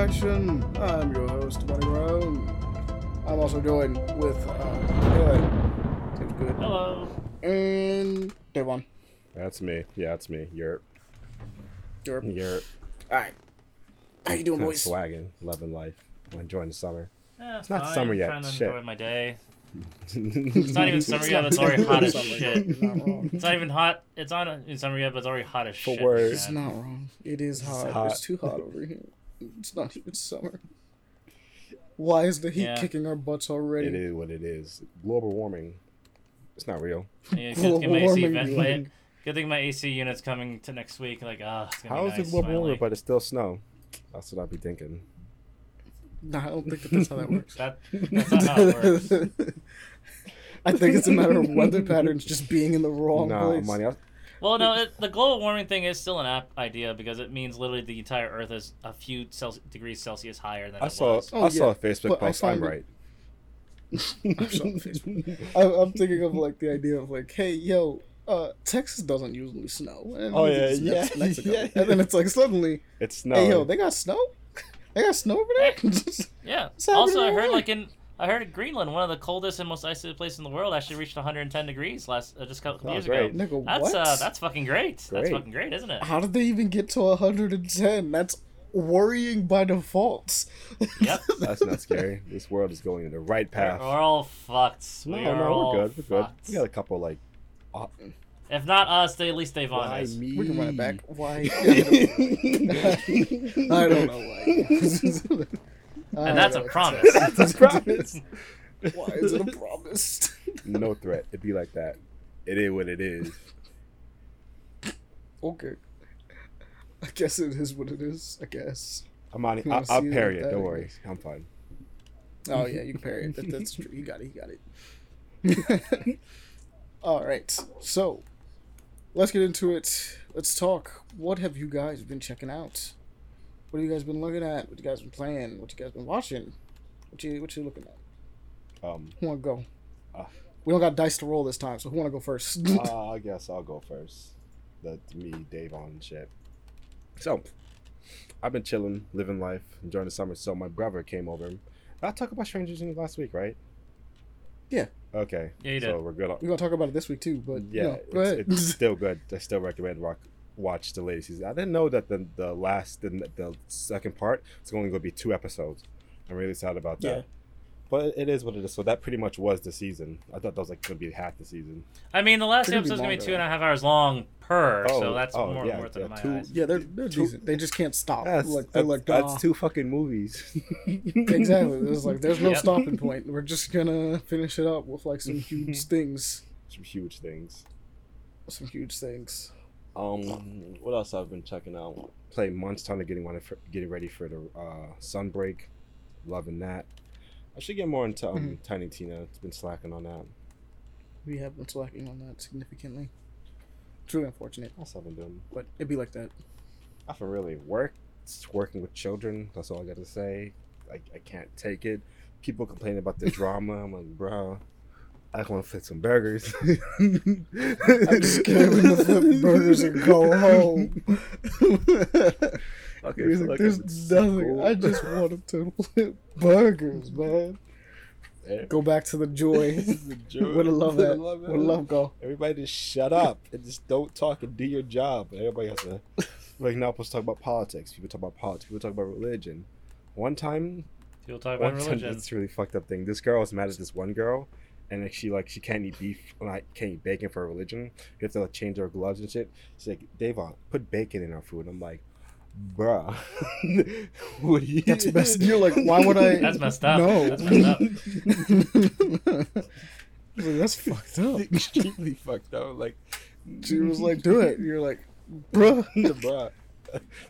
Action. I'm your host, Buddy Brown. I'm also joined with uh, Taylor. Seems good. Hello. And Devon. That's me. Yeah, that's me. You're You're all you're right. How you doing, kind of boys? swagging, loving life, enjoying the summer. Eh, it's not fine. summer yet, Trying to shit. enjoy my day. It's it's not even summer yet. but It's already hot as Summer, shit. You're not wrong. It's not even hot. It's not in summer yet, but it's already hot as For shit. words. It's not wrong. It is hot. hot. It's too hot over here. It's not even summer. Why is the heat Yeah. kicking our butts already? It is what it is. Global warming. It's not real. Yeah, good Global thing my AC warming, vent- you my- mean. Good thing my AC unit's coming to next week. Like, ah, it's gonna How be is nice. it global warming, but it's still snow? That's what I'd be thinking. Nah, I don't think that that's how that works. That, that's not how it works. I think it's a matter of weather patterns just being in the wrong no, place. money. I, Well, no, it, the global warming thing is still an app idea because it means literally the entire Earth is a few Celsius, degrees Celsius higher than I it saw. was. Oh, I saw a Facebook but post. I'm find it- right. I'm. I, I'm thinking of like the idea of like, hey, yo, uh, Texas doesn't usually snow. And Oh, it's yeah, yeah, Mexico. yeah. And then it's like suddenly, It's snowing. hey, yo, they got snow. They got snow over there. Yeah. Also, I heard like in I heard Greenland, one of the coldest and most isolated places in the world, actually reached 110 degrees last uh, just a couple Oh, years great. ago. Nigga, That's what? uh, that's fucking great. That's fucking great, isn't it? How did they even get to 110? That's worrying by default. Yep. That's not scary. This world is going in the right We're, path. we're all fucked. No, we no, are all we're good. We're good. fucked. We got a couple like. Uh, If not us, they at least Devon why is. me? We can run it back. Why? I don't know why. And that's a don't promise. That's a promise. Why is it a promise? no threat. It'd be like that. It is what it is. okay. I guess it is what it is. I guess. I'm on. You I'll, I'll see it parry like it. Don't worry. I'm fine. Oh yeah, you can parry it. That, that's true. You got it. You got it. All right. So, let's get into it. Let's talk. What have you guys been checking out? What have you guys been looking at? What you guys been playing? What you guys been watching? What you What you looking at? Um. Who want to go? Uh. we don't got dice to roll this time, so who want to go first? uh, I guess I'll go first. That's me, Dave, on shit. So, I've been chilling, living life, enjoying the summer. So my brother came over. I talked about Stranger Things last week, right? Yeah. Okay. Yeah, you so did. we're good. On, We're gonna talk about it this week too, but yeah, yeah, go it's, ahead. it's still good. I still recommend rock watch the latest season. I didn't know that the the last the, the second part is only going to be two episodes. I'm really sad about that. Yeah. But it is what it is. So that pretty much was the season. I thought that was like going to be half the season. I mean, the last Could be episode's gonna be two and a half hours long per, so Oh, that's oh, more yeah, than worth it yeah, in my two- eyes. yeah, they're they're Two- decent. They just can't stop. That's, like that's, like that's two fucking movies. exactly. There's like there's no Yep. stopping point. We're just gonna finish it up with like some huge things. Some huge things. Some huge things. Um, what else I've been checking out? Playing Monster Hunter, getting one for, getting ready for the uh, Sunbreak. Loving that. I should get more into um, Mhm. Tiny Tina. It's been slacking on that. We have been slacking on that significantly. Truly really unfortunate, What else I've been doing? but it'd be like that. I haven't really worked. It's working with children. That's all I got to say. I, I can't take it. People complain about the drama. I'm like, bro, I just want to flip some burgers. I'm just kidding to flip burgers and go home. Okay, so like, like there's nothing. cool. I just wanted to flip burgers, man. Yeah. Go back to the joy. The joy. Would have loved Woulda that. loved Would have loved go. Everybody just shut up and just don't talk and do your job. Everybody has to like now supposed to talk about politics. People talk about politics. People talk about religion. One time, People talk about one time, religion. this really fucked up thing. This girl was mad at this one girl, and like she like she can't eat beef, like can't eat bacon for her religion. You have to like change her gloves and shit. She's like, Davon, put bacon in our food. I'm like, bruh, what do you? That's best. You're like, why would I? That's messed up. No. That's messed up. Like, That's fucked up. extremely fucked up. Like, She was like, do it. You're like, bruh, bruh.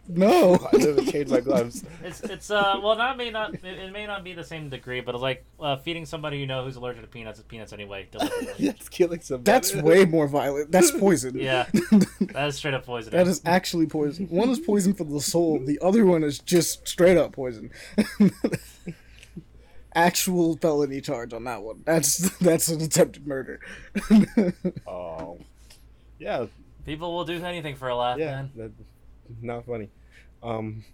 No. I never change my gloves. It's it's uh well that may not it, it may not be the same degree, but it's like uh, feeding somebody you know who's allergic to peanuts is peanuts anyway. deliberately. That's killing somebody. That's way more violent. That's poison. yeah, that is straight up poison. That is actually poison. One is poison for the soul. The other one is just straight up poison. Actual felony charge on that one. That's that's an attempted murder. Oh, yeah, People will do anything for a laugh, yeah. man. That, not funny. Um,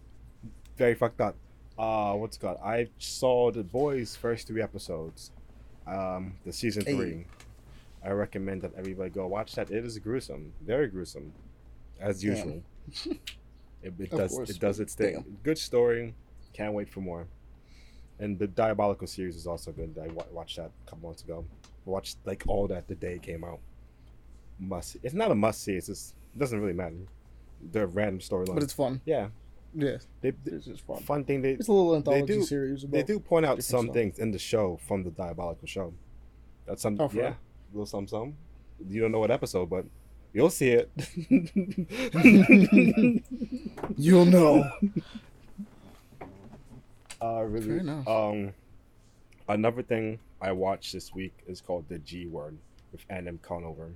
very fucked up. Uh, what's it called? I saw the boys' first three episodes. Um, the season Hey. three. I recommend that everybody go watch that. It is gruesome, very gruesome, as usual. it, it does course. it does its thing. Damn. Good story. Can't wait for more. And the Diabolical series is also good. I watched that a couple months ago. Watched like all that the day it came out. Must. It's not a must see. It's just it doesn't really matter. They're random storyline. But it's fun. yeah. Yeah, They, they- it's just fun. fun thing they It's a little anthology do- series. About they do point out some stuff. things in the show from the Diabolical show. That's some Oh, yeah, real? little some some. You don't know what episode, but you'll see it. You'll know. uh, really. Fair enough. Um, another thing I watched this week is called The G Word with Adam Conover.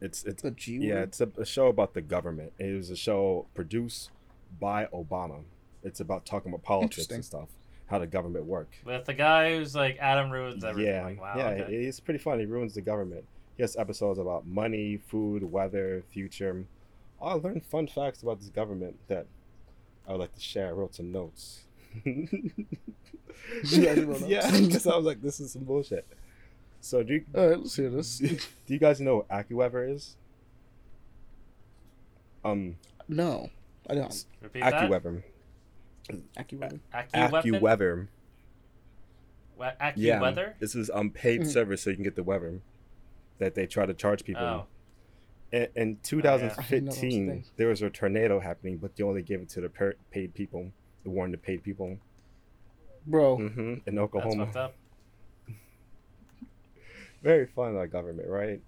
It's it's The G yeah, it's a, a show about the government. It was a show produced by Obama. It's about talking about politics and stuff, how the government work. With the guy who's like Adam ruins everything. Yeah, Like, wow. yeah, okay. it's pretty fun. He ruins the government. He has episodes about money, food, weather, future. I learned fun facts about this government that I would like to share. I wrote some notes. You actually notes? yeah, because I was like, this is some bullshit. So do you, All right, let's hear this. do you guys know what AccuWeather is? Um, No, I don't. Repeat that. AccuWeather. AccuWeather. AccuWeather. AccuWeather? Yeah, this is um paid Mhm. service so you can get the weather that they try to charge people. Oh. In, in I didn't know that was a 2015, there was a tornado happening, but they only gave it to the per- paid people. They warned the paid people Bro, hmm in That's Oklahoma. Fucked up. Very fun, our government, right?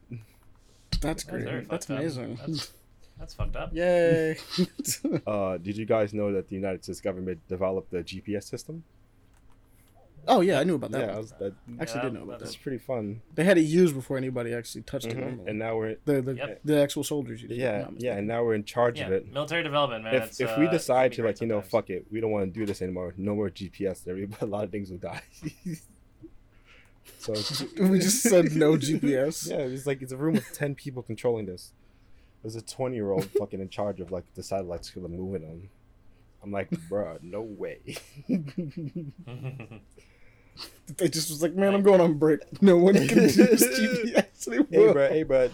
that's That's great. That's fucked up. amazing. That's- That's fucked up. Yay. Uh, did you guys know that the United States government developed the GPS system? oh, yeah, I knew about that. yeah. I was, that, actually Yeah, did know about that. that's that. pretty fun. They had it used before anybody actually touched it. Mhm. normally. And now we're the the, Yep. the actual soldiers used it. yeah, not yeah, and now we're in charge Yeah, of it. military development, man. if it's, if uh, we it decide can to great like you know sometimes. fuck it, we don't want to do this anymore. No more GPS. There, a lot of things will die. so we just said no GPS. Yeah, it's like it's a room with ten people controlling this. There's a twenty year old fucking in charge of like the satellites for the moving them. I'm like, bruh, no way. They just was like, man, I'm going on break. No one can use GPS anymore. hey, bruh, hey, bruh.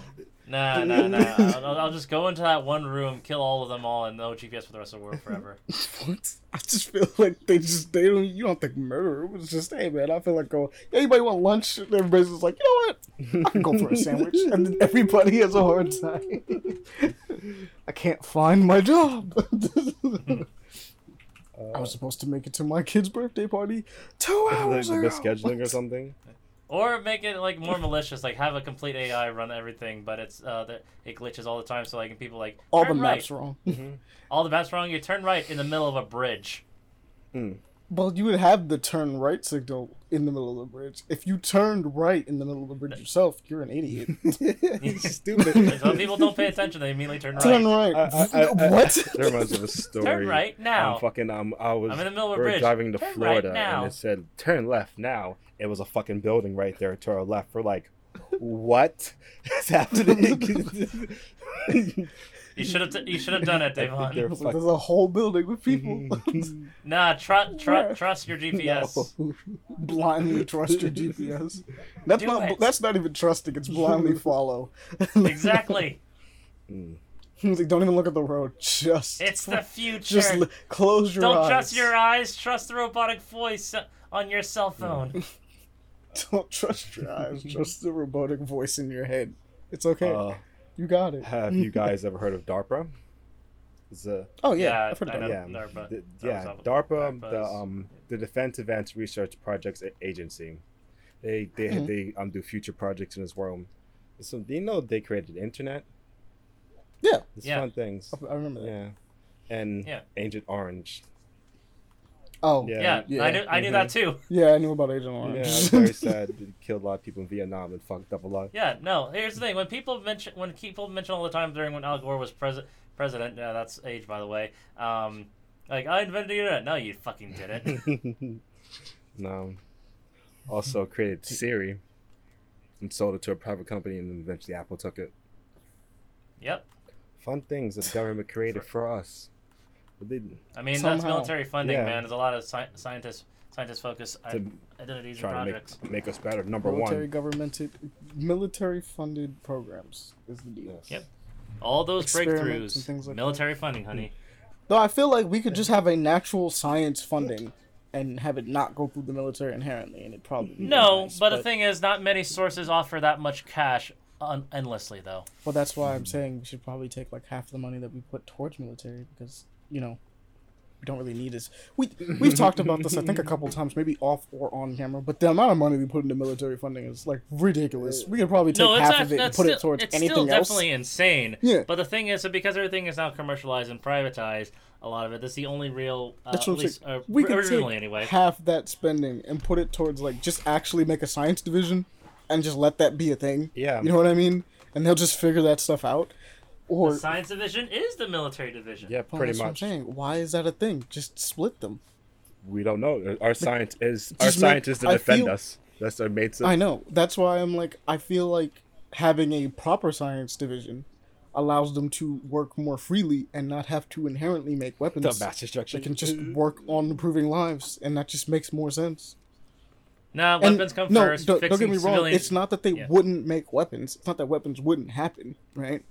Nah, nah, nah. I'll, I'll just go into that one room, kill all of them all, and no GPS for the rest of the world forever. What? I just feel like they just they don't. You don't think murder. It was just hey man. I feel like go. Hey, anybody want lunch? And everybody's just like, you know what? I can go for a sandwich. And then everybody has a hard time. I can't find my job. I was supposed to make it to my kid's birthday party two hours the ago. scheduling or something. Or make it like more malicious, like have a complete AI run everything, but it's uh that it glitches all the time, so like people like All the turn maps right. wrong. all the maps wrong. You turn right in the middle of a bridge. Well, you would have the turn right signal in the middle of the bridge. If you turned right in the middle of the bridge yourself, you're an idiot. Stupid. Some people don't pay attention; they immediately turn right. Turn right. I- I- I- I- what? That reminds me of a story. Turn right now. I'm fucking um I was I'm in the middle of a we were bridge. driving to Turn right Florida now. and it said turn left now. It was a fucking building right there to our left. We're like, what is happening? You should have. T- you should have done it, They're Devon. I like, There's a whole building with people. Nah, tr- tr- trust your GPS. No. blindly trust your GPS. That's Do not. it. That's not even trusting. It's blindly follow. Exactly. Mm. Like, don't even look at the road. Just. It's the future. Just li- close your eyes. Don't eyes. trust your eyes. Trust the robotic voice on your cell phone. Don't trust your eyes. Trust the robotic voice in your head. It's okay. Uh, you got it. have you guys ever heard of DARPA? It's a Oh yeah, Yeah, I've heard of know. that. yeah, DARPA. the- yeah, was DARPA, DARPA the um, the Defense Advanced Research Projects Agency. They they Mhm. they um do future projects in this world. So do you know they created the internet? Yeah. It's Yeah. fun things. I remember that. Yeah, and Yeah. Agent Orange. Oh Yeah. Yeah, Yeah. I knew. I knew that too. yeah, I knew about Agent Yeah, Orange. it's very sad. It killed a lot of people in Vietnam and fucked up a lot. Yeah, no. Here's the thing: when people mention, when people mention all the time during when Al Gore was president, president. Yeah, that's age, by the way. Um, like I invented the internet. No, you fucking didn't. no. Also created Siri and sold it to a private company, and then eventually Apple took it. yep. Fun things that the government created for us. But they I mean, that's military funding, Yeah. man. There's a lot of sci- scientists, scientist focused To identities and try to projects. make, make us better. Number military one. governmented, military funded programs is the deal. Yes. Yep. All those Experiments breakthroughs, and things like that. military funding, honey. Though I feel like we could just have a natural science funding and have it not go through the military inherently, and it probably be No, nice, but the thing is, not many sources offer that much cash un- endlessly, though. Well, that's why I'm saying we should probably take like half the money that we put towards military because you know we don't really need this. We we've talked about this I think a couple times, maybe off or on camera. But the amount of money we put into military funding is like ridiculous. We could probably take No, half act- of it and put still, it towards it's anything still else. definitely insane. Yeah. But the thing is, that because everything is now commercialized and privatized, a lot of it, that's the only real, uh, That's at what I'm least saying. uh, We could originally take anyway. half that spending and put it towards like just actually make a science division and just let that be a thing. Yeah. You know what I mean? And they'll just figure that stuff out. Or the science division is the military division. Yeah, Well, pretty that's what I'm much. saying. Why is that a thing? Just split them. We don't know. Our science is our Just make- scientists to defend feel- us. That's our main. I know. That's why I'm like, I feel like having a proper science division allows them to work more freely and not have to inherently make weapons. the mass destruction. They can just uh, work on improving lives, and that just makes more sense. Nah, And weapons come no, first. don't, don't get me wrong. civilian- It's not that they Yeah. wouldn't make weapons. It's not that weapons wouldn't happen, right?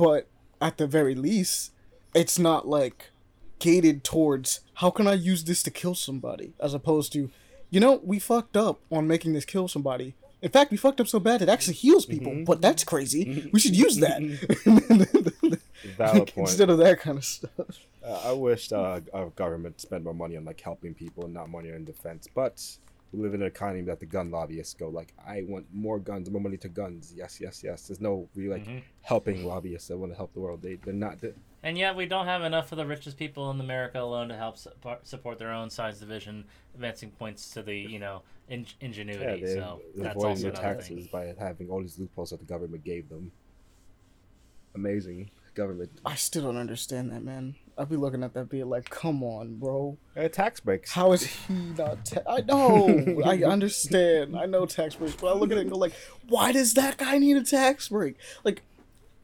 But at the very least, it's not like gated towards how can I use this to kill somebody, as opposed to, you know, we fucked up on making this kill somebody. In fact, we fucked up so bad it actually heals people. Mm-hmm. But that's crazy. We should use that Valid point. instead of that kind of stuff. Uh, I wish uh, our government spent more money on like helping people and not money on defense. But we live in an economy that the gun lobbyists go like, I want more guns, more money to guns. Yes, yes, yes. There's no really like Mhm. helping lobbyists that want to help the world. They they're not. They, And yet, we don't have enough of the richest people in America alone to help support, support their own science division, advancing points to the you know in, yeah, ingenuity. they're so that's avoiding also their taxes thing. by having all these loopholes that the government gave them. Amazing government. I still don't understand that, man. I'd be looking at that being like, come on, bro. Uh, tax breaks. How is he not? Ta- I know. I understand. I know tax breaks, but I look at it and go like, why does that guy need a tax break? Like,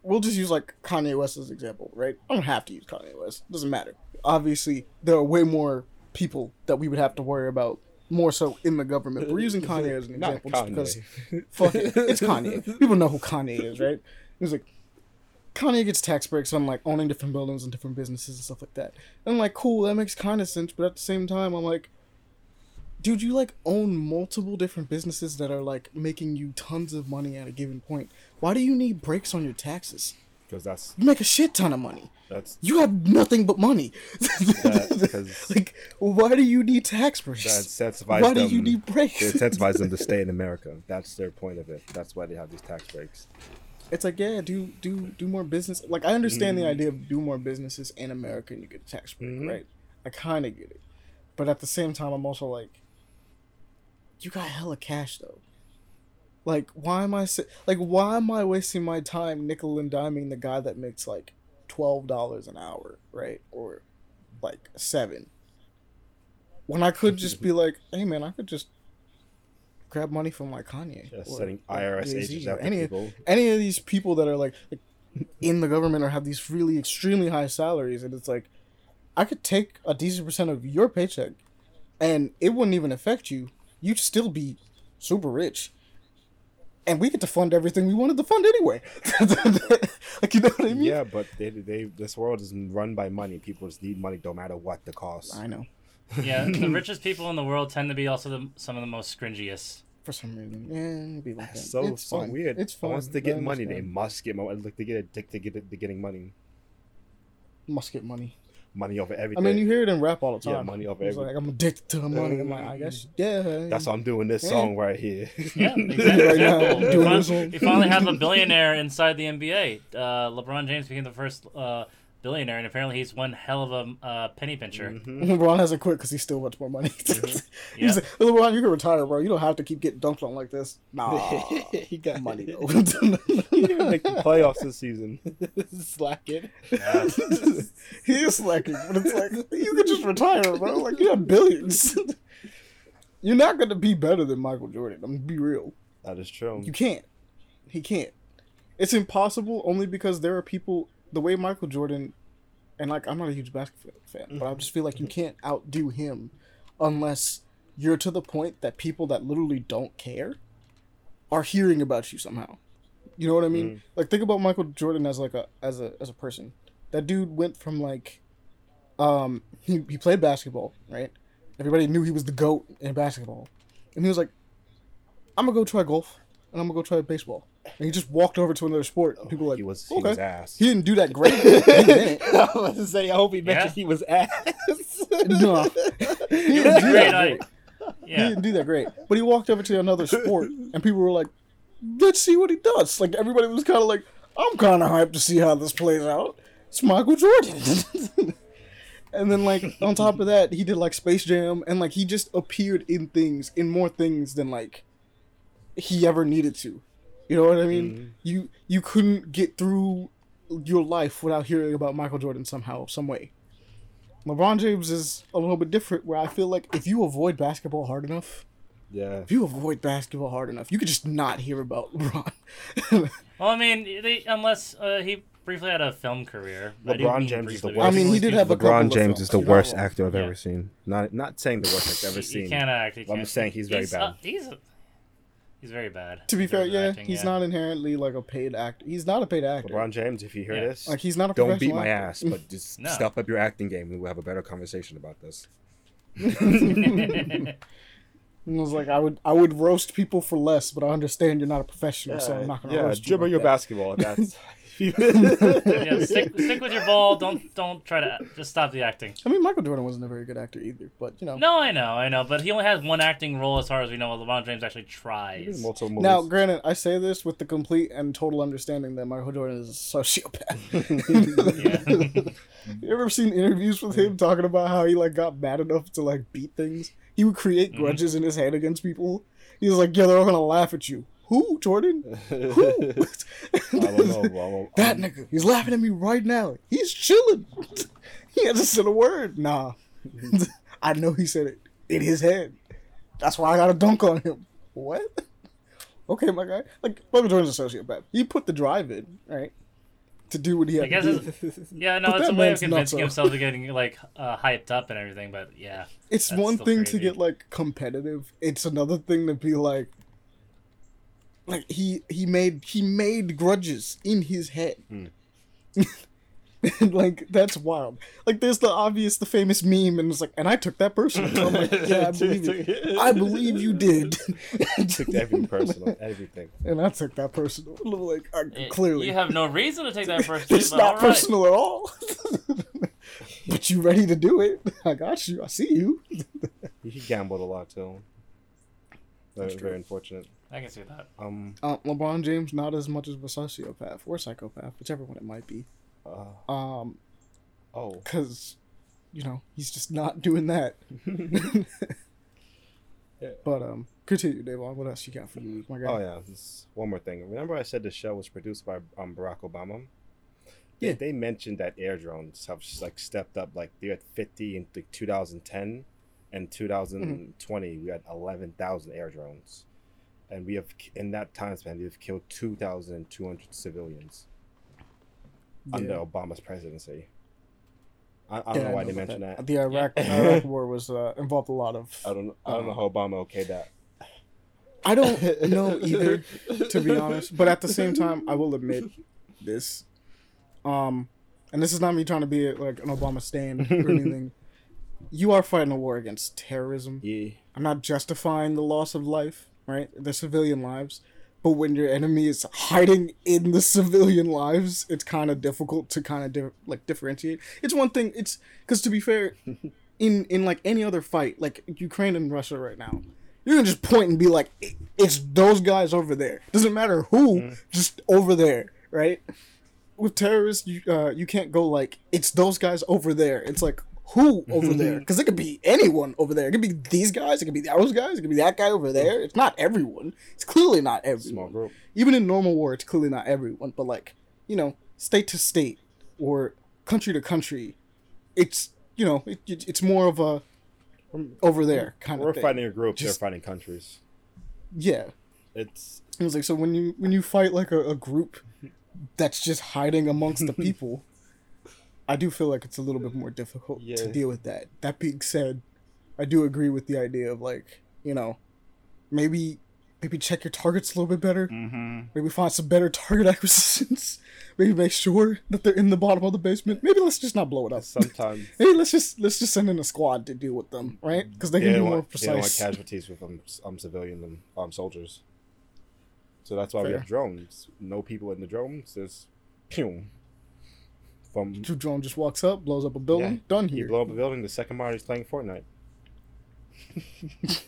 we'll just use like Kanye West as an example, right? I don't have to use Kanye West. Doesn't matter. Obviously, there are way more people that we would have to worry about. More so in the government. We're using Kanye as an example just because fuck it, it's Kanye. People know who Kanye is, right? He's like, Kanye gets tax breaks on like owning different buildings and different businesses and stuff like that. And I'm like, cool, that makes kind of sense. But at the same time, I'm like, dude, you like own multiple different businesses that are like making you tons of money at a given point. Why do you need breaks on your taxes? Because that's You make a shit ton of money. that's You have nothing but money. That- like, why do you need tax breaks? that incentivizes Why do you need breaks? to incentivize them to stay in America. That's their point of it. That's why they have these tax breaks. It's like yeah do do do more business. Like i understand Mm. the idea of do more businesses in america and you get a tax break Mhm. right? I kind of get it. But at the same time i'm also like you got hella cash though. Like why am i si- like why am i wasting my time nickel and diming the guy that makes like $12 an hour right? Or like seven. When i could just be like hey man i could just grab money from like kanye Just or, setting IRS Jay-Z agents or any, people. any of these people that are like, like in the government or have these really extremely high salaries and it's like i could take a decent percent of your paycheck and it wouldn't even affect you you'd still be super rich and we get to fund everything we wanted to fund anyway like you know what i mean Yeah, but they, they this world is run by money. People just need money, no matter what the cost. i know Yeah, the richest people in the world tend to be also the, some of the most scringiest. for some reason yeah it'd be like that. So it's so fine. weird. it's fun. Once they get money, they must get money. Like they get addicted to get to getting money. must get money Money over everything. i mean you hear it in rap all the time Yeah, money over it's everything. like i'm addicted to the money i'm like i guess yeah That's why I'm doing this Yeah. song right here. Yeah, exactly. Right now, Example, doing we, this fin- finally have a billionaire inside the NBA. Uh, LeBron James became the first uh, billionaire, and apparently he's one hell of a uh, penny pincher. Mm-hmm. LeBron hasn't quit because he still wants more money. Yeah. He's like, LeBron, you can retire, bro. You don't have to keep getting dunked on like this. Nah, he got money though. he didn't even make the playoffs this season. Slacking. Yeah. he is slacking, but it's like you can just retire, bro. Like you have billions. You're not gonna be better than Michael Jordan. I'm gonna be real. That is true. You can't. He can't. It's impossible only because there are people the way Michael Jordan, and like I'm not a huge basketball fan, but I just feel like you can't outdo him unless you're to the point that people that literally don't care are hearing about you somehow. You know what I mean? Like think about Michael Jordan as like a as a as a person. That dude went from like um he, he played basketball, right? Everybody knew he was the GOAT in basketball. And he was like, I'm gonna go try golf and I'm gonna go try baseball. And he just walked over to another sport. And people were like, he was he was ass. He didn't do that great. I was to say, I hope he mentioned Yeah. he was ass. no, he didn't was do great. that I, great. He didn't do that great. But he walked over to another sport, and people were like, "Let's see what he does." Like everybody was kind of like, "I'm kind of hyped to see how this plays out." It's Michael Jordan. and then like on top of that, he did like Space Jam, and like he just appeared in things, in more things than like he ever needed to. You know what I mean? You you couldn't get through your life without hearing about Michael Jordan somehow, some way. LeBron James is a little bit different, where I feel like if you avoid basketball hard enough, yeah. if you avoid basketball hard enough, you could just not hear about LeBron. Well, I mean, they, unless uh, he briefly had a film career. I do LeBron mean James is the briefly, worst. I mean, he did have a couple LeBron of James films, is the you're not worst actor I've Yeah. ever seen. Not not saying the worst I've ever seen. you can't act. You I'm can't- saying he's very he's, bad. Uh, he's he's very bad. to be fair, yeah, acting, he's yeah. not inherently like a paid actor. He's not a paid actor. LeBron James, if you hear Yeah. this, like he's not a don't beat my actor. ass, but just No. step up your acting game, and we'll have a better conversation about this. And I was like, I would, I would roast people for less, but I understand you're not a professional, so I'm not gonna yeah, roast you. Yeah, dribble like your that. basketball. That's yeah, stick, stick with your ball. Don't don't try to just stop the acting. I mean, Michael Jordan wasn't a very good actor either, but you know. No, I know, I know, but he only has one acting role as far as we know. LeBron James actually tries. multiple movies. Now, granted, I say this with the complete and total understanding that Michael Jordan is a sociopath. You ever seen interviews with him talking about how he like got mad enough to like beat things? He would create Mm-hmm. grudges in his head against people. He was like, "Yeah, they're all gonna laugh at you." Who, Jordan? Who? I don't know. Well, that nigga. He's laughing at me right now. He's chilling. he hasn't said a word. Nah. I know he said it in his head. That's why I got a dunk on him. What? Okay, my guy. Like Michael Jordan's a sociopath. He put the drive in, right, to do what he had I guess to do. yeah, no, But it's a that way of convincing himself to getting like uh, hyped up and everything. But yeah, It's one still thing to get like competitive. It's another thing to be like like he he made he made grudges in his head. Hmm. And, like that's wild. Like there's the obvious the famous meme and it's like and I took that personally. I'm like, yeah, I believe it. I believe you did. took everything personal, everything. and I took that personal. Like I, It- clearly you have no reason to take that personally. it's not all right. personal at all. but you ready to do it. I got you. I see you. He gambled a lot too. Very, That's true. very unfortunate. I can see that. Um. Uh, LeBron James not as much of a sociopath or psychopath, whichever one it might be. Uh, Um, oh. because you know he's just not doing that. Yeah. But um, continue, Davon. What else you got for the week, my guy? Oh yeah. This one more thing. Remember, I said the show was produced by um, Barack Obama. They- Yeah. They mentioned that air drones have like stepped up. Like they're at fifty in like 2010, and 2020 we had 11,000 air drones, and we have in that time span we've killed 2,200 civilians under Obama's presidency. I, I don't Yeah, know why know they mentioned that. The Iraq Iraq War was uh, involved a lot of. I don't. I don't know how Obama okayed that. I don't know either, to be honest. But at the same time, I will admit this. Um, and this is not me trying to be like an Obama stand or anything. you are fighting a war against terrorism. Yeah. I'm not justifying the loss of life, right? The civilian lives. But when your enemy is hiding in the civilian lives, it's kind of difficult to kind of di- like differentiate. It's one thing. It's because to be fair, in in like any other fight, like Ukraine and Russia right now, you can just point and be like, "It's those guys over there." Doesn't matter who, just over there, right? With terrorists, you uh, you can't go like, "It's those guys over there." It's like who over there? Because it could be anyone over there. It could be these guys. It could be those guys. It could be that guy over there. It's not everyone. It's clearly not everyone Small group. even in normal war, it's clearly not everyone, but like, you know, state to state or country to country, it's, you know, it, it- it's more of a over there kind of thing. We're of thing. fighting a group. Just- they're fighting countries. Yeah. It's It was like, so when you, when you fight like a, a group that's just hiding amongst the people, I do feel like it's a little bit more difficult Yeah. to deal with that. That being said, I do agree with the idea of like, you know, maybe maybe check your targets a little bit better. Mm-hmm. Maybe find some better target acquisitions. maybe make sure that they're in the bottom of the basement. Maybe let's just not blow it up. Sometimes Maybe let's just let's just send in a squad to deal with them, right? Because they they can be don't, more want, they don't want casualties with um, um civilian and um soldiers. So that's why we have drones. No people in the drones. Just pew. From Two drone just walks up, blows up a building. Done you here. blow up a building. The second he's playing Fortnite.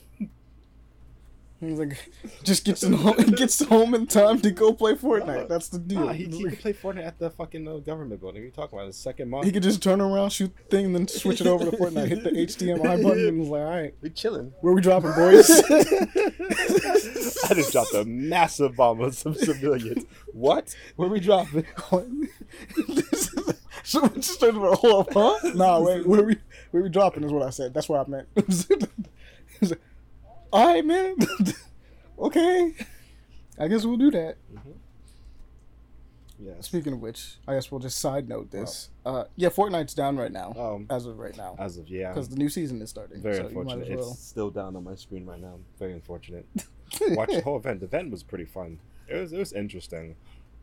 He's like, just gets in home, gets home in time to go play Fortnite. That's the deal. Nah, he, he can play Fortnite at the fucking uh, government building. What are you talking about? The second month. He could just turn around, shoot the thing, and then switch it over to Fortnite. Hit the HDMI button, and was like, "All right, we chilling. where we dropping, boys?" I just dropped a massive bomb on some civilians. What? Where we dropping? so we just started to hold up, huh? Nah, wait, where we where we dropping is what I said. That's what I meant. Like, All right, man. okay, I guess we'll do that. Yeah. Speaking of which, I guess we'll just side note this. Uh, yeah, Fortnite's down right now, Um, as of right now, as of yeah, because the new season is starting. very so unfortunate. well. It's still down on my screen right now. Very unfortunate. Watch the whole event. The event was pretty fun. It was it was interesting.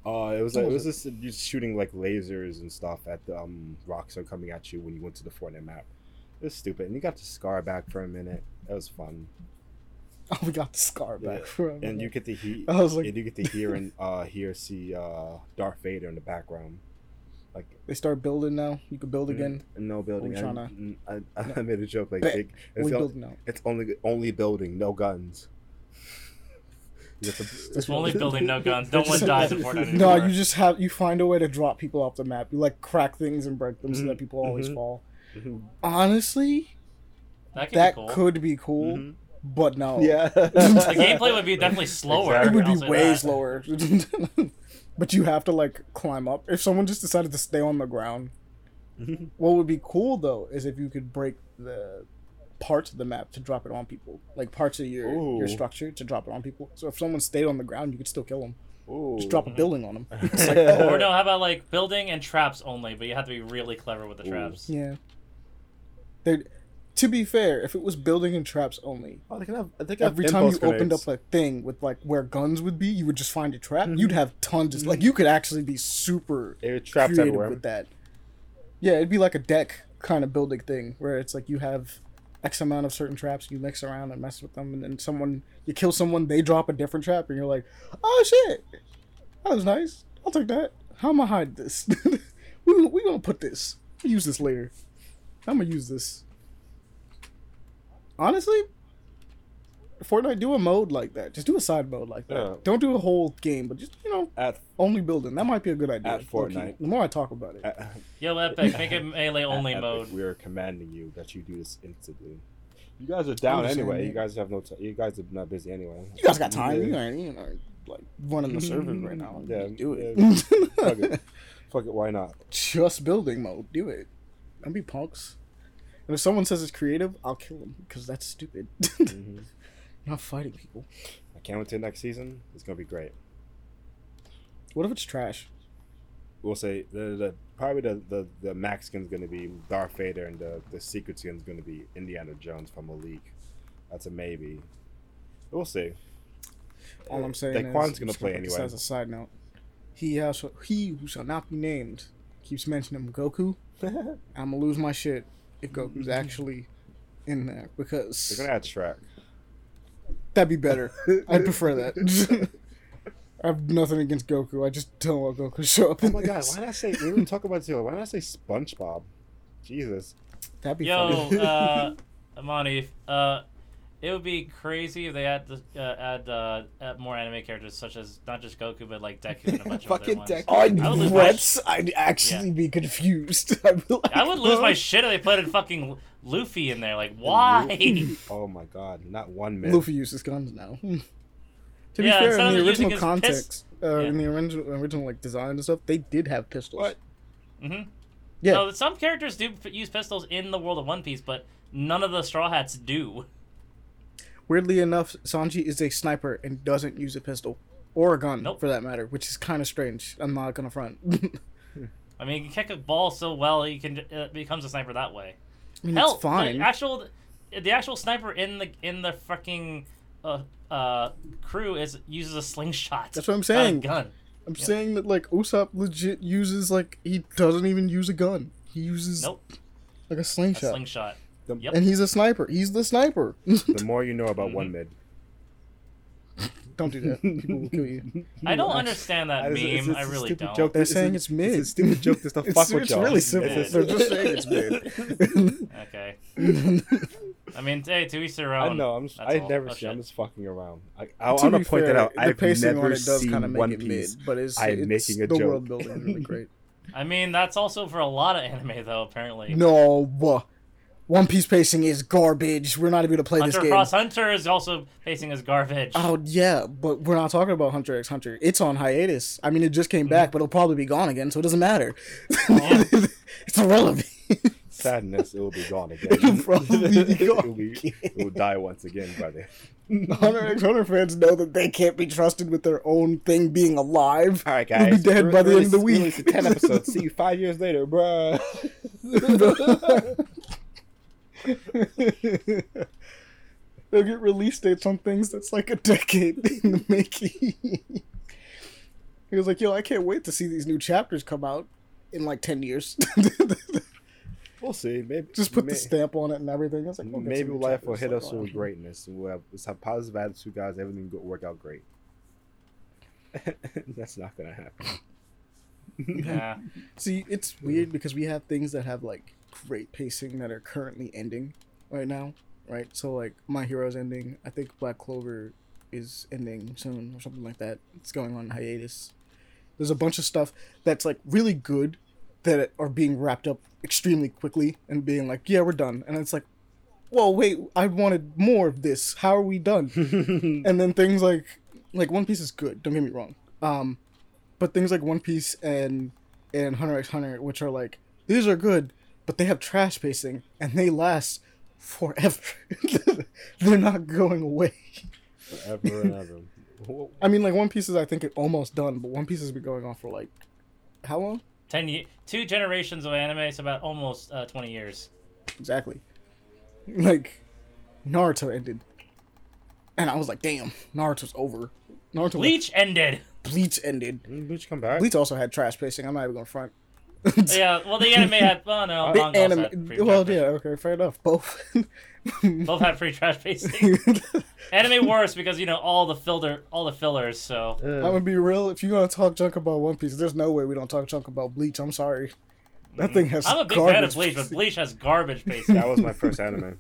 Uh, it was like, it was just shooting like lasers and stuff at the um rocks are coming at you when you went to the Fortnite map. It was stupid, and you got the scar back for a minute. It was fun, Oh, we got the scar back Yeah, from. and you get to hear I was like, and you get to hear and uh hear see uh Darth Vader in the background. Like they start building now. You can build again. no building. I, tryna- I, I made a joke like. We It's, the- building now. it's only only building, no guns. You get to- That's Only building, no guns. No one dies in Fortnite No, you just have you find a way to drop people off the map. You like crack things and break them so Mhm, that people always mhm. fall. Mhm, Honestly, that could that be cool. could be cool, mhm. but no. Yeah. the gameplay would be definitely slower. It would be say way that. slower. but you have to like climb up. If someone just decided to stay on the ground, Mhm. what would be cool though is if you could break the parts of the map to drop it on people, like parts of your your structure to drop it on people. So if someone stayed on the ground, you could still kill them. Ooh. Just drop a building on them. Like, Yeah. Or no, how about like building and traps only, but you have to be really clever with the Ooh. traps. Yeah. They to be fair, if it was building and traps only, Oh, they can have, they can have every time you impulse opened up a thing with like where guns would be, you would just find a trap. Mhm. You'd have tons of like you could actually be super There are traps creative everywhere. with that. Yeah, it'd be like a deck kind of building thing where it's like you have X amount of certain traps, you mix around and mess with them, and then someone you kill someone, they drop a different trap, and you're like, oh shit, that was nice. I'll take that. How am I hide this? we we gonna put this. Use this later. I'm gonna use this. Honestly, Fortnite do a mode like that. Just do a side mode like that. Yeah. Don't do a whole game, but just you know At, only building. That might be a good idea. At low-key. Fortnite. The more I talk about it. at, Yo, Epic, make it melee only at mode. We are commanding you that you do this instantly. You guys are down just saying, anyway. You guys have no. T- you guys are not busy anyway. You guys got time. Yeah. You ain't, you know, like running the servers right now. Yeah, do it. Fuck it. Fuck it. Why not? Just building mode. Do it. Don't be punks. And if someone says it's creative, I'll kill them because that's stupid. Mhm. Not fighting people. I can't wait till next season. It's gonna be great. What if it's trash? We'll say the, the probably the, the the max skin's gonna be Darth Vader and the the secret skin's gonna be Indiana Jones from Malik. That's a maybe. We'll see. All I'm saying Daquan's is, gonna play anyway. As a side note, he has he who shall not be named keeps mentioning Goku. I'm gonna lose my shit if Goku's actually in there because They're gonna add Shrek. That'd be better. I'd prefer that. I have nothing against Goku. I just don't want Goku to show up. Oh in my god! Why did I say? We didn't talk about Zero. Why did I say SpongeBob? Jesus. That'd be Yo, funny. uh, Amani, uh, it would be crazy if they add the, uh, add, uh, add more anime characters such as not just Goku but like Deku and a bunch of other Fucking ones. Deku. I'd, I would lose my? I'd actually be confused. I'd be like, I would lose my shit if they put in fucking Luffy in there. Like, why? Oh my god! Not one minute. Luffy uses guns now. To be Yeah, fair, in the original his context, uh, Yeah. in the original, original like design and stuff, they did have pistols. What? hmm Yeah, So some characters do use pistols in the world of One Piece, but none of the Straw Hats do. Weirdly enough, Sanji is a sniper and doesn't use a pistol or a gun Nope. for that matter, which is kind of strange. I'm not gonna front. I mean, you can kick a ball so well, you can it becomes a sniper that way. I mean, Hell, it's fine. The actual, the actual sniper in the in the fucking uh, uh, crew is uses a slingshot. That's what I'm a saying. gun. I'm saying that like Usopp legit uses like he doesn't even use a gun. He uses Nope, like a a slingshot, slingshot. The, Yep. and he's a sniper. He's the sniper. the more you know about Mm-hmm. one mid. Don't do that. People will kill you. I don't understand that It's- meme. it's- it's I a really stupid don't. joke. They're It's a- saying it's mid. It's a stupid joke just to It's, fuck with it's y'all. really simple. It's- They're just saying it's mid. Okay. I mean, hey, to each their I own. know. I'm. Just, I all. never Oh, see. I'm just fucking around. I, I, I to want to point fair, that out. the I've pacing never on it does seen kind of make One it Piece. mid, but it's, I'm it's making a the joke. world building is really great. I mean, that's also for a lot of anime, though. Apparently, No, One Piece pacing is garbage. We're not even gonna play Hunter this game. Cross Hunter is also pacing is garbage. Oh yeah, but we're not talking about Hunter x Hunter. It's on hiatus. I mean, it just came back, mm-hmm. but it'll probably be gone again, so it doesn't matter. Oh, it's irrelevant. Sadness. It will be gone again. It'll probably be it'll be, it will die once again, brother. Hunter x Hunter fans know that they can't be trusted with their own thing being alive. All right, It'll be guys. dead by the end of the Release- week. release Ten episodes. See you five years later, bruh. They'll get release dates on things that's like a decade in the making. he was like, "Yo, I can't wait to see these new chapters come out in like ten years." We'll see. Maybe Just put may- the stamp on it and everything. I was like, we'll Maybe some new life will hit later us on. with greatness, and we'll have, let's have positive attitude, guys. Everything will work out great. That's not gonna happen. yeah. See, it's weird because we have things that have like great pacing that are currently ending right now, right? So like My Hero's ending. I think Black Clover is ending soon or something like that. It's going on hiatus. There's a bunch of stuff that's like really good that are being wrapped up extremely quickly and being like, yeah, we're done. And it's like, whoa, wait, I wanted more of this. How are we done? and then things like like One Piece is good. Don't get me wrong. Um, but things like One Piece and and Hunter x Hunter, which are like these are good, but they have trash pacing and they last forever. They're not going away. Forever and ever. I mean, like One Piece is I think almost done, but One Piece has been going on for like how long? Ten ye- two generations of anime. It's about almost uh, twenty years. Exactly. Like Naruto ended, and I was like, damn, Naruto's over. Naruto Bleach ended. Bleach ended. Didn't Bleach come back? Bleach also had trash pacing. I'm not even gonna front. yeah. Well, the anime had. Well, no. The manga also anime, had pretty well, trash yeah, okay, fair enough. Both. Both had free trash pacing. anime worse because you know all the filler, all the fillers. So I'm gonna be real. If you're gonna talk junk about One Piece, there's no way we don't talk junk about Bleach. I'm sorry. That mm. thing has. I'm a big fan of Bleach, but. Bleach has garbage pacing. that was my first anime.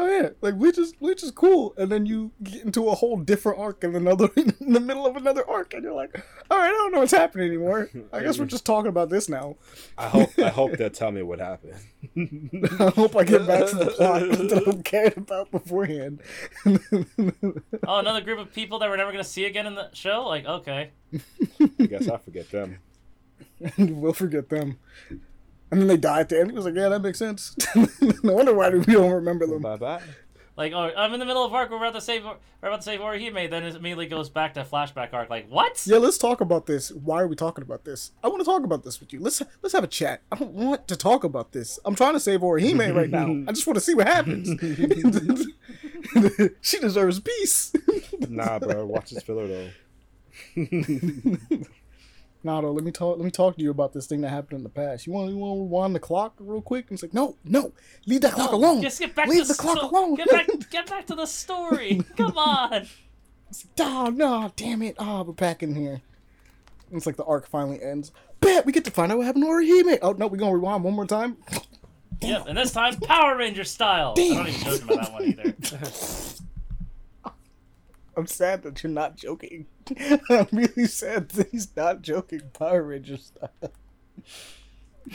Oh yeah, like Bleach is Bleach is cool, and then you get into a whole different arc in another in the middle of another arc, and you're like, all right, I don't know what's happening anymore. I guess we're just talking about this now. I hope I hope they'll tell me what happened. I hope I get back to the plot that I'm cared about beforehand. oh, another group of people that we're never gonna see again in the show. Like, okay, I guess I forget them. we'll forget them. And then they die at the end. He was like, yeah, that makes sense. no wonder why we don't remember them. Bye bye. like, oh, I'm in the middle of arc. We're about to save. We're about to save Orihime. Then it immediately goes back to flashback arc. Like, what? Yeah, let's talk about this. Why are we talking about this? I want to talk about this with you. Let's let's have a chat. I don't want to talk about this. I'm trying to save Orihime right now. I just want to see what happens. she deserves peace. Nah, bro. Watch this filler though. Nado, let me talk. Let me talk to you about this thing that happened in the past. You want you want to rewind the clock real quick? And it's like, no, no, leave that clock alone. Just get back Leave to the clock sto- alone. Get back, get back to the story. Come on. Oh no, damn it! Ah, we're back in here. And it's like the arc finally ends. Bet we get to find out what happened to Orihime. Oh no, we're gonna rewind one more time. Yep, and this time Power Ranger style. I Damn. don't even joke about that one either. I'm sad that you're not joking. I'm really sad that he's not joking. Power Ranger style.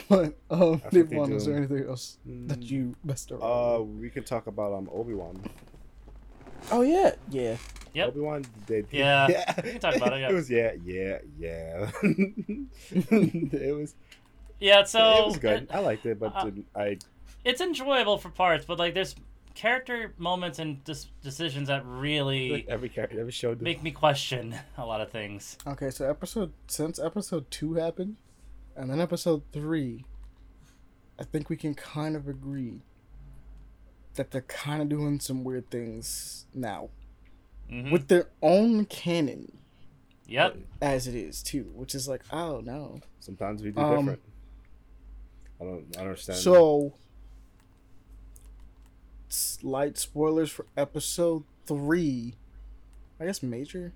But um, I think they Devon, is there anything else that you messed around? Uh, we can talk about um Obi Wan. oh yeah, yeah. Yep. Obi Wan did. Yeah, we can talk about it, yeah. It was yeah, yeah, yeah. it was. Yeah, so it was good. it- I liked it, but uh, didn't- I it's enjoyable for parts, but like there's character moments and dis- decisions that really like every character, every show. Did. make me question a lot of things. Okay, so episode since episode two happened, and then episode three, I think we can kind of agree that they're kind of doing some weird things now Mhm. with their own canon Yep. as it is too, which is like, oh no. Sometimes we do Um, different. I don't. I don't understand. So, slight spoilers for episode three. I guess major.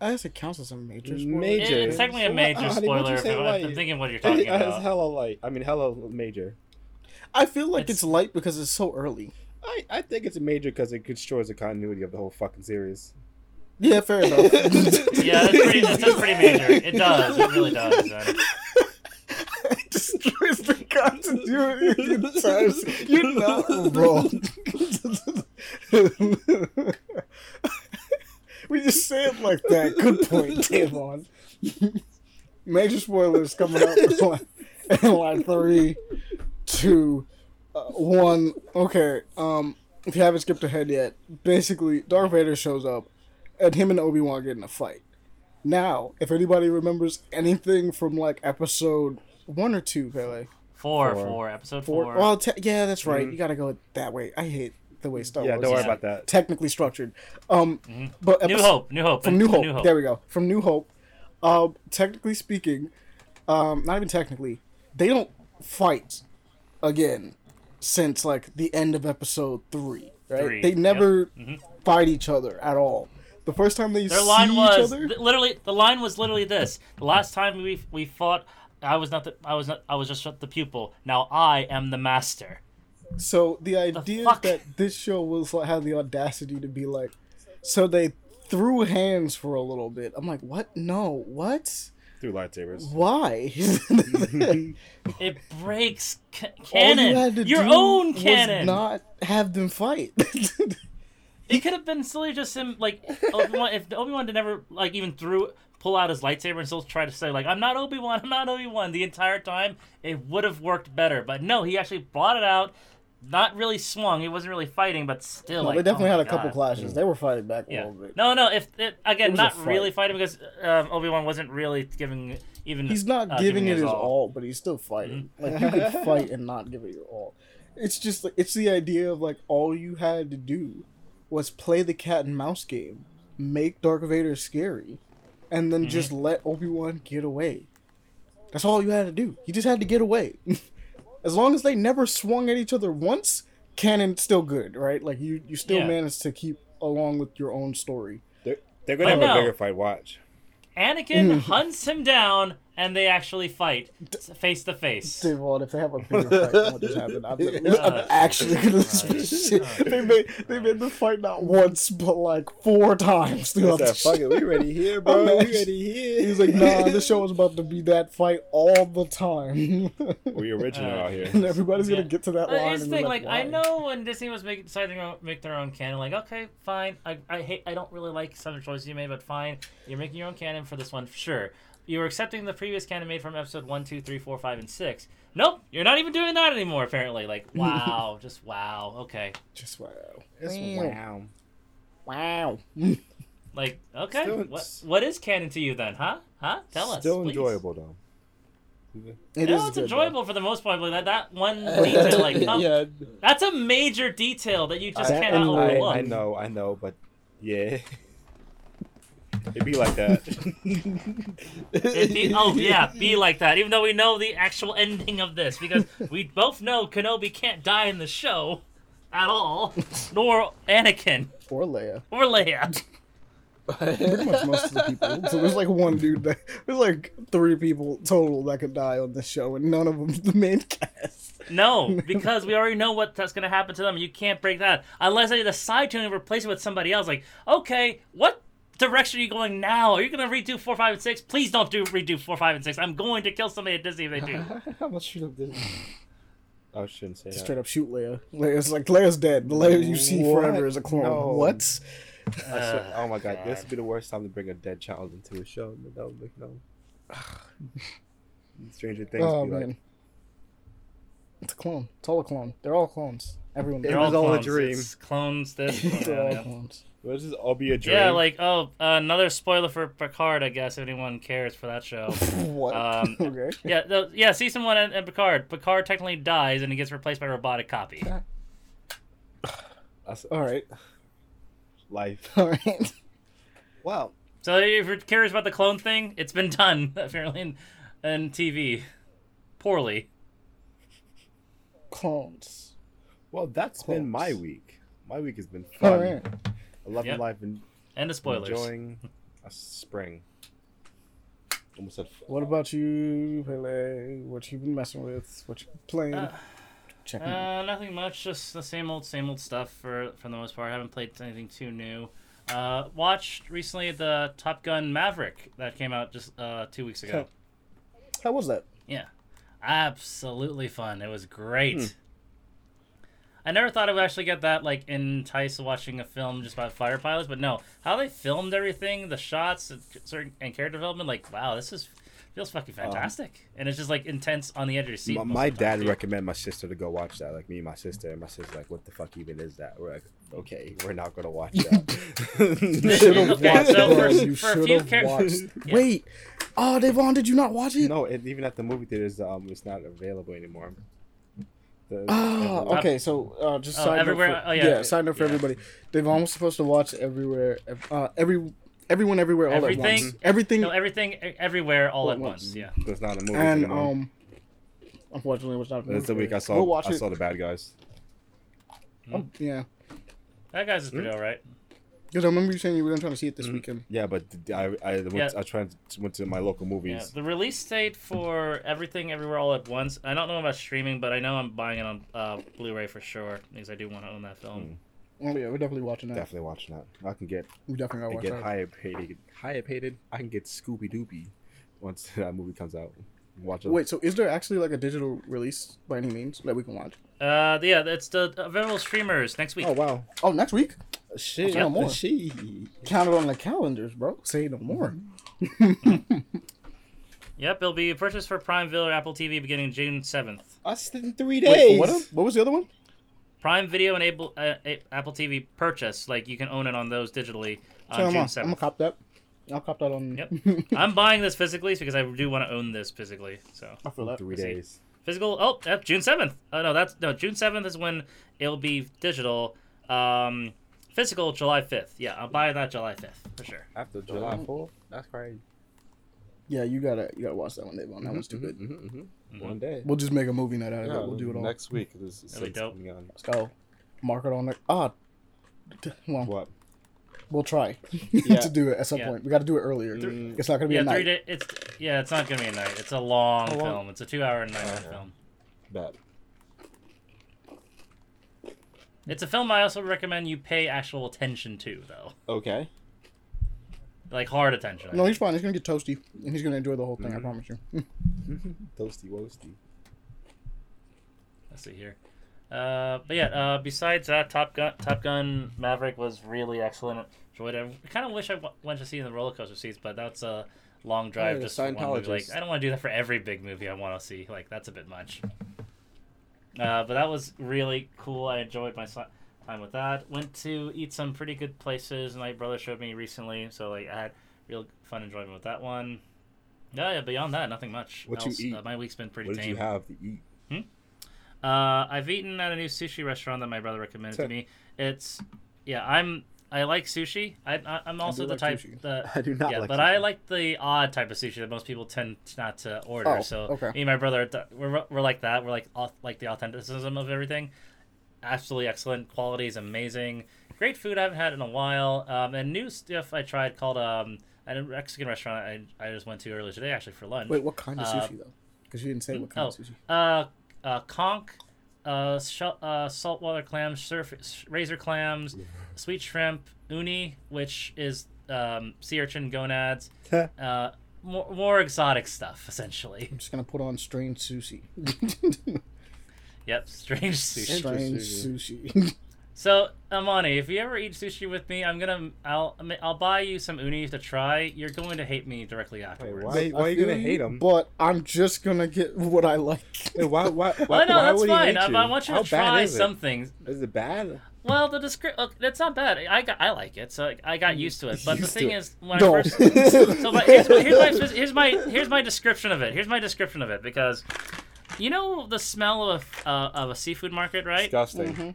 I guess it counts as a major spoiler. Major. It's technically a major Honey, what'd you spoiler. say, if I'm- light? I'm thinking what you're talking about. it's hella light. I mean, hella major. I feel like it's, It's- light because it's so early. I, I think it's a major because it destroys the continuity of the whole fucking series. Yeah, fair enough. Yeah, that's pretty. That's, that's pretty major. It does. It really does. Man. The continuity the entire. You're not wrong. we just say it like that. Good point, Tavon. Major spoilers coming up in like, in like three, two, uh, one. Okay. Um, if you haven't skipped ahead yet, basically Darth Vader shows up, and him and Obi Wan get in a fight. Now, if anybody remembers anything from like episode one or two, Pele. Four, Four. four, episode Four. four. Well, te- yeah, that's right. Mhm. You gotta go that way. I hate the way Star yeah, Wars don't worry is about that. technically structured. Um, Mhm. but New Hope, New Hope, from New Hope. New Hope. There we go. From New Hope. Um, technically speaking, um, not even technically, they don't fight again since like the end of episode three. Right? Three, They yep. never Mhm. fight each other at all. The first time they Their see line each was other, th- literally the line was literally this: the last time we we fought, I was not the I was not I was just the pupil. Now I am the master. So the idea fuck? that this show was like had the audacity to be like, so they threw hands for a little bit. I'm like, what? No, what? Through lightsabers. Why? It breaks ca- All canon. you had to Your do own was canon. not have them fight. It could have been silly just him like Obi-Wan, if Obi Wan never like even threw pull out his lightsaber and still try to say like I'm not Obi Wan, I'm not Obi Wan the entire time. It would have worked better, but no, he actually brought it out. Not really swung. He wasn't really fighting, but still. No, like, they definitely oh had a couple clashes. They were fighting back a little bit. No, no. If it, again, It not fight. really fighting because um, Obi Wan wasn't really giving even. He's not uh, giving it his his all. all, but he's still fighting. Mm-hmm. Like you could fight and not give it your all. It's just like it's the idea of like all you had to do was play the cat and mouse game, make Darth Vader scary, and then Mm-hmm. just let Obi Wan get away. That's all you had to do. You just had to get away. as long as they never swung at each other once, canon still good, right? Like you, you still Yeah. managed to keep along with your own story. They're, they're gonna I have a know. bigger fight. Watch. Anakin hunts him down, and they actually fight face to face. Dude, well, if they have a bigger fight than what just happened, I'm, I'm Uh, actually gonna Christ. spit shit. They made they made the fight not once but like four times throughout the said, "Fuck it, we ready here, bro. We ready here." He was like, "Nah, this show was about to be that fight all the time, we original Uh, out here. and everybody's Yeah. gonna get to that Uh, line." here's the thing, like, I know when Disney was making deciding to make their own canon, like okay, fine. I, I hate I don't really like some of the choices you made, but fine. You're making your own canon for this one, sure. You were accepting the previous canon made from episode one, two, three, four, five, and six. Nope, you're not even doing that anymore. Apparently, like wow, just wow. Okay, Just wow, It's wow, wow. wow. like okay, Still- what what is canon to you then, huh? Huh? Tell us. Still enjoyable though. It yeah, is it's good, enjoyable for the most part. But that that one detail, like, come, yeah, that's a major detail that you just That cannot and I, overlook. I know, I know, but yeah, it'd be like that. It'd be, oh yeah, be like that. Even though we know the actual ending of this, because we both know Kenobi can't die in the show at all, nor Anakin or Leia. or Leia. Pretty much most of the people. So there's like one dude that there's like three people total that could die on this show, and none of them's the main cast. No, because we already know what that's gonna happen to them. You can't break that unless they decide to and replace it with somebody else. Like, okay, what direction are you going now? Are you gonna redo four, five, and six? Please don't do redo four, five, and six. I'm going to kill somebody at Disney if they do. How much should have did? I shouldn't say that. Straight up shoot Leia. Leia's like Leia's dead. The Leia you see What? forever is a clone. No. What? I swear- uh, oh my god, this would be the worst time to bring a dead child into a show. That would make no. Stranger Things. Oh be man. like, It's a clone. It's all a clone. They're all clones. Everyone. It was all all a clones. dream. It's clones this. They're all yeah. clones. What is this? All be a dream. Yeah, like oh, uh, another spoiler for Picard. I guess if anyone cares for that show. what? Um, okay. yeah, the, yeah. Season one and, and Picard. Picard technically dies and he gets replaced by a robotic copy. That's All right. life. All right. Wow. So if you're curious about the clone thing, it's been done apparently in, in TV, poorly. Clones. Well, that's been my week. My week has been fun. right. I love Yep. life and And the spoilers. enjoying a spring. Almost said. What about you, Pele? What you been messing with? What you been playing? Uh, Checking. out. Uh, nothing much. Just the same old, same old stuff for for the most part. I haven't played anything too new. Uh, watched recently the Top Gun Maverick that came out just uh, two weeks ago. How was that? Yeah, absolutely fun. It was great. Hmm. I never thought I would actually get that like enticed watching a film just about fighter pilots, but no, how they filmed everything, the shots, and certain and character development, like wow, this is feels fucking fantastic, and it's just like intense on the edge of your seat. My, my of time, dad recommended my sister to go watch that. Like me and my sister, and my sister's like, "What the fuck even is that?" We're like, "Okay, we're not gonna watch that." You should have Okay, watched so it. for- You for a should few have watched. Yeah. Wait. Oh, Devon, did you not watch it? no, and even at the movie theaters, um, it's not available anymore. The- Ah, every- okay. So, uh, just Oh, side everywhere- note. For, oh, yeah. yeah. side note for Yeah. everybody. Devon was supposed to watch everywhere. Uh, every everyone everywhere all Everything? at once. Everything. No, everything, everywhere, all All at at once. once. Yeah. There's not a movie and anymore. um, unfortunately, it was not. That's the week I saw. We'll watch I it. saw the bad guys. Oh, yeah, That guy's is pretty Hmm? alright. Because I remember you saying you were gonna try to see it this Mhm. weekend. Yeah, but I I went, Yeah. I tried to, went to my local movies. Yeah. movies. The release date for everything, everywhere, all at once. I don't know about streaming, but I know I'm buying it on uh, Blu-ray for sure because I do want to own that film. Oh yeah, we're definitely watching that. Definitely watching that. I can get We definitely I gotta get that. higher paid. Higher paid. I can get Scooby Dooby once that movie comes out. Watch it. Wait, so is there actually like a digital release by any means that we can watch? Uh, yeah, it's the available streamers next week. Oh wow. Oh, next week. Shit. no more. She. Count it on the calendars, bro. Say no more. Yep, it'll be purchased for Prime Video or Apple TV beginning June seventh. Us in three Wait, days. what? What was the other one? Prime Video and Able, uh, Apple TV purchase, like you can own it on those digitally on So I'm, June gonna- I'm seventh. gonna cop that. I'll cop that on. Yep. I'm buying this physically because I do want to own this physically. So I feel that. Three see. days. physical. Oh, that's June seventh. Oh no, that's no June seventh is when it'll be digital. Um, physical July fifth. Yeah, I'll buy that July fifth for sure. After July fourth. That's crazy. Yeah, you gotta you gotta watch that one, Dave. That one's too good. Mm-hmm, Mhm. One day. We'll just make a movie night out of Yeah, it. We'll do it all. next week. This is That'd dope. Let's go. Mark it on there. Ah, well, What? we'll try Yeah. to do it at some Yeah. point. We got to do it earlier. Mm. It's not gonna be Yeah, a three night. day. It's yeah, it's not gonna be a night. It's a long long? film. It's a two-hour and nine-minute Okay. film. Bet. It's a film I also recommend you pay actual attention to, though, Okay. like hard attention. I No, mean. he's fine. He's gonna get toasty, and he's gonna enjoy the whole thing. I Mhm. promise you. Toasty woasty. Let's see here. Uh, but yeah, uh, besides that, Top Gun, Top Gun Maverick was really excellent. Enjoyed it. I kind of wish I w- went to see it in the roller coaster seats, but that's a long drive yeah, just for one movie. Like, Scientologist. I don't want to do that for every big movie I want to see. Like, that's a bit much. Uh, but that was really cool. I enjoyed my time with that. Went to eat some pretty good places. My brother showed me recently, so like I had real fun enjoyment with that one. Yeah, yeah. Beyond that, nothing much. What you eat? Uh, my week's been pretty What did tame. you have to eat? Hmm? Uh, I've eaten at a new sushi restaurant that my brother recommended to Sick. me. It's yeah, I'm I like sushi. I, I'm also the like type sushi. the I do not yeah, like but sushi. I like the odd type of sushi that most people tend not to order. Oh, so okay. me and my brother, we're we're like that. We're like like the authenticism of everything. Absolutely excellent. Quality is amazing. Great food I haven't had in a while. Um, and new stuff I tried called um at a Mexican restaurant I, I just went to earlier today actually for lunch. Wait, what kind of Uh, sushi though? Because you didn't say what kind oh. of sushi. Uh, uh, conch, uh, sh- uh, saltwater clams, surf- razor clams, sweet shrimp, uni, which is um, sea urchin gonads, uh, more, more exotic stuff, essentially. I'm just gonna put on strange sushi. Yep, strange sushi. strange sushi. sushi. So, Amani, if you ever eat sushi with me, I'm gonna I'll I'll buy you some uni to try. You're going to hate me directly afterwards. why- I are you gonna hate hate 'em? But I'm just gonna get what I like. Hey, why, why, why, Well, no, why that's would fine. I, you? I want you How to bad try some things. Is it bad? Well, the description that's not bad. I got I like it, so I got used to it. But the Used to thing it. is, when No. I first so my, here's, my, here's, my, here's my here's my description of it. Here's my description of it because you know the smell of a, uh, of a seafood market, right? Disgusting. Mhm.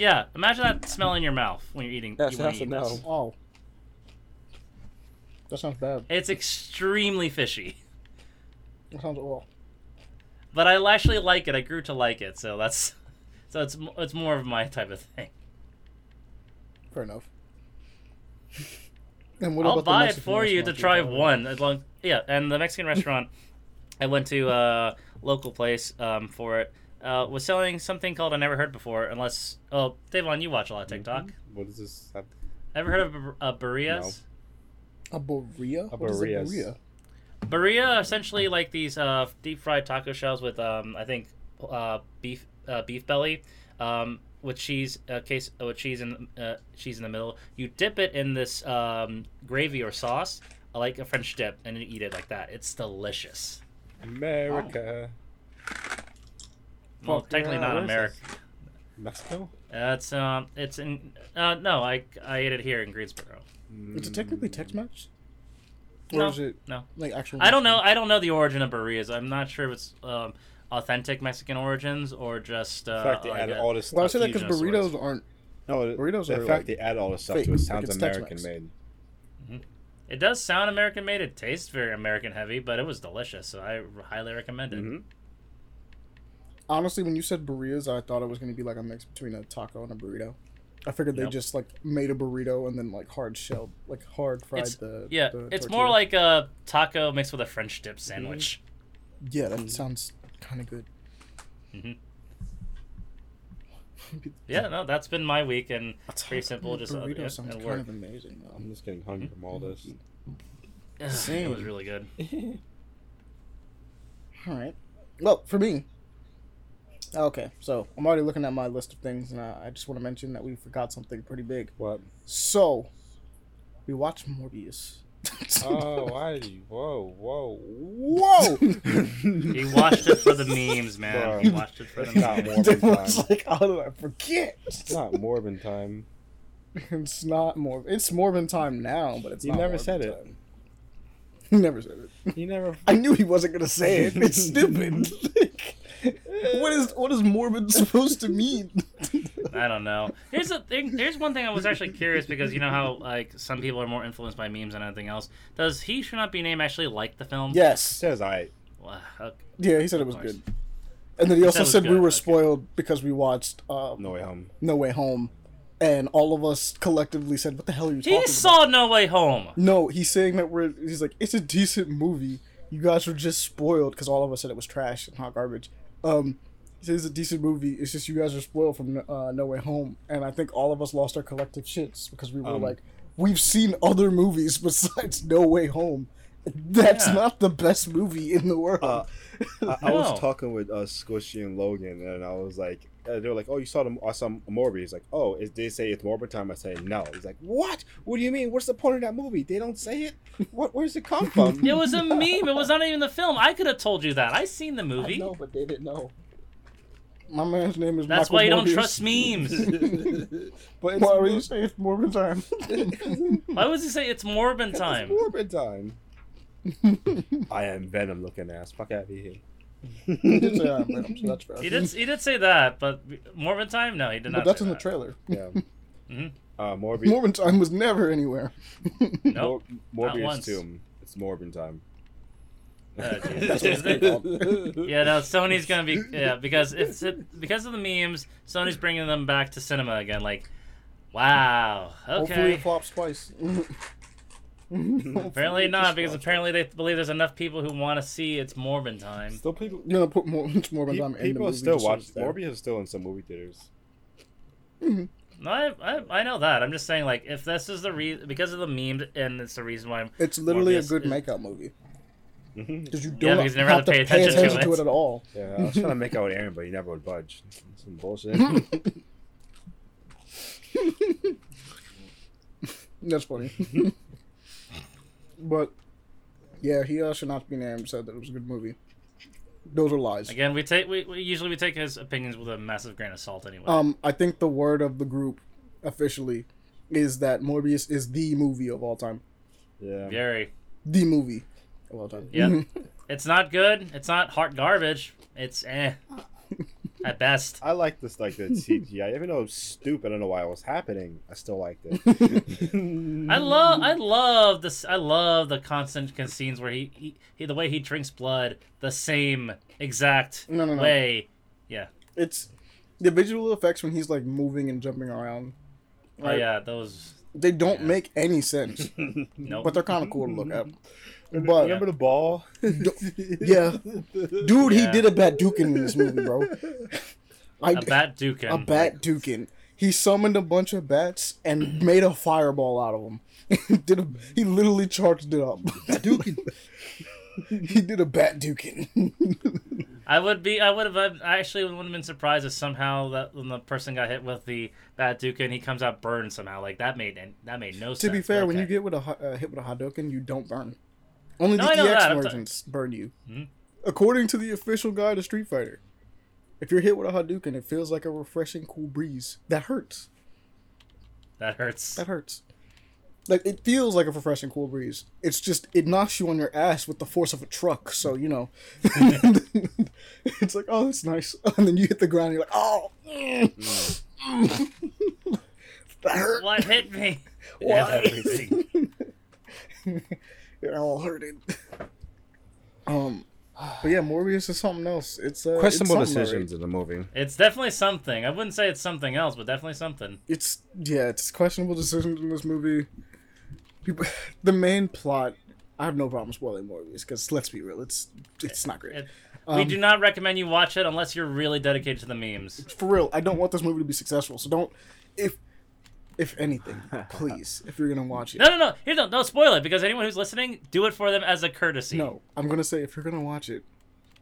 Yeah. Imagine that smell in your mouth when you're eating. Yes, when that's you a no. this. Oh, that sounds bad. It's extremely fishy, That sounds oh. but I actually like it. I grew to like it, so that's so it's it's more of my type of thing. Fair enough. And what I'll about the buy it for you to try you one. As long, yeah, and the Mexican restaurant I went to a local place um, for it uh, was selling something called I never heard before. Unless, oh, Davon, you watch a lot of TikTok. What is this? have- Ever heard of bur- uh, birrias? A burrito? A What is a birrias. burrito? Essentially like these uh, deep fried taco shells with um, I think uh, beef uh, beef belly um, with cheese uh, case uh, with cheese in uh, cheese in the middle. You dip it in this um, gravy or sauce like a French dip, and you eat it like that. It's delicious. America. Well, Fuck, technically yeah, not where is America. Mexico? Uh, it's um, it's in uh, no, I I ate it here in Greensboro. Is it technically Tex-Mex? Or No, is it no. like actual? I don't know. I don't know the origin of burritos. I'm not sure if it's um, authentic Mexican origins or just uh, In fact, they like added a- all this Well, I say that because fusion of sorts. burritos aren't. No, the- burritos the are, fact like, they add all this stuff fake, to it like sounds it's American Tex-Mex. made. It does sound American made. It tastes very American heavy, but it was delicious. So I highly recommend it. hmm Honestly, when you said burritos, I thought it was going to be like a mix between a taco and a burrito. I figured they Nope. just like made a burrito and then like hard shelled, like hard fried It's- the. Yeah, the it's tortilla. more like a taco mixed with a French dip sandwich. Yeah, that sounds kind of good. Mhm. Yeah, no, that's been my week, and A pretty simple, and just, uh, burrito yeah, sounds it'll kind work. of amazing. Though. I'm just getting hungry from all this. ugh, it Same. was really good. All right. Well, for me. Okay, so I'm already looking at my list of things, and uh, I just want to mention that we forgot something pretty big. What? So, we watched Morbius. Oh, why? did you- Whoa, whoa, whoa! He watched it for the memes, man. Bro. He watched it for the It's not memes. Morbid Everyone's time. like, how do I forget? It's not Morbin time. It's not more. It's Morbin time now, but it's You not never Morbin said it. time. He never said it. You never. I knew he wasn't gonna say it. It's stupid. Like, what is what is morbid supposed to mean? I don't know. Here's the thing. Here's one thing I was actually curious because you know how like some people are more influenced by memes than anything else. Does he should not be named actually like the film? yes. Says I. Wow, okay. Yeah, he said it was course. good. And then he also That was said we were okay. spoiled because we watched um, No way home. No Way Home, and all of us collectively said, "What the hell are you talking He about?" saw No Way Home. No, he's saying that we're. He's like, it's a decent movie. You guys were just spoiled because all of us said it was trash and hot garbage. Um, it's a decent movie. It's just you guys are spoiled from uh, No Way Home, and I think all of us lost our collective shits because we were Um, like, we've seen other movies besides No Way Home. That's Yeah. not the best movie in the world. Uh, I, I No. was talking with uh, Squishy and Logan, and I was like, uh, they were like, "Oh, you saw the I saw Morbius." He's like, "Oh, is they say it's Morbid time?" I say, "No." He's like, "What? What do you mean? What's the point of that movie? They don't say it. What? Where's it come from?" It was a meme. It was not even the film. I could have told you that. I seen the movie. No, but they didn't know. My man's name is. That's Michael why you don't trust memes. but it's, Why would you say it's Morbid time? Why would you say it's Morbin it's time? Morbid time. I am Venom looking ass. Fuck out of here. He did say I'm Venom, so that's fair. He did. He did say that, but Morbin time? No, he did not. But that's say in the trailer. Yeah. Mhm. Uh, Morbius. Morbid time was never anywhere. Nope. Mor- not Morbius once. tomb. It's Morbid time. Jesus. That's what it's Is it- called. Yeah, no, Sony's gonna be yeah because it's it, because of the memes. Sony's bringing them back to cinema again. Like, wow, Hopefully okay. it flops twice. Apparently not because apparently they believe there's enough people who want to see it's Morbin time. Still, people. You're gonna put more, much more pe- time in the people movie. still watch. it's there. Morbius is still in some movie theaters. No, I, I I know that. I'm just saying like if this is the reason because of the memes and it's the reason why I'm It's literally a good is- makeout movie Mhm. because you don't because you never have to pay attention, to, it. it. at all. Yeah, I was trying to make out with Aaron, but he never would budge. Some bullshit. That's funny. But yeah, he uh, should not be named. Said that it was a good movie. Those are lies. Again, we take we, we usually we take his opinions with a massive grain of salt anyway. Um, I think the word of the group officially is that Morbius is the movie of all time. Yeah. Very. The movie of all time. Yeah. it's not good. It's not hot garbage. It's eh. At best. I like this like the CGI, even though it was stupid. I don't know why it was happening. I still liked it. I love I love this I love the constant scenes where he, he, he the way he drinks blood the same exact No, no, no. way. Yeah. It's the visual effects when he's like moving and jumping around. Oh yeah, those They don't make any sense, nope. but they're kind of cool to look at. Remember, But remember the ball? yeah, dude, he did a bat dukin in this movie, bro. I, a bat dukin. a bat dukin. He summoned a bunch of bats and made a fireball out of them. did a, he literally charged it up. Dukin. he did a bat dukin. I would be I would have I actually wouldn't have been surprised if somehow that when the person got hit with the bat dukin he comes out burned somehow. Like that made that made no sense. to be fair, but when you get with a uh, hit with a hot Hadouken, you don't burn. Only No, the EX that, I'm t- versions burn you. Mhm. According to the official guide of Street Fighter, if you're hit with a Hadouken, it feels like a refreshing, cool breeze. That hurts. that hurts. That hurts. Like it feels like a refreshing, cool breeze. It's just it knocks you on your ass with the force of a truck. So you know, it's like oh, that's nice. And then you hit the ground, and you're like oh, mm, mm. that hurt. What hit me? Why? Everything. You're all hurted. Um, but yeah, Morbius is something else. It's uh, Questionable it's decisions in the movie. It's definitely something. I wouldn't say it's something else, but definitely something. It's yeah, it's questionable decisions in this movie. People, the main plot. I have no problem spoiling Morbius because let's be real, it's it's not great. It- we Um, do not recommend you watch it unless you're really dedicated to the memes. For real, I don't want this movie to be successful. So don't if if anything, please, if you're gonna watch it. No, no, no. Here, don't, don't spoil it because anyone who's listening, do it for them as a courtesy. No, I'm gonna say if you're gonna watch it,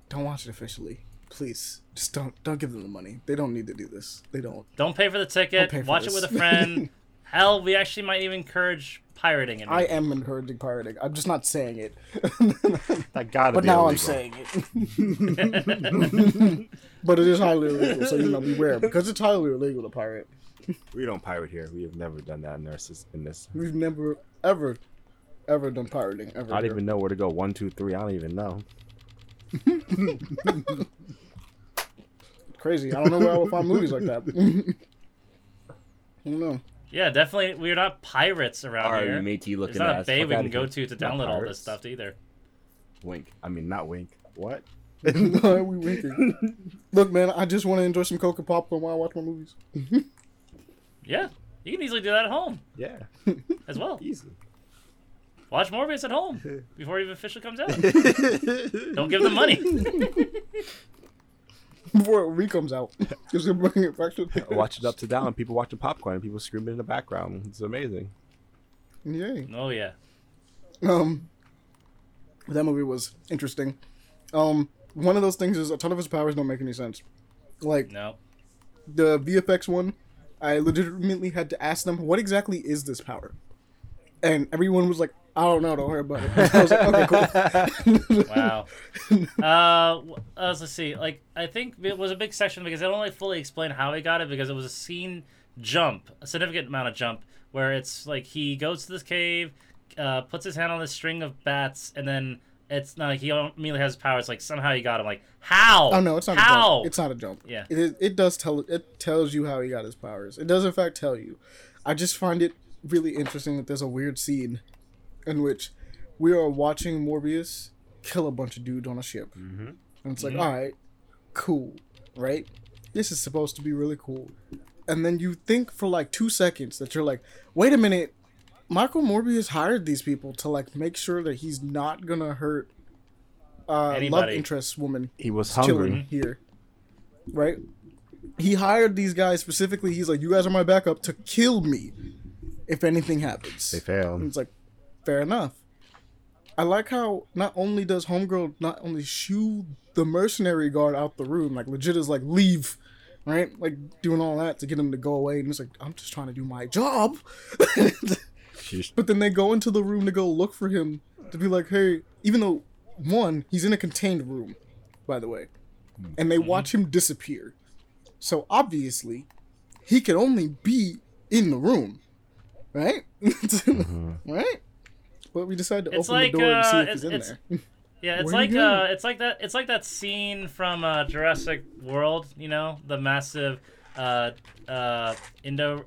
don't watch it officially. Please, just don't don't give them the money. They don't need to do this. They don't. Don't pay for the ticket. pay for Watch this. it with a friend. Hell, we actually might even encourage pirating it. I am encouraging pirating. I'm just not saying it. That gotta but be now I'm saying it. but it is highly illegal, so you know beware because it's highly illegal to pirate. We don't pirate here. We have never done that in this. In this. We've never ever ever done pirating ever. I don't here. even know where to go. One, two, three. I don't even know. Crazy. I don't know where I will find movies like that. I don't know. Yeah, definitely. We're not pirates around Are here. you matey There's looking not a bay Fuck we can go to to download all this stuff either. Wink. I mean, not wink. What? Why are we winking? Look, man, I just want to enjoy some Coke and popcorn while I watch my movies. Yeah, you can easily do that at home Yeah. as well. Easily. Watch Morbius at home before it even officially comes out. Don't give them money. Before it re-comes out. Because they're bringing it back to Watch it up to down. People watching popcorn. and People screaming in the background. It's amazing. Yay. Oh yeah. Um, that movie was interesting. Um, one of those things is a ton of his powers don't make any sense. Like No. the VFX one, I legitimately had to ask them, "What exactly is this power?" And everyone was like, "I don't know. Don't worry about it." I was like, "Okay, cool." Wow. uh, uh, let's see. Like, I think it was a big section because they don't like fully explain how he got it because it was a scene jump, a significant amount of jump, where it's like he goes to this cave, uh, puts his hand on this string of bats, and then it's not like he immediately has powers. Like somehow he got him. Like how? Oh no, it's not a how? jump. It's not a jump. Yeah. It is, it does tell it tells you how he got his powers. It does in fact tell you. I just find it really interesting that there's a weird scene in which we are watching Morbius kill a bunch of dudes on a ship. Mm-hmm. And it's like, all right, cool, right? This is supposed to be really cool. And then you think for like 2 seconds that you're like, "Wait a minute. Michael Morbius hired these people to like make sure that he's not going to hurt uh love Anybody. interest woman He was hungry. here, right? He hired these guys specifically. He's like, "You guys are my backup to kill me if anything happens." They failed. And failed. it's like, fair enough. I like how not only does Homegirl not only shoo the mercenary guard out the room, like legit is like leave. right? Like doing all that to get him to go away, and he's like, "I'm just trying to do my job." She's but then they go into the room to go look for him to be like, "Hey," even though one, he's in a contained room, by the way, and they watch him disappear. So obviously, he can only be in the room, right? right? But we decide to It's open like, the door and see uh, if he's in it's- there. Yeah, it's Where'd like uh, it's like that. It's like that scene from uh, Jurassic World. You know, the massive uh, uh, Indo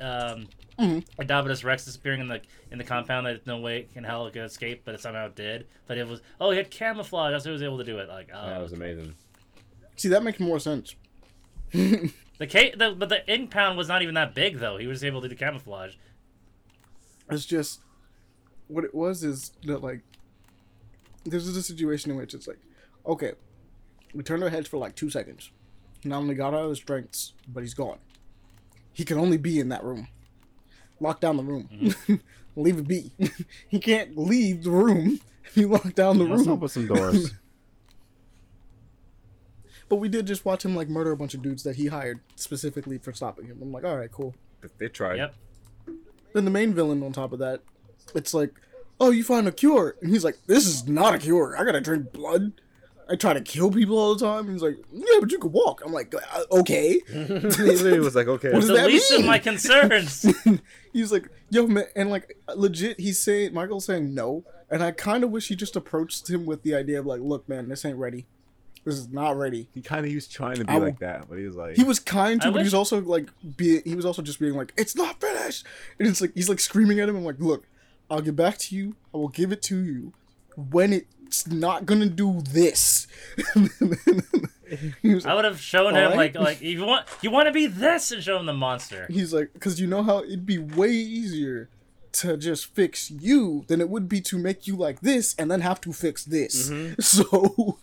um, Mhm. Indominus Rex disappearing in the in the compound that no way can hell could escape, but it somehow did. But it was oh, he had camouflage. That's why he was able to do it. Like oh, that was amazing. See, that makes more sense. the, ca- the but the impound was not even that big though. He was able to do camouflage. It's just what it was is that like this is a situation in which it's like, okay, we turned our heads for like two seconds. Not only got out of his strengths, but he's gone. He can only be in that room. Lock down the room. Mm-hmm. leave it be. he can't leave the room if you lock down the Let's room. open some doors. But we did just watch him like murder a bunch of dudes that he hired specifically for stopping him. I'm like, all right, cool. they tried. Yep. Then the main villain on top of that, it's like, oh, you found a cure, and he's like, this is not a cure. I gotta drink blood. I try to kill people all the time. And he's like, yeah, but you can walk. I'm like, uh, okay. he was like, okay. What does The that least of mean? my concerns. he's like, yo, man, and like legit, he's saying Michael's saying no, and I kind of wish he just approached him with the idea of like, look, man, this ain't ready. This is not ready. He kind of was trying to be I like that, but he was like, He was kind to, I but he was also like, be he was also just being like, it's not finished, and it's like he's like screaming at him. I'm like, look, I'll get back to you. I will give it to you when it's not gonna do this. was I would have shown him Alright. like like you want you want to be this and show him the monster. he's like, because you know how it'd be way easier to just fix you than it would be to make you like this and then have to fix this. Mm-hmm. So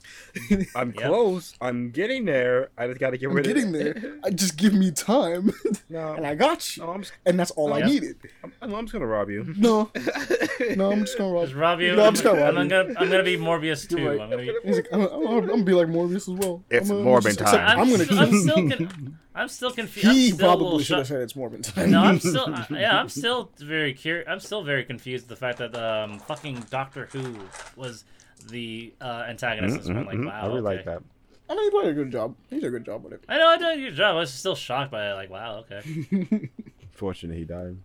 I'm Yep. close. I'm getting there. I just got to get I'm rid getting of it. there. I just give me time, No, and I got you, no, I'm, just, and that's all oh, I Yeah. needed. I'm, I'm just gonna rob you. No, no, I'm just gonna rob. Just rob you. No, I'm just gonna rob and I'm you. gonna I'm gonna be Morbius too. Right. I'm gonna be. Like, I'm, I'm, I'm gonna be like Morbius as well. It's I'm Morbin time. I'm, I'm gonna I'm kill still con- I'm still confused. He still probably should have shocked. said it's Morbin time. No, I'm still uh, yeah, I'm still very curious. I'm still very confused with the fact that um fucking Doctor Who was the uh, antagonist. in this one. Like wow, I really okay. like that. I mean, he played a good job. He did a good job with it. I know I did a good job. I was still shocked by it. Like wow, okay. Fortunately, he died.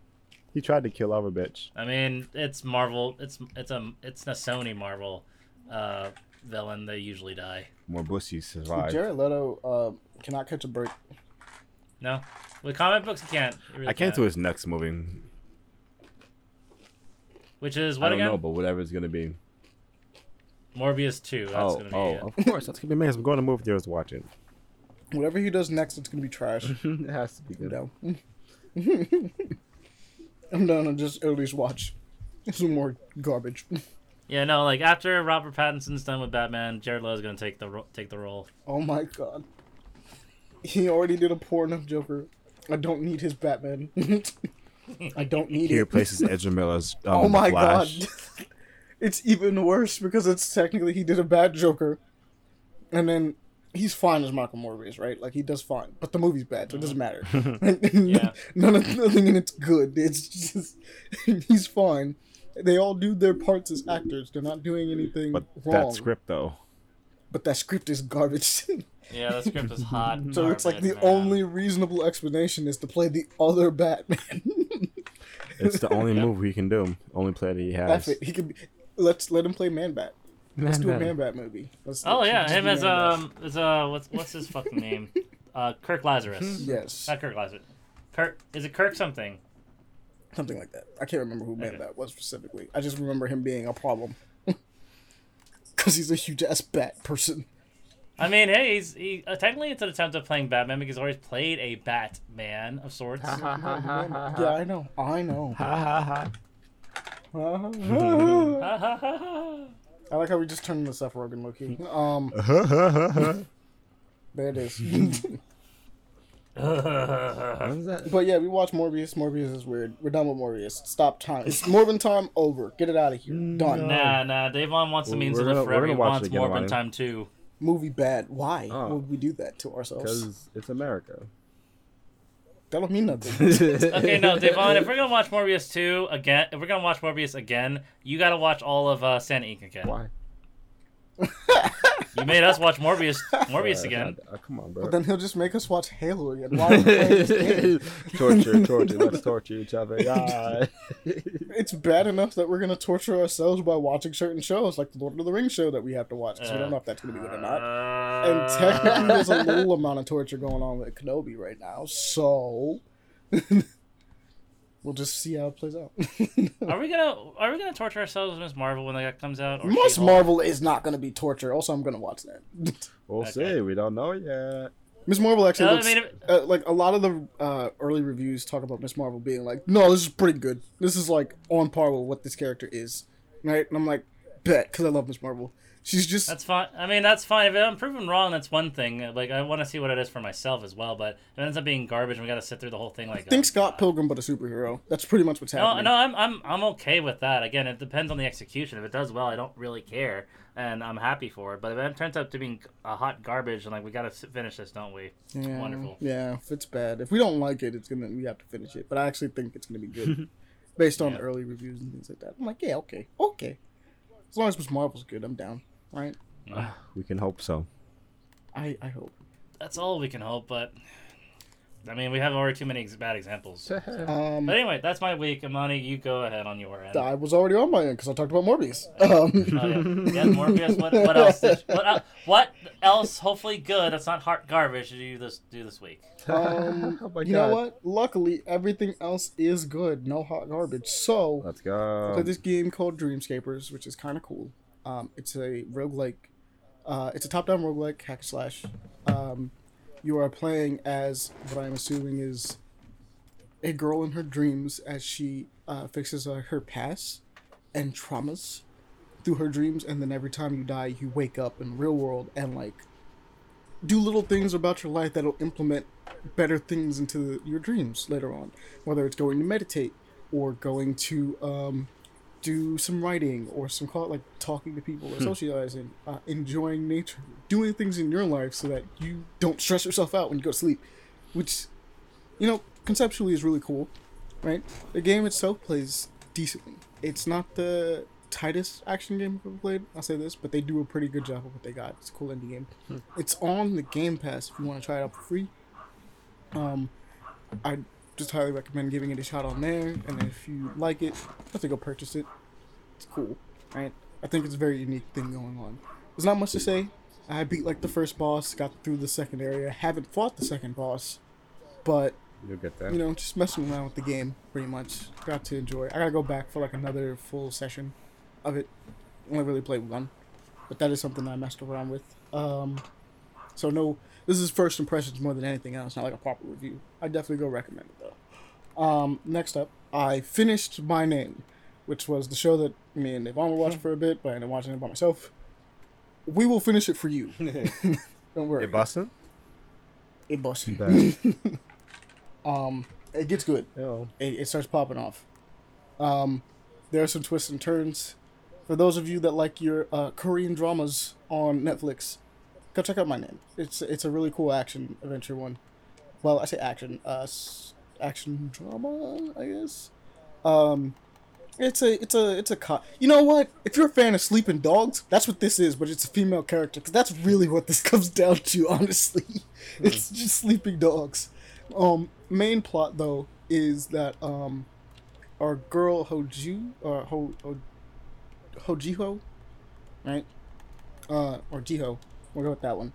He tried to kill our bitch. I mean, it's Marvel. It's it's a it's a Sony Marvel uh, villain. They usually die. More bussies survived. Jared Leto uh, cannot catch a break. No, with comic books, you can't. You really I can't can't. to his next movie. Which is what I what don't again? know, but whatever it's gonna be. Morbius two. That's oh, gonna be oh, it. of course, that's gonna be amazing. I'm going to move theaters to watch it. Whatever he does next, it's gonna be trash. it has to be I'm good. down. I'm down to just at least watch some more garbage. Yeah, no, like after Robert Pattinson's done with Batman, Jared Leto's gonna take the ro- take the role. Oh my god. He already did a poor enough Joker. I don't need his Batman. I don't need He it. He replaces Ezra Miller's. Um, oh my Flash. god. it's even worse because it's technically he did a bad Joker. And then he's fine as Michael Morbius, right? Like he does fine. But the movie's bad, so it doesn't matter. Yeah. None of nothing in it's good. It's just he's fine. They all do their parts as actors. They're not doing anything But wrong. that script, though, But that script is garbage. Yeah, the script is hot. so it's like the man. only reasonable explanation is to play the other Batman. it's the only Yep. movie he can do. Only play that he has. That's it. He could. Be, let's let him play Man Bat. Let's do a Man Man Bat movie. Let's, Oh let's yeah, just him as Man-Bat. um as uh what's what's his fucking name? Uh, Kirk Lazarus. Yes, Not Kirk Lazarus. Kirk is it Kirk something? something like that. I can't remember who Man Okay. Bat was specifically. I just remember him being a problem because he's a huge ass bat person. I mean, hey, he's he uh, technically it's an attempt at playing Batman because he's always played a Batman of sorts. yeah, I know. I know. I I like how we just turned into Seth Rogen, Loki. Um, there it is. is but yeah, we watched Morbius. Morbius is weird. We're done with Morbius. Stop time. It's Morbin time. Over. Get it out of here. Done. nah, nah. Davon wants the We're means to gonna- live we're forever. gonna He watch wants again, Morbin Ronnie. time too. Movie bad. Why Oh. would we do that to ourselves? Because it's America. That don't mean nothing. Okay, no, Devon, if we're gonna watch Morbius two again, if we're gonna watch Morbius again, you gotta watch all of uh, Santa Inc. again. Why? You made us watch Morbius, Morbius Uh, again. uh, come on, bro. but then he'll just make us watch Halo again. Why are we playing this game? torture, torture. Let's torture each other. Yeah. It's bad enough that we're gonna torture ourselves by watching certain shows, like the Lord of the Rings show that we have to watch, because we don't know if that's gonna be good or not. And Uh, technically, there's a little amount of torture going on with Kenobi right now, so we'll just see how it plays out. Are we gonna are we gonna torture ourselves with Miss Marvel when that comes out? Miss Marvel is not gonna be torture. Also, I'm gonna watch that. we'll Okay. see. We don't know yet. Miss Marvel actually Uh, I looks mean, uh, like a lot of the uh, early reviews talk about Miss Marvel being like, "No, this is pretty good. This is like on par with what this character is." Right? And I'm like, "Bet," because I love Miss Marvel. She's just That's fine. I mean, that's fine. If I'm proven wrong, that's one thing. Like, I want to see what it is for myself as well. But if it ends up being garbage, and we got to sit through the whole thing. Like, think oh, Scott God. Pilgrim, but a superhero. That's pretty much what's happening. no, no, I'm, I'm, I'm okay with that. Again, it depends on the execution. If it does well, I don't really care, and I'm happy for it. But if it turns out to being a hot garbage, and like we got to finish this, don't we? Yeah, Wonderful. Yeah, if it's bad, if we don't like it, it's gonna we have to finish it. But I actually think it's gonna be good, based on Yeah. early reviews and things like that. I'm like, yeah, okay, okay. As long as Miss Marvel's good, I'm down. Right? We can hope so. I I hope. That's all we can hope. But I mean, we have already too many ex- bad examples. Um, But anyway, that's my week. Amani, you go ahead on your end. I was already on my end because I talked about Morbius. Um, Oh, yeah. yeah, Morbius. What, what else? Did, what, el- what else? Hopefully, good. That's not heart garbage. Did you this do this week? Um, Oh my you know what? Luckily, everything else is good. No hot garbage. So, Let's I go. played this game called Dreamscapers, which is kind of cool. Um, it's a roguelike. Uh, it's a top-down roguelike hack slash. Um, you are playing as what I'm assuming is a girl in her dreams as she uh, fixes uh, her past and traumas through her dreams, and then every time you die, you wake up in real world and like do little things about your life that'll implement better things into your dreams later on. Whether it's going to meditate or going to um, do some writing or some call it like talking to people or socializing, uh, enjoying nature, doing things in your life so that you don't stress yourself out when you go to sleep, which you know conceptually is really cool, right? The game itself plays decently. It's not the tightest action game I've ever played. I'll say this, but they do a pretty good job of what they got. It's a cool indie game. It's on the Game Pass if you want to try it out for free. Um, I just highly recommend giving it a shot on there, and if you like it, think go purchase it. It's cool, right? I think it's a very unique thing going on. There's not much to say. I beat like the first boss, got through the second area, haven't fought the second boss, but You'll get that. you know, just messing around with the game pretty much. Got to enjoy. I gotta go back for like another full session of it. Only really played one, but that is something I messed around with. Um, so no, this is first impressions more than anything else. Not like a proper review. I definitely go recommend it though. Um, next up, I finished My Name, which was the show that me and Devon were watching for a bit, but I ended up watching it by myself. We will finish it for you. Don't worry. Hey, Boston? It busted. Um, it gets good. It, it starts popping off. Um, there are some twists and turns. For those of you that like your uh, Korean dramas on Netflix, go check out My Name. It's it's a really cool action adventure one. Well, I say action, uh, action drama, I guess. Um, it's a it's a it's a co- You know what? If you're a fan of Sleeping Dogs, that's what this is, but it's a female character because that's really what this comes down to. Honestly, it's just Sleeping Dogs. Um, main plot though is that um, our girl Hoju or Ho, Ho Hojiho, right? Uh, or Jiho, we'll go with that one.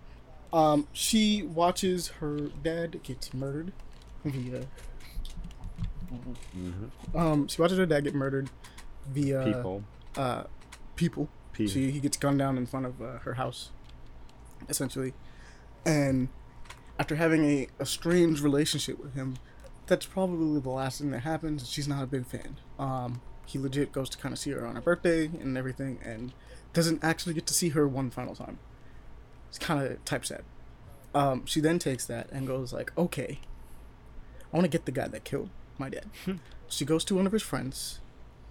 Um, she watches her dad get murdered via. Mm-hmm. Um, she watches her dad get murdered via People. uh people. P. She he gets gunned down in front of uh, her house, essentially, and after having a, a strange relationship with him, that's probably the last thing that happens. She's not a big fan. Um, he legit goes to kind of see her on her birthday and everything, and doesn't actually get to see her one final time. It's kind of typeset. Um, she then takes that and goes like, okay, I want to get the guy that killed my dad. she goes to one of his friends,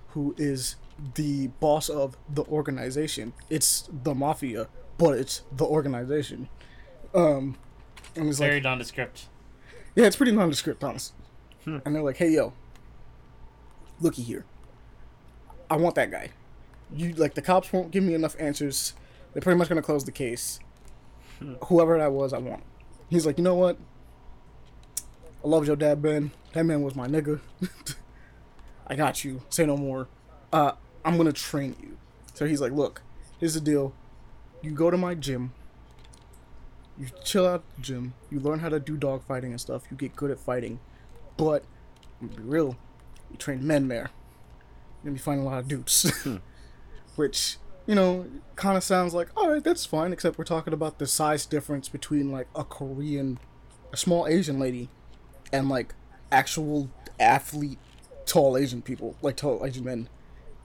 who is the boss of the organization. It's the mafia but it's the organization. Um, and it's like, Very nondescript. yeah, it's pretty nondescript, honestly. And they're like, hey, yo, looky here. I want that guy. You like the cops won't give me enough answers. They're pretty much gonna close the case. Whoever that was, I want. He's like, you know what? I love your dad, Ben. That man was my nigga. I got you. Say no more. Uh, I'm gonna train you. So he's like, look, here's the deal. You go to my gym. You chill out at the gym. You learn how to do dog fighting and stuff. You get good at fighting. But, I'm gonna be real, you train men there. You're gonna be finding a lot of dudes. Which, you know, kind of sounds like, alright, that's fine, except we're talking about the size difference between, like, a Korean, a small Asian lady, and, like, actual athlete, tall Asian people, like, tall Asian men.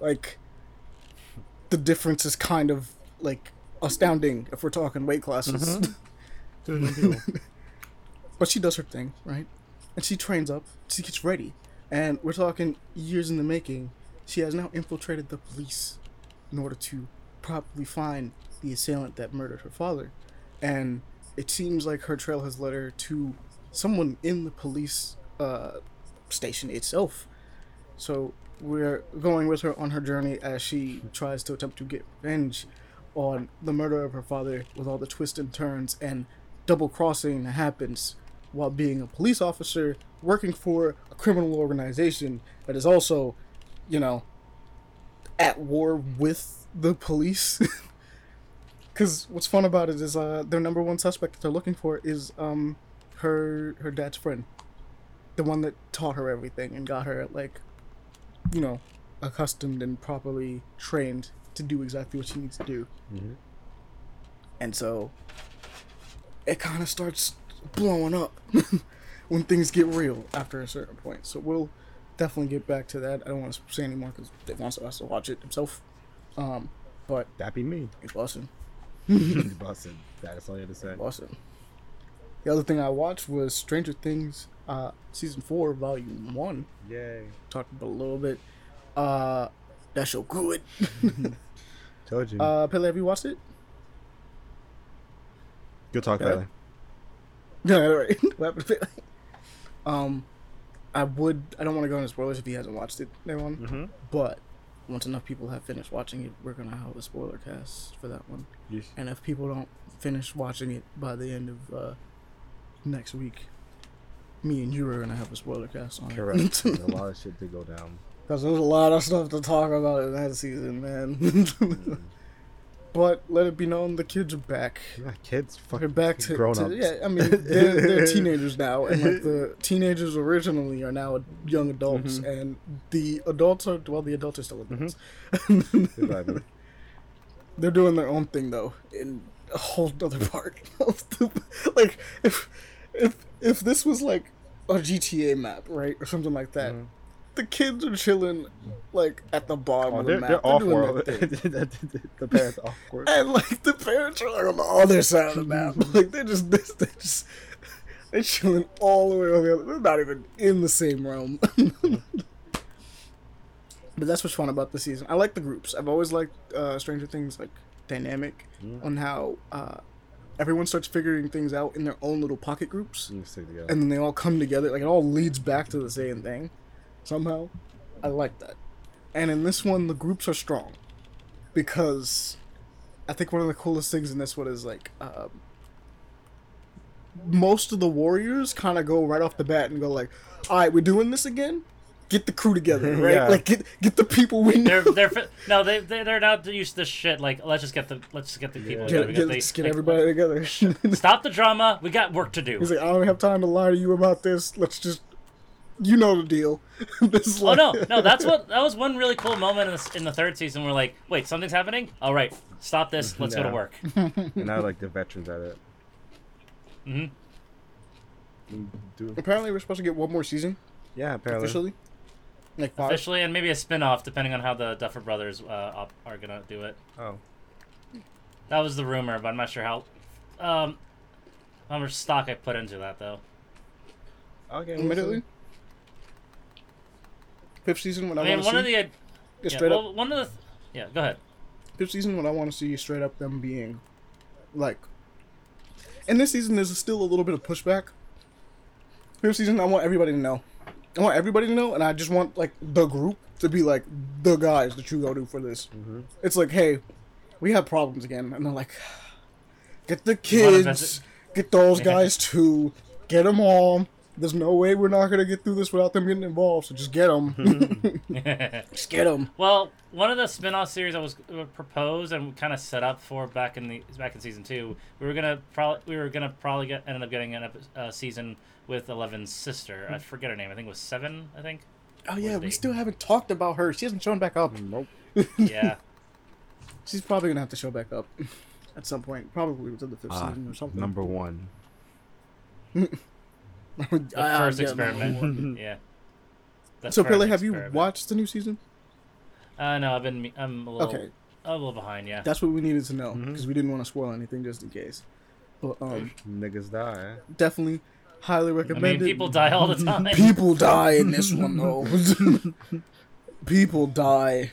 Like, the difference is kind of, like, astounding if we're talking weight classes. Mm-hmm. but she does her thing, right? And she trains up, she gets ready. And we're talking years in the making. She has now infiltrated the police in order to properly find the assailant that murdered her father. And it seems like her trail has led her to someone in the police uh, station itself. So we're going with her on her journey as she tries to attempt to get revenge on the murder of her father with all the twists and turns and double crossing that happens while being a police officer working for a criminal organization that is also, you know, at war with the police. Because what's fun about it is uh, their number one suspect that they're looking for is um, her her dad's friend, the one that taught her everything and got her like, you know, accustomed and properly trained to do exactly what she needs to do. Mhm. And so it kind of starts blowing up when things get real after a certain point. So we'll definitely get back to that. I don't want to say anymore because Dave wants us to watch it himself. Um, but That be me. it's busting. Busted. That's all you had to say. Busting. The other thing I watched was Stranger Things, uh, season four, volume one. Yay. Talked about a little bit. Uh, that show good. Told you. uh, Pele, have you watched it? Good talk, yeah. Bailey. Yeah, right. what happened to Pele? Um, I would. I don't want to go into spoilers if he hasn't watched it, everyone. Mm-hmm. But once enough people have finished watching it, we're gonna have a spoiler cast for that one. Yes. And if people don't finish watching it by the end of uh, next week, me and you are gonna have a spoiler cast on Correct. it. There's a lot of shit to go down. Because there's a lot of stuff to talk about in that season, man. but let it be known, the kids are back. Yeah, kids, They're fucking back to, grown to- ups. yeah. I mean, they're, they're teenagers now, and like the teenagers originally are now young adults, Mhm. and the adults are well, the adults are still adults. Goodbye, Bailey. They're doing their own thing though, in a whole other part of the like if if if this was like a GTA map, right, or something like that. Mhm. The kids are chilling like at the bottom Oh, of the they're, map. they're off doing their world. the parents off world. and like the parents are like on the other side of the map. Like they're just they're, they're just they're chilling all the way on the other. They're not even in the same realm. but that's what's fun about the season. I like the groups. I've always liked uh, Stranger Things like dynamic Mm. on how uh, everyone starts figuring things out in their own little pocket groups, together. and then they all come together. Like it all leads back to the same thing somehow. I like that. And in this one, the groups are strong because I think one of the coolest things in this one is like um, most of the warriors kind of go right off the bat and go like, "All right, we're doing this again. Get the crew together, right? Yeah. Like get get the people we know. They're they're no they they they're not used to this shit. Like let's just get the let's just get the people. Yeah. together. Get, get, they- let's get like, everybody together." Stop the drama. We got work to do. He's like, "I don't have time to lie to you about this. Let's just, you know the deal." this is Oh like- no, no, that's what that was one really cool moment in the, in the third season. We're like, wait, something's happening. All right, stop this. Let's go to work. and now like the veterans at it. hmm Mm, Apparently, we're supposed to get one more season yeah, apparently. officially. Like five. Officially, and maybe a spin-off depending on how the Duffer Brothers uh, op- are gonna do it. Oh, That was the rumor, but I'm not sure how. Um, how much stock I put into that though. okay. Immediately. Fifth season, when I, I mean, want one to of see the is yeah, straight up one of the yeah. Go ahead. fifth season what I want to see straight up them being like, in this season, there's still a little bit of pushback. This season, I want everybody to know. I want everybody to know, and I just want like the group to be like the guys that you go to for this. Mm-hmm. It's like, hey, we have problems again, and they're like, get the kids, get those guys too, get them all. There's no way we're not gonna get through this without them getting involved. So just get them, just get them. Well, one of the spin-off series that was uh, proposed and kind of set up for back in the back in season two, we were gonna probably we were gonna probably get ended up getting an epi- uh, season with Eleven's sister. I forget her name. I think it was Seven. I think. Oh yeah, we still haven't talked about her. She hasn't shown back up. Nope. Yeah. She's probably gonna have to show back up at some point, probably within the fifth Uh, season or something. number one. The Ah, first yeah, number one. experiment. yeah. The So first Pele, have you watched the new season? Uh, no, I've been. I'm a little. Okay, A little behind. Yeah. that's what we needed to know because we didn't want to spoil anything just in case. But um, Niggas die. definitely highly I recommend mean, it. people die all the time. People die in this one though. people die.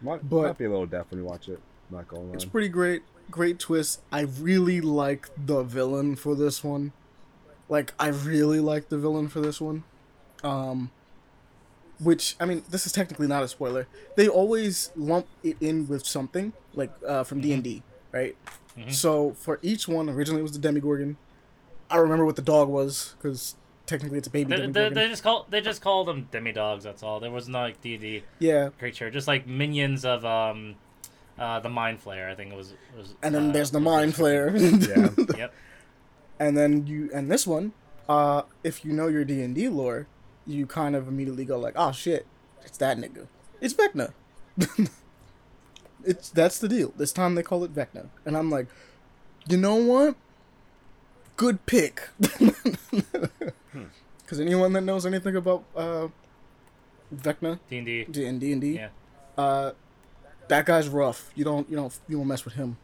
Might, But- might be a little deaf when you watch it. Not going It's on. pretty great. Great twist. I really like the villain for this one. Like I really like the villain for this one. Um which I mean, this is technically not a spoiler. They always lump it in with something like uh from D&D, right? Mhm. So for each one, originally it was the Demogorgon. I remember what the dog was cuz technically it's a baby They, they, Demogorgon. they just call they just called them demi-dogs. That's all. There was no like D&D yeah. creature, just like minions of um, uh, the Mind Flayer. I think it was. it was And then uh, there's the mind flayer. Yeah. Yep. And then you and this one uh if you know your d&d lore you kind of immediately go like oh shit it's that nigga. It's vecna. It's that's the deal. This time they call it vecna. And i'm like you know what? Good pick. Because anyone that knows anything about uh vecna? D&D. and d&d Yeah. uh that guy's rough. You don't you don't you don't mess with him.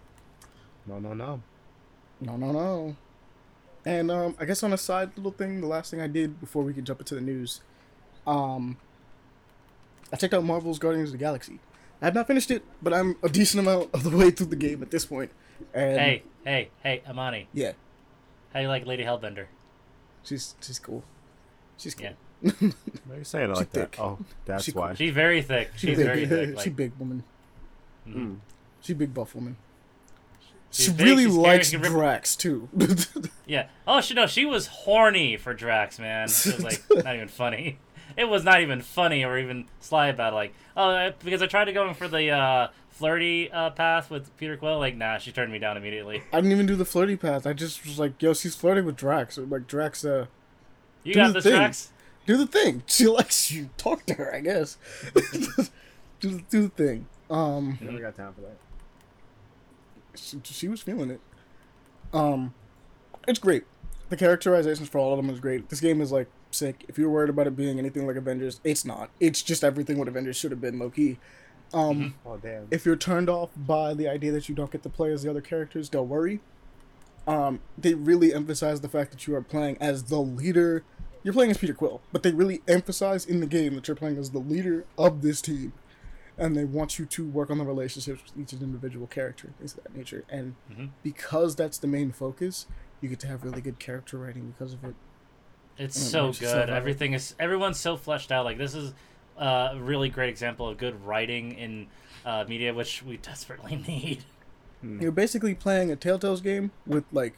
No, no, no. No, no, no. And um, I guess on a side little thing, the last thing I did before we could jump into the news, um, I checked out Marvel's Guardians of the Galaxy. I have not finished it, but I'm a decent amount of the way through the game at this point. And Hey, hey, hey, Amani. yeah, How do you like Lady Hellbender? she's she's cool. She's cool. Yeah. Why are you saying it She like that? Oh, that's She- why. She's very thick. She She's big. very thick. Like, she big woman. Mm. She big buff woman. She's she big, really she's scary, likes she Drax too. Yeah. Oh, she no, she was horny for Drax, man. It was like not even funny. It was not even funny or even sly about it. Like, oh, because I tried to go in for the uh, flirty uh, path with Peter Quill. Like, nah, she turned me down immediately. I didn't even do the flirty path. I just was like, yo, she's flirting with Drax. Like Drax, uh, You Do got the this, thing. Drax. do the thing. She likes you. Talk to her, I guess. do, the- do the thing. Um, Never got time for that. She, she was feeling it. Um, it's great. The characterizations for all of them is great. This game is like sick. If you're worried about it being anything like Avengers, it's not. It's just everything what Avengers should have been, low key. Um, Oh, damn. if you're turned off by the idea that you don't get to play as the other characters, don't worry. Um, they really emphasize the fact that you are playing as the leader. You're playing as Peter Quill, but they really emphasize in the game that you're playing as the leader of this team, and they want you to work on the relationships with each individual character, things of that nature. And Mhm. because that's the main focus, you get to have really good character writing because of it. It's so makes good. Everything is everyone's so fleshed out. Like this is uh, a really great example of good writing in uh, media, which we desperately need. You're basically playing a Telltale's game with like,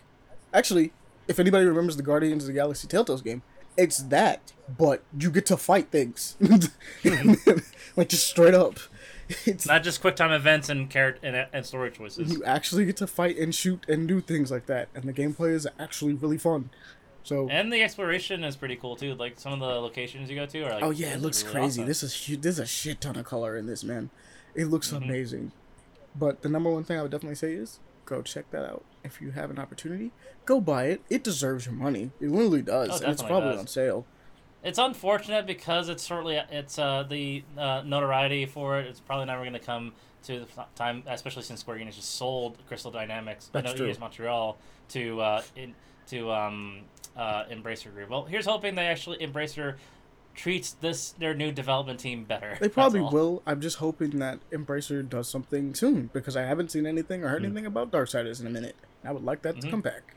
actually, if anybody remembers the Guardians of the Galaxy Telltale's game, it's that, but you get to fight things, like just straight up. It's Not just quick time events and character and, and story choices. you actually get to fight and shoot and do things like that, and the gameplay is actually really fun. So, And the exploration is pretty cool too. Like some of the locations you go to are like. oh yeah, it looks really crazy. awesome. This is hu- there's a shit ton of color in this man. It looks Mhm. amazing. But the number one thing I would definitely say is go check that out if you have an opportunity. Go buy it. It deserves your money. It literally does, Oh, and it's probably does. on sale. It's unfortunate because it's certainly it's uh, the uh, notoriety for it. It's probably never going to come to the time, especially since Square Enix just sold Crystal Dynamics, That's no, true. Montreal to uh, in, to um, uh, Embracer Group. Well, here's hoping they actually Embracer treats this their new development team better. They probably will. I'm just hoping that Embracer does something soon because I haven't seen anything or heard anything about Darksiders in a minute. I would like that Mhm. to come back.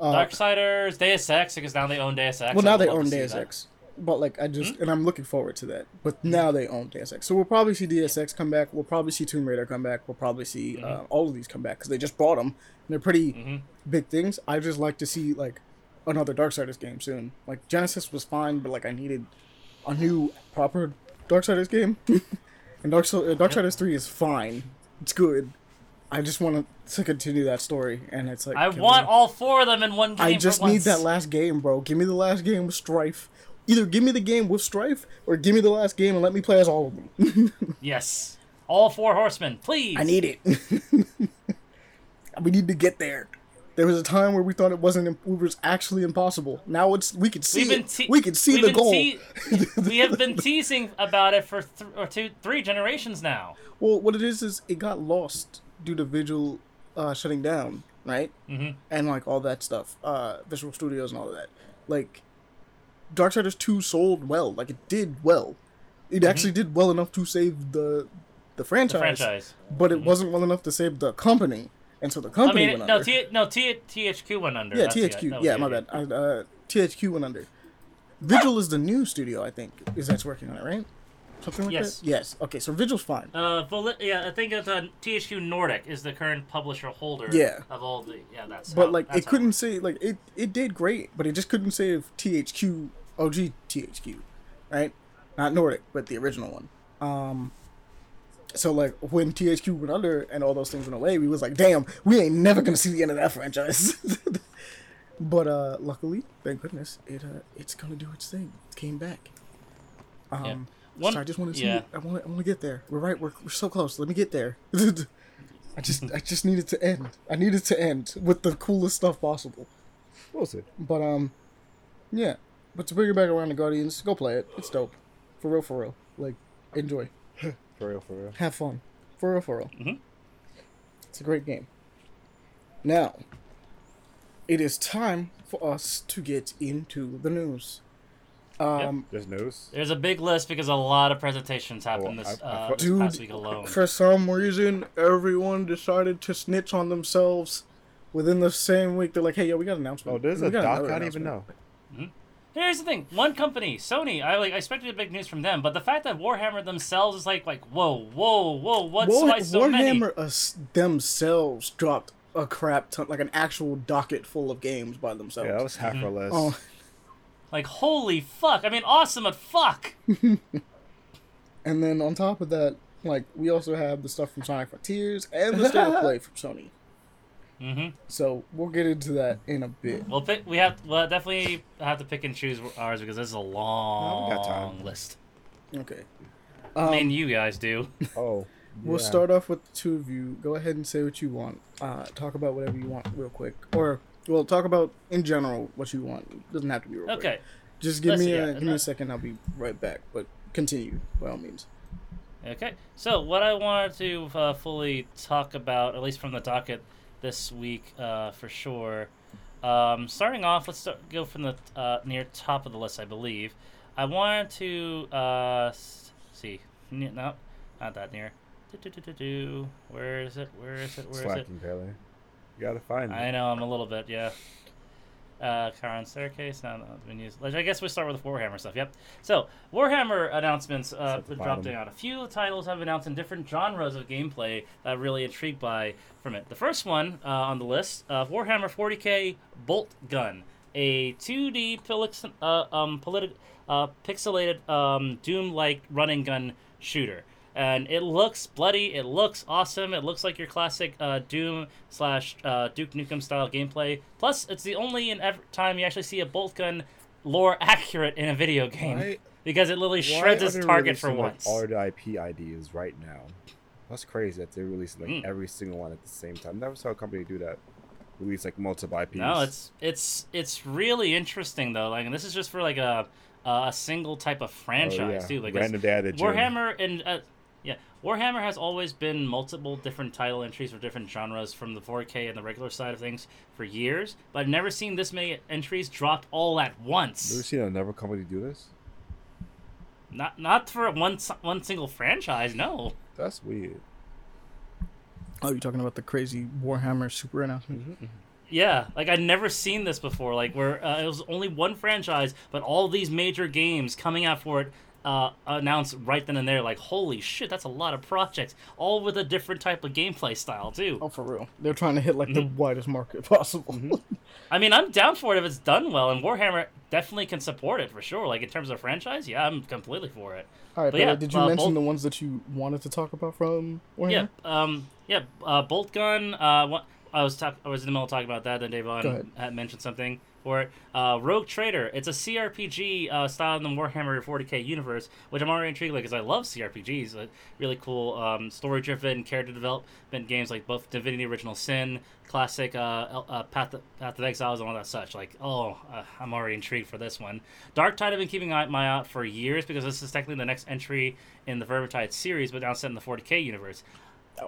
Uh, Darksiders, Deus Ex, because now they own Deus Ex. well, now they own Deus? Ex, but like I just and I'm looking forward to that. But now they own Deus Ex, so we'll probably see Deus Ex come back. We'll probably see Tomb Raider come back. We'll probably see Mm-hmm. uh, all of these come back because they just brought them. And they're pretty Mhm. big things. I just like to see like another Darksiders game soon. Like Genesis was fine, but like I needed a new proper Darksiders game. and Dark uh, Darksiders three is fine. It's good. I just want to continue that story, and it's like I want we- all four of them in one game. I just need that last game, bro. Give me the last game with Strife. Either give me the game with Strife, or give me the last game and let me play as all of them. Yes, all four horsemen, please. I need it. we need to get there. There was a time where we thought it wasn't. It was actually impossible. Now it's we can see te- we can see the goal. te- we have been teasing about it for th- or two, three generations now. Well, what it is is it got lost due to Vigil uh, shutting down, right? Mhm. And like all that stuff, uh, Visual Studios and all of that. Like, Darksiders Two sold well. Like it did well. It actually did well enough to save the the franchise, Mm-hmm. The franchise. but it wasn't well enough to save the company, and so the I company mean, went no, under. T- no, T- THQ went under. yeah, That's THQ. that yeah, my bad. I, uh, THQ went under. Vigil is the new studio, I think, is that's working on it, right? Something like Yes. that. Yes. Okay, so Vigil's fine. Uh, Voli- yeah, I think it's uh, THQ Nordic is the current publisher holder. Yeah. Of all the yeah, that's. It. But how- like that's it couldn't say like it it did great, but it just couldn't save THQ OG THQ, right? Not Nordic, but the original one. Um so like when THQ went under and all those things went away, we was like, damn, we ain't never gonna see the end of that franchise. but uh luckily, thank goodness, it uh it's gonna do its thing. It came back. Um Yeah. One- so I just want to see yeah. it. I want I want to get there. We're right. We're, we're so close. Let me get there. I just I just need it to end. I need it to end with the coolest stuff possible. What was it? But um, yeah. But to bring it back around to Guardians, go play it. It's dope. For real, for real. Like, enjoy. For real, for real. Have fun. For real, for real. Mhm. It's a great game. Now, it is time for us to get into the news. Um, There's news. There's a big list because a lot of presentations happened Oh, this, I- I uh, thought- this Dude, past week alone. for some reason, everyone decided to snitch on themselves within the same week. They're like, "Hey, yo, we got an announcement." Oh, there's We a got doc. I didn't even announcement." know. Here's the thing: one company, Sony. I like I expected big news from them, but the fact that Warhammer themselves is like, like, whoa, whoa, whoa, what's War- why so many? Warhammer uh, us themselves dropped a crap ton, like an actual docket full of games by themselves. Yeah, that was half our mm-hmm. list. Oh, Like, holy fuck! I mean, awesome, but fuck. and then on top of that, like we also have the stuff from Sonic Frontiers and the state of play from Sony. Hmm So we'll get into that in a bit. We'll pick. We have. Well, definitely have to pick and choose ours because this is a long got time. list. Okay. I Um, mean, you guys do. Oh. We'll yeah. start off with the two of you. Go ahead and say what you want. Uh, talk about whatever you want, real quick, or well, talk about in general what you want. It doesn't have to be real quick. Okay. Just give Let's me see, a yeah, give me a second. I'll be right back. But continue by all means. Okay. So what I wanted to uh, fully talk about, at least from the docket this week, uh, for sure. Um, starting off, let's start, go from the uh, near top of the list, I believe. I wanted to uh, see. No, not that near. Do-do-do-do-do. Where is it? Where is it? Where is it? Slacking, Pele. You gotta find I know I'm a little bit, yeah. Uh, car on staircase. No, no, it's been used. I guess we start with the Warhammer stuff. Yep. So Warhammer announcements uh, dropping out. A few titles have been announced in different genres of gameplay that I'm really intrigued by from it. The first one uh, on the list, uh, Warhammer 40k Bolt Gun, a 2D pilix, uh, um, politi- uh, pixelated um, Doom-like running gun shooter and it looks bloody. It looks awesome. It looks like your classic uh, Doom slash uh, Duke Nukem style gameplay. Plus, it's the only in ever time you actually see a bolt gun lore accurate in a video game Why- because it literally shreds its target for like, once. the IP ideas right now. That's crazy that they're releasing like Mm. every single one at the same time. Never saw a company do that. Release like multiple IPs. No, it's it's it's really interesting though. Like, and this is just for like a a single type of Oh, franchise yeah. too. Like, random day at the gym. Warhammer and uh, Warhammer has always been multiple different title entries for different genres from the 4K and the regular side of things for years, but I've never seen this many entries dropped all at once. Never once. seen another company do this. Not not for one one single franchise. No. That's weird. Oh, you're talking about the crazy Warhammer Super announcement? Yeah, like I'd never seen this before. Like where uh, it was only one franchise, but all these major games coming out for it uh, announced right then and there. Like holy shit, that's a lot of projects, all with a different type of gameplay style too. Oh, for real. They're trying to hit like the widest market possible. I mean, I'm down for it if it's done well, and Warhammer definitely can support it for sure. Like in terms of franchise, yeah, I'm completely for it. All right, But but yeah, did you uh, mention both- the ones that you wanted to talk about from Warhammer? Yeah, um, yeah, uh, bolt gun. Uh, I was talk- I was in the middle of talking about that. Then Davon had mentioned something for it. Uh, Rogue Trader. It's a CRPG uh, style in the Warhammer 40k universe, which I'm already intrigued with because I love CRPGs. Uh, really cool um, story-driven character development games like both Divinity: Original Sin, classic uh, uh, Path, of, Path of Exiles, and all that such. Like, oh, uh, I'm already intrigued for this one. Dark Tide I've been keeping my eye out for years because this is technically the next entry in the Vermintide series, but now set in the 40k universe.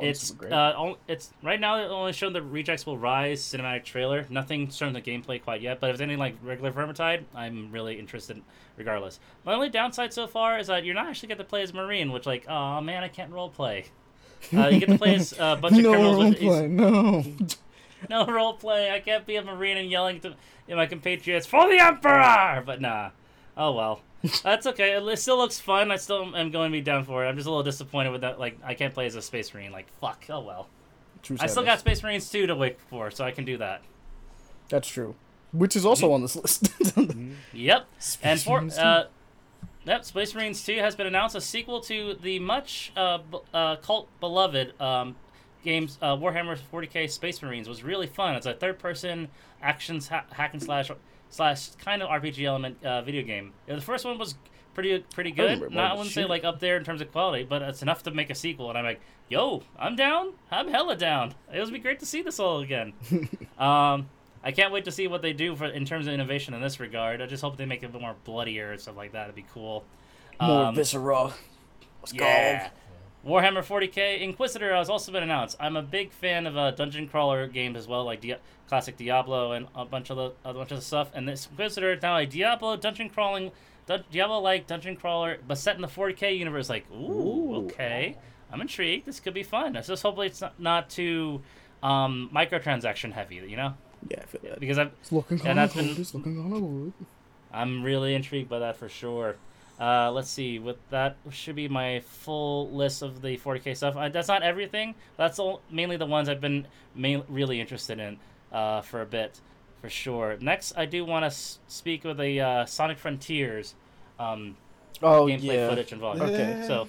It's great. uh, it's right now they only shown the Rejects Will Rise cinematic trailer. Nothing shown the gameplay quite yet. But if it's anything like regular Vermintide, I'm really interested. Regardless, my only downside so far is that you're not actually get to play as Marine, which like, oh man, I can't role play. Uh, you get to play as a bunch of no criminals with roleplay, no. no role play. I can't be a Marine and yelling to my compatriots for the Emperor. But nah. Oh well. That's okay. It still looks fun. I still am going to be down for it. I'm just a little disappointed with that. Like, I can't play as a Space Marine. Like, fuck. Oh well. True I still got. Space Marines 2 to wait for, so I can do that. That's true. Which is also on this list. Yep. Space and for uh, yep, Space Marines 2 has been announced a sequel to the much uh, b- uh, cult beloved um, games uh, Warhammer 40k Space Marines was really fun. It's a third person actions ha- hack and slash slash kind of RPG element uh, video game. The first one was pretty pretty good. more Not I wouldn't say like up there in terms of quality, but it's enough to make a sequel. And I'm like, yo, I'm down. I'm hella down. It would be great to see this all again. um, I can't wait to see what they do for in terms of innovation in this regard. I just hope they make it a bit more bloodier and stuff like that. It'd be cool. More Um, viscera. Let's yeah. Warhammer 40k Inquisitor has also been announced. I'm a big fan of uh, dungeon crawler games as well, like Di- classic Diablo and a bunch of the a bunch of the stuff. And this Inquisitor is now a Diablo dungeon crawling, dun- Diablo like dungeon crawler, but set in the 40k universe. Like, ooh, Ooh. okay, I'm intrigued. This could be fun. It's just hopefully it's not, not too um, microtransaction heavy, you know, Yeah, I feel that. because I've It's looking Yeah, kind of that's been- It's looking kind of good. I'm really intrigued by that for sure. Uh, let's see. With that should be my full list of the 40k stuff. Uh, that's not everything. That's all, mainly the ones I've been main, really interested in uh, for a bit, for sure. Next, I do want to s- speak with the uh, Sonic Frontiers um, Oh, gameplay yeah. footage involved. Okay. So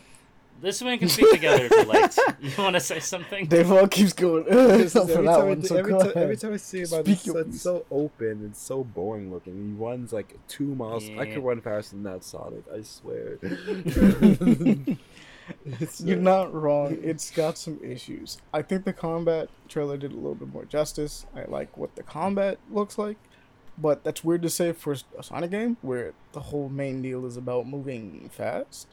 this one can speak together if you like. You want to say something? Dave all keeps going. Because Except for every, that time I, one, th- so every, go every time I see him, I'm Speak just, it's so open and so boring looking. He runs like two miles. I could run faster than that Sonic. I swear. It's, You're uh, not wrong. It's got some issues. I think the combat trailer did a little bit more justice. I like what the combat looks like, but that's weird to say for a Sonic game where the whole main deal is about moving fast.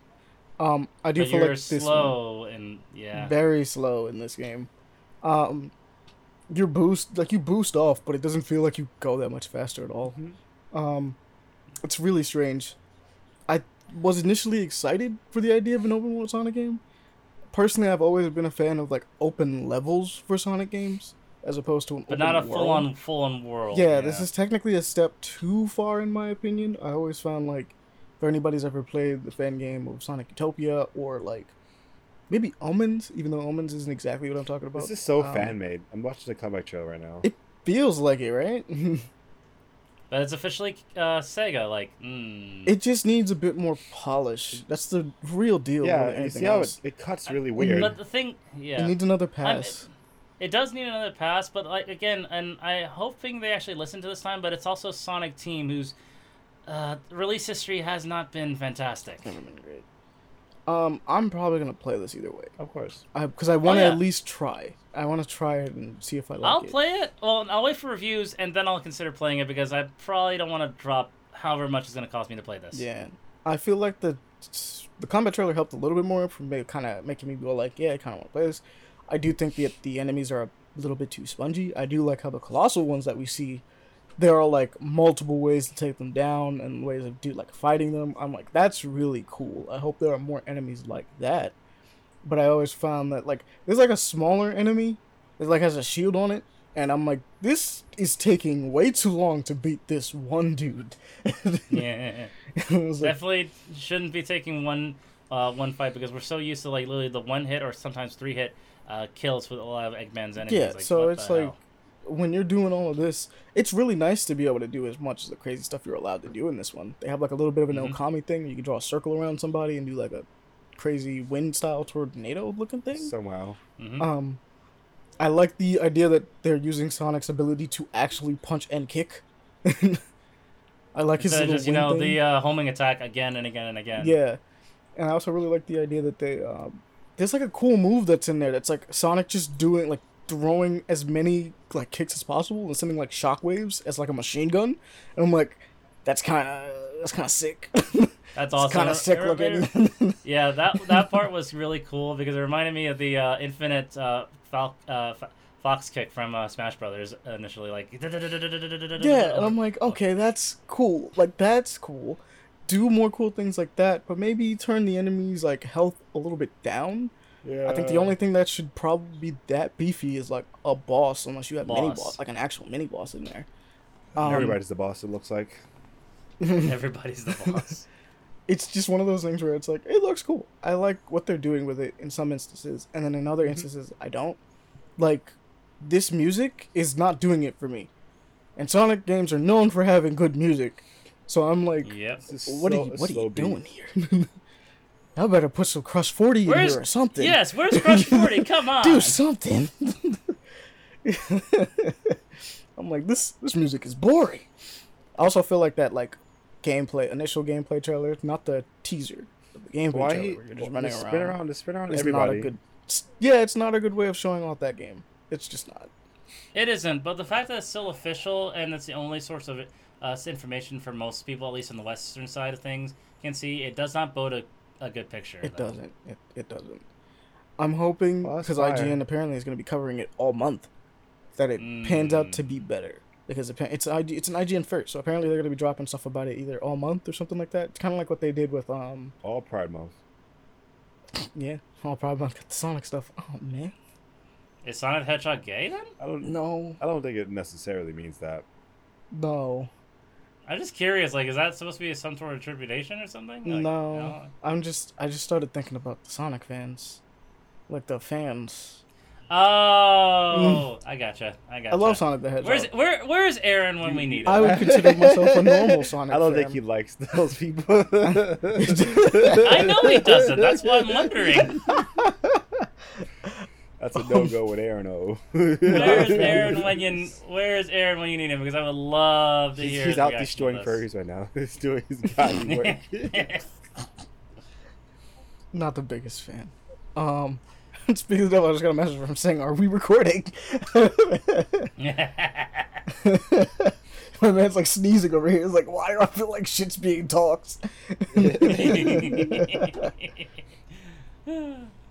Um, I do But feel like this one- slow and yeah. very slow in this game. Um, your boost, like you boost off, but it doesn't feel like you go that much faster at all. Mhm. Um, it's really strange. I was initially excited for the idea of an open world Sonic game. Personally, I've always been a fan of like open levels for Sonic games, as opposed to an but not a full on full on world. Yeah, this is technically a step too far in my opinion. I always found like, if anybody's ever played the fan game of Sonic Utopia or like, maybe Omens, even though Omens isn't exactly what I'm talking about. This is so Um, fan made. I'm watching the comeback trailer right now. It feels like it, right? But it's officially uh, Sega. Like, mm. it just needs a bit more polish. That's the real deal. yeah, more than and you anything see how it, it cuts really weird. But the thing, yeah, It needs another I'm- pass. it does need another pass. But like again, and I hoping they actually listen to this time. But it's also Sonic Team, whose uh, release history has not been fantastic. Never been great. Um, I'm probably gonna play this either way, of course. because I want to Oh, yeah. at least try. I want to try it and see if I like it. I'll play it. Well, I'll wait for reviews and then I'll consider playing it because I probably don't want to drop however much it's going to cost me to play this. Yeah, I feel like the the combat trailer helped a little bit more from kind of making me go like, yeah, I kind of want to play this. I do think the the enemies are a little bit too spongy. I do like how the colossal ones that we see there are like multiple ways to take them down and ways of do like fighting them. I'm like, that's really cool. I hope there are more enemies like that. But I always found that like there's like a smaller enemy that like has a shield on it, and I'm like, this is taking way too long to beat this one dude. Yeah. It was like, Definitely shouldn't be taking one uh, one fight because we're so used to like literally the one hit or sometimes three hit uh, kills with a lot of Eggman's enemies. Yeah, like, so it's like hell? When you're doing all of this, it's really nice to be able to do as much of the crazy stuff you're allowed to do in this one. They have like a little bit of an Mhm. Okami thing. You can draw a circle around somebody and do like a crazy wind style tornado looking thing. Somehow. Mhm. Um, I like the idea that they're using Sonic's ability to actually punch and kick. I like his little just you know thing. the uh, homing attack again and again and again. Yeah, and I also really like the idea that they um, there's like a cool move that's in there that's like Sonic just doing like throwing as many like kicks as possible and sending like shockwaves as like a machine gun, and I'm like, that's kind of that's kind of sick. That's awesome. kind of sick It- it- looking. Yeah, that that part was really cool because it reminded me of the uh, infinite uh, Fal- uh, F- Fox kick from uh, Smash Brothers initially, like yeah, and I'm like, okay, that's cool. Like that's cool. Do more cool things like that, but maybe turn the enemies like health a little bit down. Yeah. I think the only thing that should probably be that beefy is like a boss, unless you have mini Boss. boss, like an actual mini boss in there. Um, Everybody's the boss. It looks like. everybody's the boss. it's just one of those things where it's like it looks cool. I like what they're doing with it in some instances, and then in other Mm-hmm. instances I don't. Like this music is not doing it for me. And Sonic games are known for having good music. So I'm like, Yep. What so- are you what are slow you beat. doing here? I better put some Crush 40 in here or something. Yes, where's Crush Forty? Come on. Do something. I'm like, this this music is boring. I also feel like that like gameplay initial gameplay trailer, not the teaser, but the gameplay Why trailer where you're just well, running just around. spin around, just spin around It's everybody. not a good. Yeah, it's not a good way of showing off that game. It's just not. It isn't, but the fact that it's still official and it's the only source of uh, information for most people, at least on the western side of things, can see it does not bode a, a good picture. It though. doesn't. It, it doesn't. I'm hoping because fire. IGN apparently is going to be covering it all month, that it pans out Mm. to be better because it's IG, it's an IGN first, so apparently they're going to be dropping stuff about it either all month or something like that. It's kind of like what they did with um All Pride Month. yeah, all Pride Month got the Sonic stuff. Oh man, Is Sonic the Hedgehog gay then? I don't. know. I don't think it necessarily means that. no, I'm just curious. Like, is that supposed to be some sort of tribulation or something? Like, no. you know? I'm just I just started thinking about the Sonic fans, like the fans. Oh, I gotcha. I gotcha. I love Sonic the Hedgehog. Where's where Where's Aaron when we need him? I would consider myself a normal Sonic. I don't fan. think he likes those people. I know he doesn't. That's why I'm wondering. That's a no go with Aaron O. Where's Aaron when you Where's Aaron when you need him? Because I would love to He's, hear. he's out destroying furries right now. He's doing his godly work. not the biggest fan. Um, speaking of that, I just got a message from saying, "Are we recording?" My man's like sneezing over here. He's like, "Why do I feel like shit's being talked?" There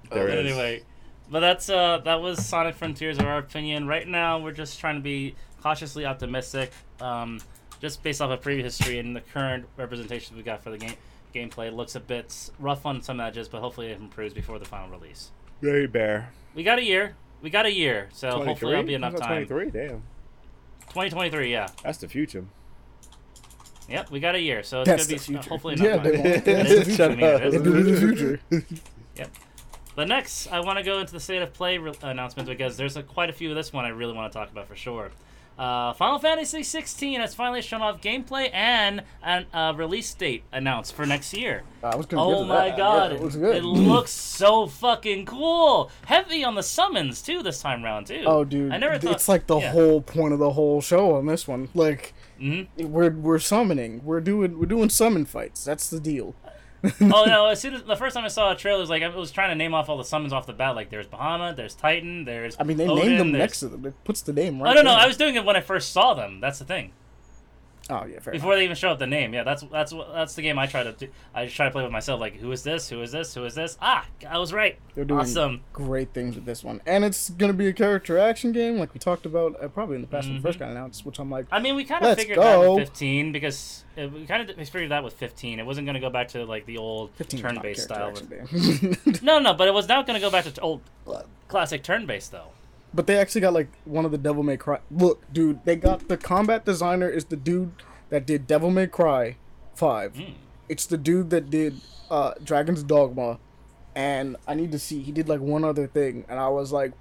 but it is. anyway, but that's uh that was Sonic Frontiers of our opinion. Right now, we're just trying to be cautiously optimistic, um, just based off of previous history and the current representation we got for the game gameplay. It looks a bit rough on some edges, but hopefully it improves before the final release. Very bare. We got a year. We got a year, so hopefully that'll be enough time. 23? Damn. 2023, yeah. That's the future. Yep, we got a year, so it's That's gonna be the future. hopefully Yeah, time. they. It is the future, I But next, I want to go into the state of play re- announcements because there's a, quite a few of this one I really want to talk about for sure. Uh, Final Fantasy 16 has finally shown off gameplay and a uh, release date announced for next year. I was gonna Oh my that. god, Yeah, it, looks good. it looks so fucking cool. Heavy on the summons too this time round too. Oh, dude, I never thought, it's like the yeah. whole point of the whole show on this one. Like, Mhm. we're we're summoning. We're doing we're doing summon fights. That's the deal. oh no! As soon as the first time I saw a trailer, was like I was trying to name off all the summons off the bat. Like there's Bahamut, there's Titan, there's I mean, they Odin, named them there's- next to them. It puts the name right. Oh no no! there. I was doing it when I first saw them. That's the thing. Oh yeah, fair. before they even show up the name. Yeah, that's that's that's the game I try to do. I just try to play with myself. Like, who is this? Who is this? Who is this? Ah, I was right. They're doing Awesome. great things with this one, and it's gonna be a character action game, like we talked about uh, probably in the past when it first got announced. Which I'm like, I mean, we kind of figured that with 15 because uh, we kind of figured that with 15. It wasn't going to go back to like the old 15 is not a turn-based style. No, no, but it was not going to go back to t- old classic turn-based though. But they actually got like one of the Devil May Cry. Look, dude, they got the combat designer is the dude that did Devil May Cry, five. Mm. It's the dude that did uh, Dragon's Dogma, and I need to see he did like one other thing, and I was like,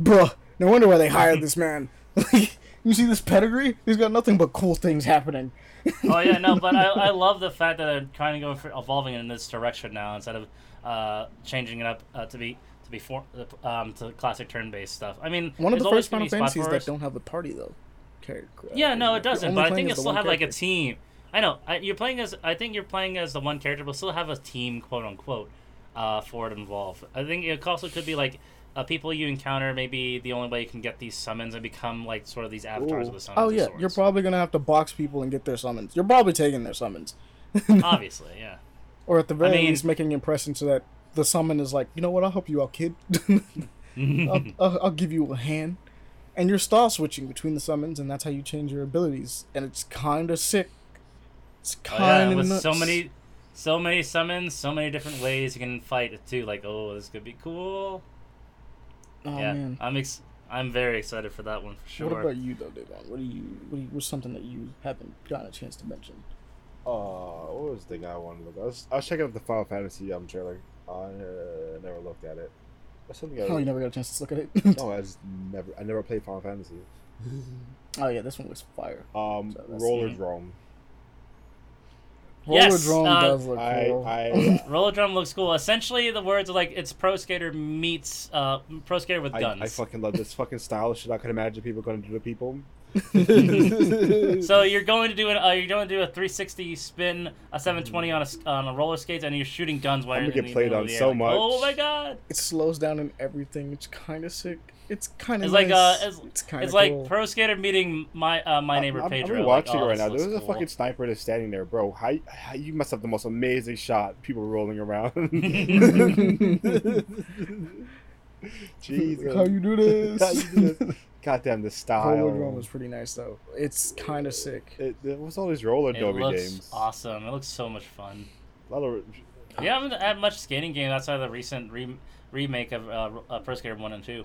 bruh, no wonder why they hired this man. Like, you see this pedigree? He's got nothing but cool things happening. Oh yeah, no, but I, I love the fact that they're kind of going for evolving in this direction now instead of uh, changing it up uh, to be to be for um, to classic turn-based stuff. I mean, One of the first gonna Final be Fantasies that don't have the party though. Character. Yeah, no, it doesn't. But I think as it still one have like a team. I know I, you're playing as. I think you're playing as the one character, but still have a team, quote unquote, uh, for it involved. I think it also could be like uh, people you encounter. Maybe the only way you can get these summons and become like sort of these avatars of the summons. Oh yeah, you're probably gonna have to box people and get their summons. You're probably taking their summons, obviously, yeah. or at the very mean- least making impressions impression so that the summon is like, you know what, I'll help you out, kid. I'll, I'll, I'll give you a hand, and you're style switching between the summons, and that's how you change your abilities, and it's kind of sick. It's Oh, kind of with nuts. so many, so many summons, so many different ways you can fight it too. Like, oh, this could be cool. Oh yeah, man. I'm ex- I'm very excited for that one for sure. What about you though, Devon? What do you? What do you? What's something that you haven't gotten a chance to mention? Uh, what was the thing I wanted to look? At? I was, I was checking out the Final Fantasy um trailer. I uh, never looked at it. That's something I. Oh, you never got a chance to look at it. no, I just never. I never played Final Fantasy. oh yeah, this one was fire. Um, So Roller. Drome. Roller Yes, drone uh, does look I, cool. I, Rollerdrome looks cool. Essentially, the words are like it's Pro Skater meets uh, Pro Skater with guns. I fucking love this fucking style shit. I can imagine people going to do to people. so you're going to do an uh, you're going to do a 360 spin, a 720 on a s- on a roller skates, and you're shooting guns while I'm you're gonna in get the played on the air. so Like, much. Oh my god! it slows down and everything. It's kind of sick. It's kind of It's nice. like uh, it's, it's kind of it's like cool. Pro Skater meeting my uh, my neighbor I'm, Pedro. I'm like, watching oh, it right now. looks There's a fucking sniper that's standing there, bro. How, how you must have the most amazing shot. People rolling around. Jesus. How you do this? How you do this? Goddamn, the style. Rollerdrome was pretty nice though. It's kind of sick. It, it was all these roller It derby looks games. awesome. It looks so much fun. A lot of We haven't had much skating game outside of the recent re- remake of uh, uh, Pro Skater One and Two.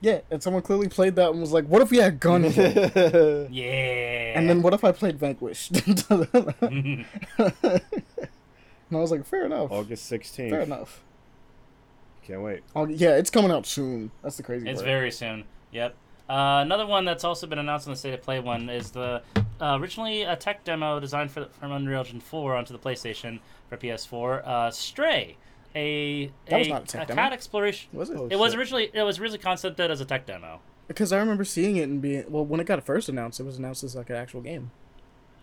Yeah, and someone clearly played that and was like, "What if we had guns?" Yeah. And then what if I played Vanquished? and I was like, "Fair enough. August 16th. Fair enough." Can't wait. Oh, yeah, it's coming out soon. That's the crazy It's part. very soon. Yep. Uh, another one that's also been announced on the State of Play one is the uh, originally a tech demo designed for from Unreal Engine 4 onto the PlayStation for PS4. Uh, Stray, a That was a, not a tech a demo. cat exploration. was it? Oh, It was originally it was originally concepted as a tech demo. Because I remember seeing it and being well when it got first announced, it was announced as like an actual game.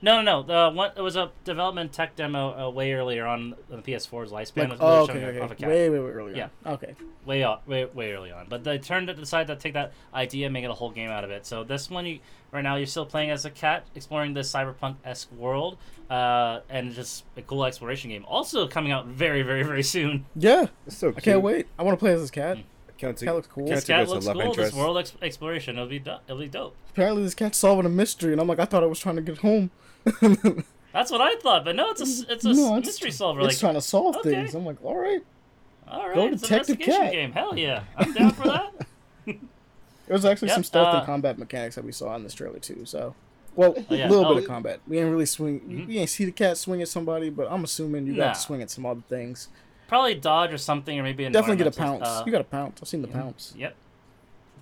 No, no, no. The one it was a development tech demo uh, way earlier on the PS4's lifespan. Like, was oh, showing okay, off a okay, cat. way, way, way earlier. Yeah. Okay. way out, way, way early on. But they turned to decide to take that idea and make it a whole game out of it. So this one, you right now, you're still playing as a cat, exploring this cyberpunk esque world, uh, and just a cool exploration game. Also coming out very, very, very soon. Yeah, It's so I can't wait. I want to play as this cat. Mm. Can't Cat looks cool. This cat looks love cool. This world ex- exploration, it'll be do- it'll be dope. Apparently, this cat's solving a mystery, and I'm like, I thought I was trying to get home. That's what I thought, but no, it's a s- it's a s- No, it's- mystery solver. it's Like, trying to solve okay. things. I'm like, all right. all right, go it's Detective investigation Cat. game. Hell yeah, I'm down for that. There was actually Yep, some stealth uh, and combat mechanics that we saw in this trailer too. So, well, a Oh, yeah. little Oh. bit of combat. We ain't really swing. Mhm. We ain't see the cat swing at somebody, but I'm assuming you Nah. got to swing at some other things. Probably dodge or something, or maybe Definitely get a pounce. uh, you got a pounce. I've seen the pounce. Yep.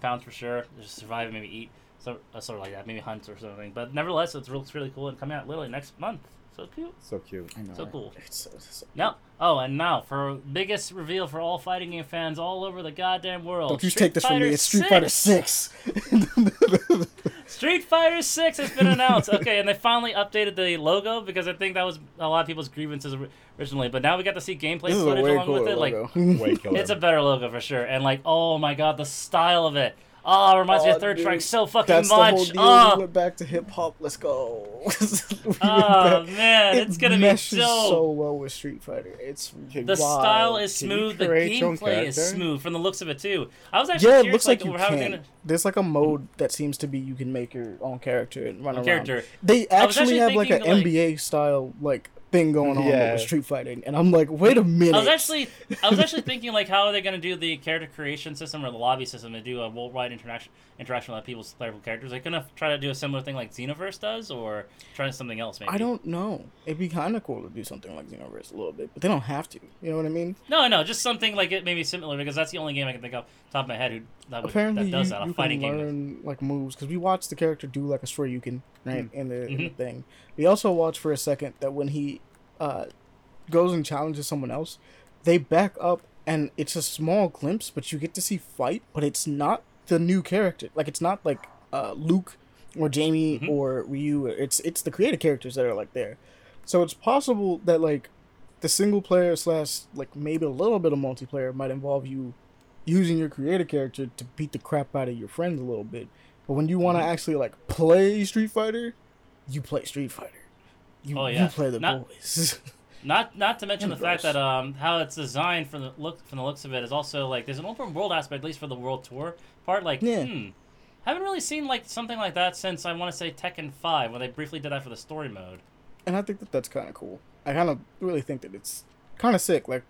Pounds for sure. Just survive and maybe eat. So uh, sort of like that. Maybe hunt or something. But nevertheless, it's looks really cool and coming out literally next month. So cute. So cute. I know. So right? cool. It's so, so- Now, oh, and now for biggest reveal for all fighting game fans all over the goddamn world. Don't you Street take this from me. It's Street Fighter Six. Street Fighter Six has been announced. okay, and they finally updated the logo because I think that was a lot of people's grievances originally. But now we got to see gameplay this is a footage way along with it. Like logo. Way. It's a better logo for sure. And like, oh my god, the style of it. Oh, it reminds me Oh, of Third dude. Strike so fucking That's the whole much. deal. Oh, We ah. went back to hip hop. Let's go. We oh man, It it's gonna be so. so well with Street Fighter. It's the wild. style is smooth. The own gameplay is smooth from the looks of it too. I was actually Yeah, it looks like, you how can. gonna There's like a mode that seems to be you can make your own character and run around. character. They actually actually have like an like- NBA style like thing going on Yeah. with Street Fighting, and I'm like, wait a minute. I was actually, I was actually thinking like, how are they gonna do the character creation system or the lobby system to do a worldwide interaction interaction with people's playable characters? Are they gonna try to do a similar thing like Xenoverse does, or try something else? Maybe I don't know. It'd be kind of cool to do something like Xenoverse a little bit, but they don't have to. You know what I mean? No, no, just something like it maybe similar because that's the only game I can think of top of my head who that, would, Apparently, that does you, that. A you fighting can game. like moves because we watched the character do like a Shoryuken right in the in the thing. We also watch for a second that when he uh, goes and challenges someone else, they back up and it's a small glimpse, but you get to see fight, but it's not the new character. Like it's not like uh, Luke or Jamie Mhm. or Ryu. It's it's the creative characters that are like there. So it's possible that like the single player slash like maybe a little bit of multiplayer might involve you using your creative character to beat the crap out of your friends a little bit. But when you want to Mhm. actually like play Street Fighter, you play Street Fighter. You, Oh, yeah. you play the Not- boys. Not not to mention the fact that um how it's designed from the look from the looks of it is also like there's an open world aspect at least for the world tour part. Like Yeah. hmm, haven't really seen like something like that since I want to say Tekken Five when they briefly did that for the story mode. and I think that that's kind of cool. I kind of really think that it's kind of sick. Like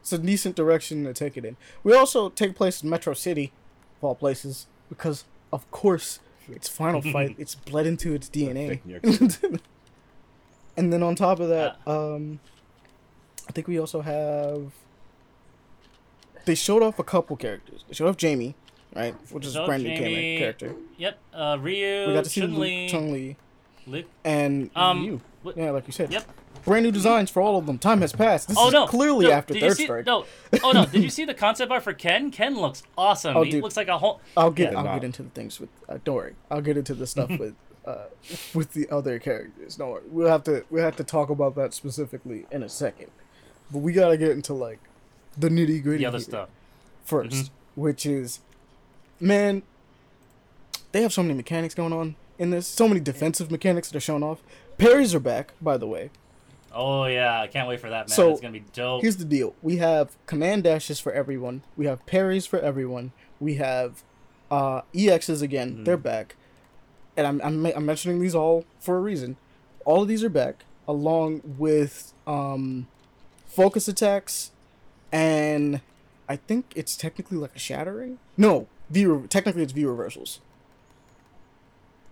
it's a decent direction to take it in. We also take place in Metro City, of all places, because of course it's Final Fight. It's bled into its DNA. Fake New York and then on top of that, um, I think we also have. They showed off a couple characters. They showed off Jamie, right, which is a Showed brand new Jamie. character. Yep, uh, Ryu, We got to see Chun Luke, Li, Chun Li, Luke. and Um, you. Yeah, like you said. Yep. Brand new designs for all of them. Time has passed. This oh is no! clearly no, after did Third see, Strike. No, oh no! Did you see the concept art for Ken? Ken looks awesome. Oh, he dude. looks like a whole. I'll get Yeah. I'll Nah. get into the things with uh, don't worry. I'll get into the stuff with uh with the other characters. Don't. We'll have to we'll have to talk about that specifically in a second. But we gotta get into like the nitty gritty The other stuff. 1st Mhm. which is man, they have so many mechanics going on in this. So many defensive mechanics that are shown off. Parries are back, by the way. Oh yeah, I can't wait for that man. So, it's gonna be dope. Here's the deal: we have command dashes for everyone. We have parries for everyone. We have uh, EXs again. Mhm. They're back, and I'm, I'm I'm mentioning these all for a reason. All of these are back, along with um, focus attacks, and I think it's technically like a shattering. No, view technically it's view reversals.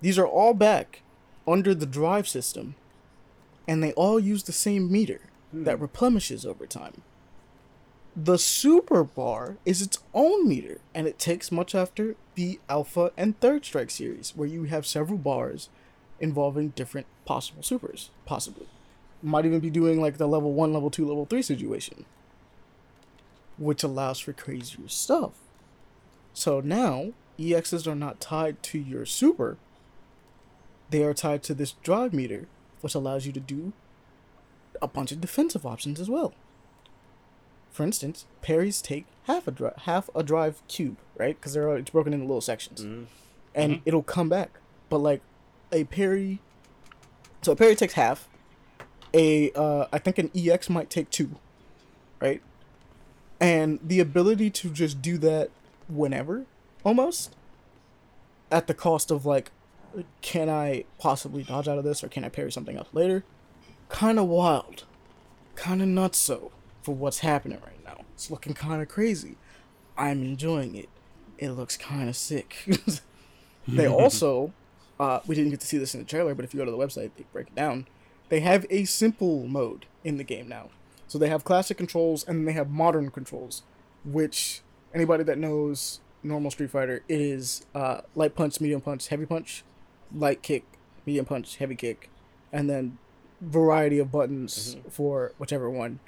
These are all back under the drive system, and they all use the same meter hmm. that replenishes over time. The super bar is its own meter, and it takes much after the Alpha and Third Strike series, where you have several bars involving different possible supers, possibly. Might even be doing like the level 1, level 2, level 3 situation, which allows for crazier stuff. So now, EXs are not tied to your super, they are tied to this drive meter, which allows you to do a bunch of defensive options as well. For instance, parries take half a drive, half a drive cube, right? Because they're it's broken into little sections, Mhm. and Mhm. it'll come back. But like a parry, so a parry takes half. A uh, I think an EX might take two, right? And the ability to just do that whenever, almost, at the cost of like, can I possibly dodge out of this or can I parry something else later? Kind of wild, kind of nuts so for what's happening right now. It's looking kind of crazy. I'm enjoying it. It looks kind of sick. they also, uh, we didn't get to see this in the trailer, but if you go to the website, they break it down. They have a simple mode in the game now. So they have classic controls and they have modern controls, which anybody that knows normal Street Fighter it is uh, light punch, medium punch, heavy punch, light kick, medium punch, heavy kick, and then variety of buttons for whichever one.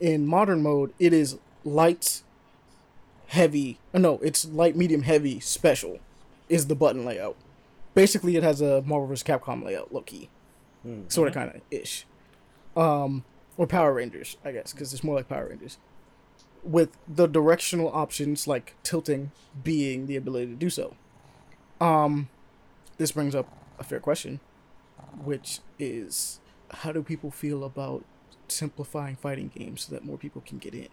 In modern mode, it is light, heavy. uh, No, it's light, medium, heavy, special is the button layout. Basically, it has a Marvel vs. Capcom layout, low key, Hmm. sort of, kind of ish, um, or Power Rangers, I guess, because it's more like Power Rangers. With the directional options like tilting being the ability to do so. Um, this brings up a fair question, which is, how do people feel about simplifying fighting games so that more people can get in?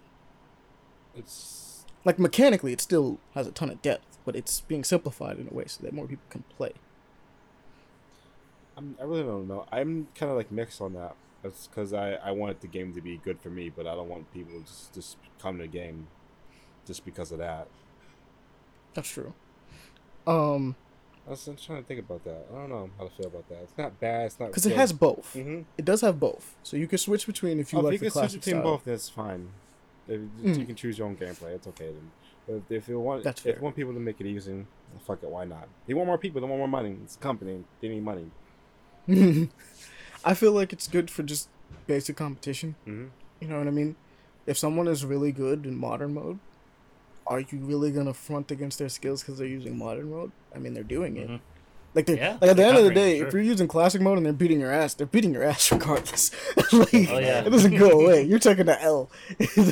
It's Like mechanically, it still has a ton of depth, but it's being simplified in a way so that more people can play. I'm, I really don't know. I'm kind of like mixed on that. That's because I I want the game to be good for me, but I don't want people to just just come to the game just because of that. That's true. Um, I was, I'm trying to think about that. I don't know how to feel about that. It's not bad. It's not because it has both. Mm-hmm. It does have both, so you can switch between if you oh, like if the you can switch between style. both, that's fine. If, Mm. You can choose your own gameplay. It's okay then. But if, if you want, That's if you want people to make it easy, fuck it. Why not? They want more people. They want more money. It's a company. They need money. I feel like it's good for just basic competition. Mm-hmm. You know what I mean? If someone is really good in modern mode, are you really gonna front against their skills because they're using modern mode? I mean, they're doing it. Mhm. Like, Yeah, like at the end of the day, sure. if you're using classic mode and they're beating your ass, they're beating your ass regardless. like, Oh, yeah. it doesn't go away. You're taking the L.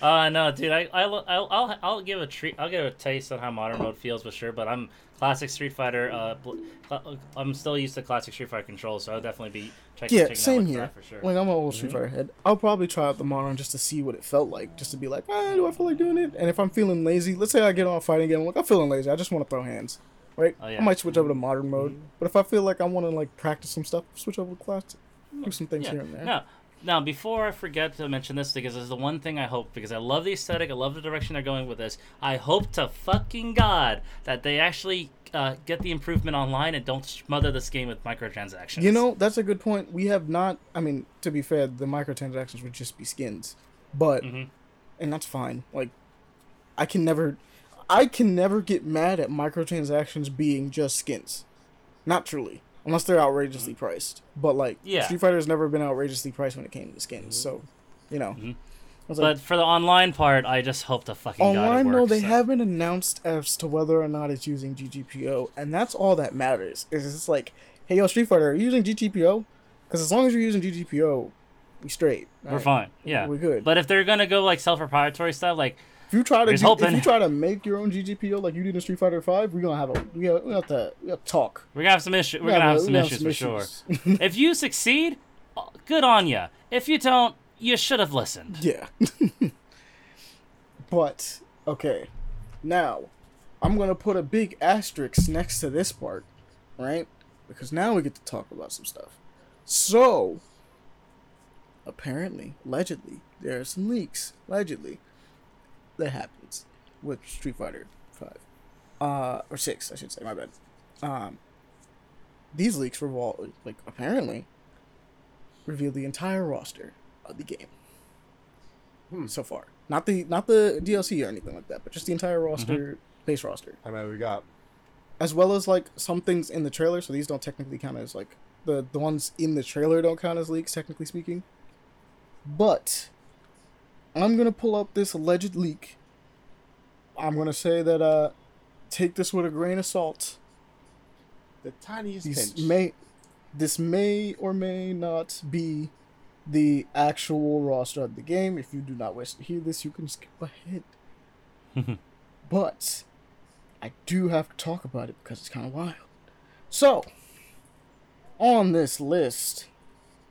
Uh no, dude. I I will- I'll, I'll I'll give a treat. I'll give a taste on how modern mode feels for sure. But I'm classic Street Fighter. Uh, uh, I'm still used to classic Street Fighter controls, so I'll definitely be checking. yeah, checking same out here. for sure. Like I'm an old Street Mhm. Fighter head. I'll probably try out the modern just to see what it felt like, just to be like, ah, do I feel like doing it? And if I'm feeling lazy, let's say I get on fighting game, I'm like I'm feeling lazy, I just want to throw hands, right? Oh, yeah. I might switch over to modern mode, Mhm. but if I feel like I want to like practice some stuff, switch over to classic, do some things Yeah. here and there. Now, now, before I forget to mention this, because this is the one thing I hope, because I love the aesthetic, I love the direction they're going with this. I hope to fucking god that they actually uh, get the improvement online and don't smother this game with microtransactions. You know, that's a good point. We have not. I mean, to be fair, the microtransactions would just be skins, but hmm and that's fine. Like, I can never, I can never get mad at microtransactions being just skins. Not truly, unless they're outrageously priced. But like, Yeah. Street Fighter has never been outrageously priced when it came to skins. So, you know, Mhm. Like, But for the online part, I just hope to fucking online works. they haven't announced as to whether or not it's using GGPO, and that's all that matters. Is it's like, hey yo, Street Fighter, are you using GGPO? Because as long as you're using GGPO, we straight. We're right? fine. Yeah. we're good. But if they're gonna go like self-proprietary stuff, like If you try to do, if you try to make your own GGPO like you did in Street Fighter Five, we're gonna have a we have, we have to we have to talk. we're gonna have some issues. We're We gonna have some we issues for sure. if you succeed, good on you. If you don't, you should have listened. yeah. but okay, now I'm gonna put a big asterisk next to this part, right? Because now we get to talk about some stuff. So, apparently, allegedly, there are some leaks. Allegedly, that happens with Street Fighter Five, uh, or Six, I should say. My bad. Um, these leaks revolve, like apparently, reveal the entire roster of the game. Hmm. So far, not the not the DLC or anything like that, but just the entire roster, base roster I mean, we got? as well as like some things in the trailer. So these don't technically count as like the the ones in the trailer don't count as leaks, technically speaking. But I'm gonna pull up this alleged leak. I'm gonna say that uh, take this with a grain of salt. The tiniest These pinch. may this may or may not be the actual roster of the game. If you do not wish to hear this, you can skip ahead. but I do have to talk about it because it's kind of wild. So, on this list,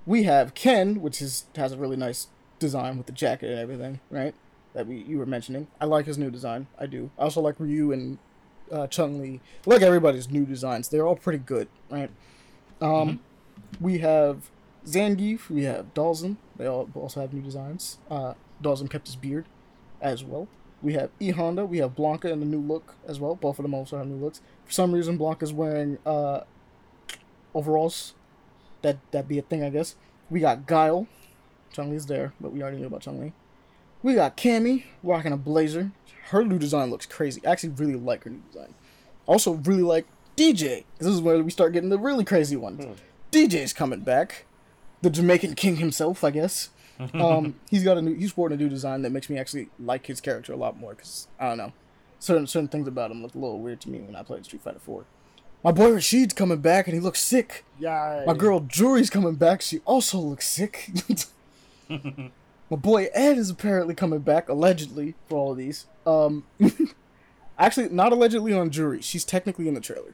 we have Ken, which is has a really nice design with the jacket and everything, right? That we you were mentioning. I like his new design. I do. I also like Ryu and uh, Chung Li. I like everybody's new designs. They're all pretty good, right? Um, we have Zangief. We have Dhalsim. They all also have new designs. Uh, Dhalsim kept his beard as well. We have E Honda. We have Blanka in the new look as well. Both of them also have new looks. For some reason, Blanka's wearing uh, overalls. That that be a thing, I guess. We got Guile. Chung Li's there, but we already knew about Chung Li. We got Cammy rocking a blazer. Her new design looks crazy. I actually really like her new design. Also, really like Dee Jay. This is where we start getting the really crazy ones. Hmm. Dee Jay's coming back. The Jamaican king himself, I guess. Um, he's got a new. He's sporting a new design that makes me actually like his character a lot more. Cause I don't know, certain certain things about him look a little weird to me when I played Street Fighter Four. My boy Rashid's coming back and he looks sick. Yeah. My girl Juri's coming back. She also looks sick. My boy Ed is apparently coming back, allegedly, for all of these. Um, Actually, not allegedly on Juri. She's technically in the trailer.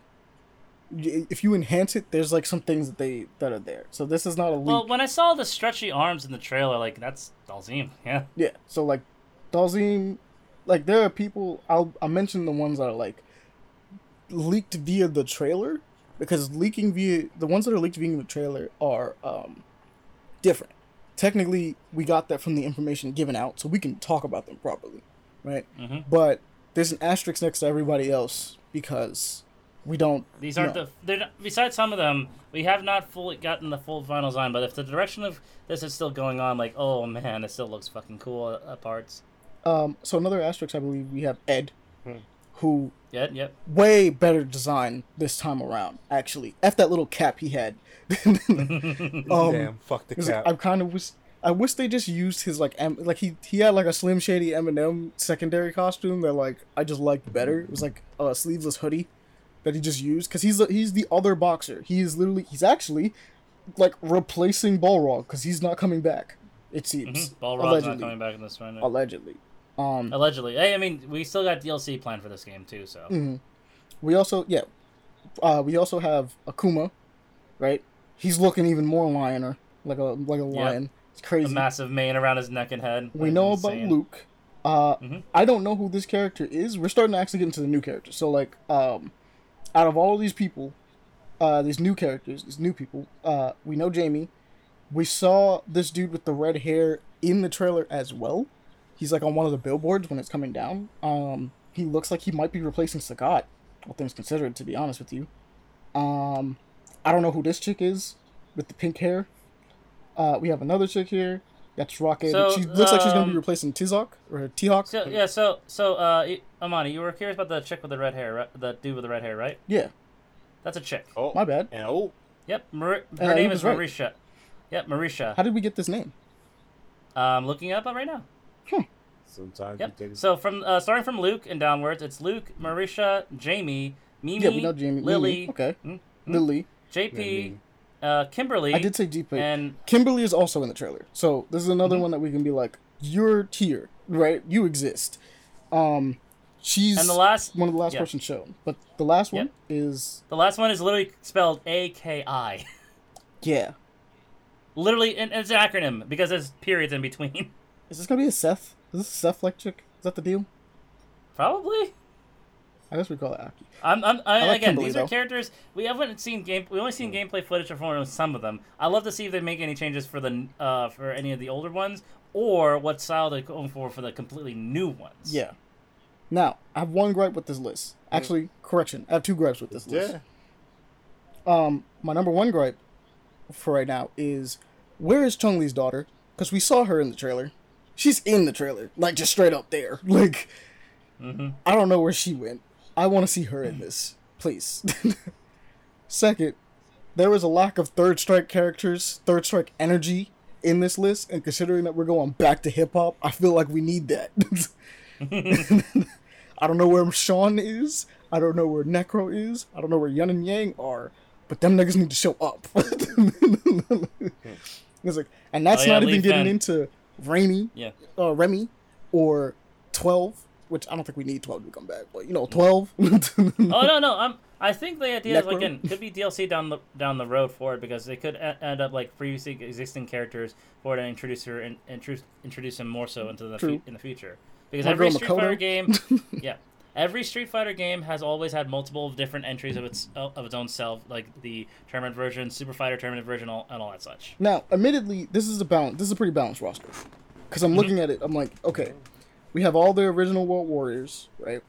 If you enhance it, there's like some things that they that are there. So this is not a leak. Well, when I saw the stretchy arms in the trailer, like that's Dhalsim. Yeah. Yeah. So like Dhalsim like there are people I'll I'll mention the ones that are like leaked via the trailer because leaking via the ones that are leaked via the trailer are um different. Technically we got that from the information given out so we can talk about them properly, right? Mhm. But there's an asterisk next to everybody else because we don't These aren't know. the. They're not, besides some of them, we have not fully gotten the full final design. But if the direction of this is still going on, like, oh man, it still looks fucking cool at, at parts. um so another asterisk I believe we have Ed Hmm. Who Yep, yep. way better design this time around. Actually, f that little cap he had. um, Damn, fuck the 'cause cap. I kind of wish I wish they just used his like M- like he he had like a Slim Shady Eminem secondary costume that like I just liked better. It was like a sleeveless hoodie that he just used because he's the, he's the other boxer. He is literally he's actually like replacing Balrog because he's not coming back. It seems Mm-hmm. Balrog's not coming back in this one. Allegedly. Um, Allegedly. Hey, I mean, we still got DLC planned for this game too. So. Mhm. We also yeah, uh, we also have Akuma, right? He's looking even more lioner, like a like a lion. It's A crazy. massive mane around his neck and head. we That's know insane. about Luke. Uh, Mhm. I don't know who this character is. We're starting to actually get into the new characters. So like, um, out of all of these people, uh, these new characters, these new people, uh, we know Jamie. We saw this dude with the red hair in the trailer as well. He's like on one of the billboards when it's coming down. Um, he looks like he might be replacing Sagat, all things considered. To be honest with you, um, I don't know who this chick is with the pink hair. Uh, we have another chick here. That's Rocket. So, she looks like she's gonna be um, replacing Tizok or T-Hawk. So yeah, so so uh, Amani, you were curious about the chick with the red hair, right? The dude with the red hair, right? Yeah, That's a chick. oh, my bad. And oh, Yep, Mar- Uh, her he name is right. Marisha. Yep, Marisha. How did we get this name? I'm looking it up right now. Sometimes Yep. you take So from uh, starting from Luke and downwards, it's Luke, Marisha, Jamie, Mimi, yeah, we know Jamie. Lily, Lily. Okay. Hmm? Lily. JP, Mimi. uh, Kimberly. I did say Jeep. And Kimberly is also in the trailer. So this is another Mhm. one that we can be like, you're here, right? You exist. Um, she's and the last one of the last yeah. persons shown. But the last one is the last one is literally spelled A K I. yeah. Literally, and it's an acronym because there's periods in between. Is this gonna be a Seth? Is this a Seth chick? Is that the deal? Probably. I guess we call it Aki. I'm, I'm, I, I like again, Kimberly, these though. are characters we haven't seen game. We only seen gameplay footage for some of them. I love to see if they make any changes for the uh, for any of the older ones, or what style they're going for for the completely new ones. Yeah. Now I have one gripe with this list. Actually, correction. I have two gripes with this list. yeah. Um, my number one gripe for right now is where is Chung Li's daughter? Because we saw her in the trailer. She's in the trailer, like just straight up there. Like hmm I don't know where she went. I want to see her in this, please. Second, there was a lack of third strike characters, third strike energy in this list, and considering that we're going back to hip hop, I feel like we need that. I don't know where Sean is. I don't know where Necro is. I don't know where Yun and Yang are. But them niggas need to show up. it's like, and that's Oh, yeah, not even getting into Rainy, Yeah. uh, Remy, or twelve. Which I don't think we need twelve to come back, but you know, twelve. Oh no, no. I'm. I think the idea is Necro? again could be DLC down the down the road for it because they could e- end up like previously existing characters for it and introduce her and introduce introduce him more so into the fu- in the future. Because My every Street Fighter game, yeah, every Street Fighter game has always had multiple different entries of its of its own self, like the tournament version, Super Fighter tournament version, all, and all that such. Now, admittedly, this is a balance. This is a pretty balanced roster. Because Mm-hmm. I'm looking at it, I'm like, okay, we have all the original World Warriors, right?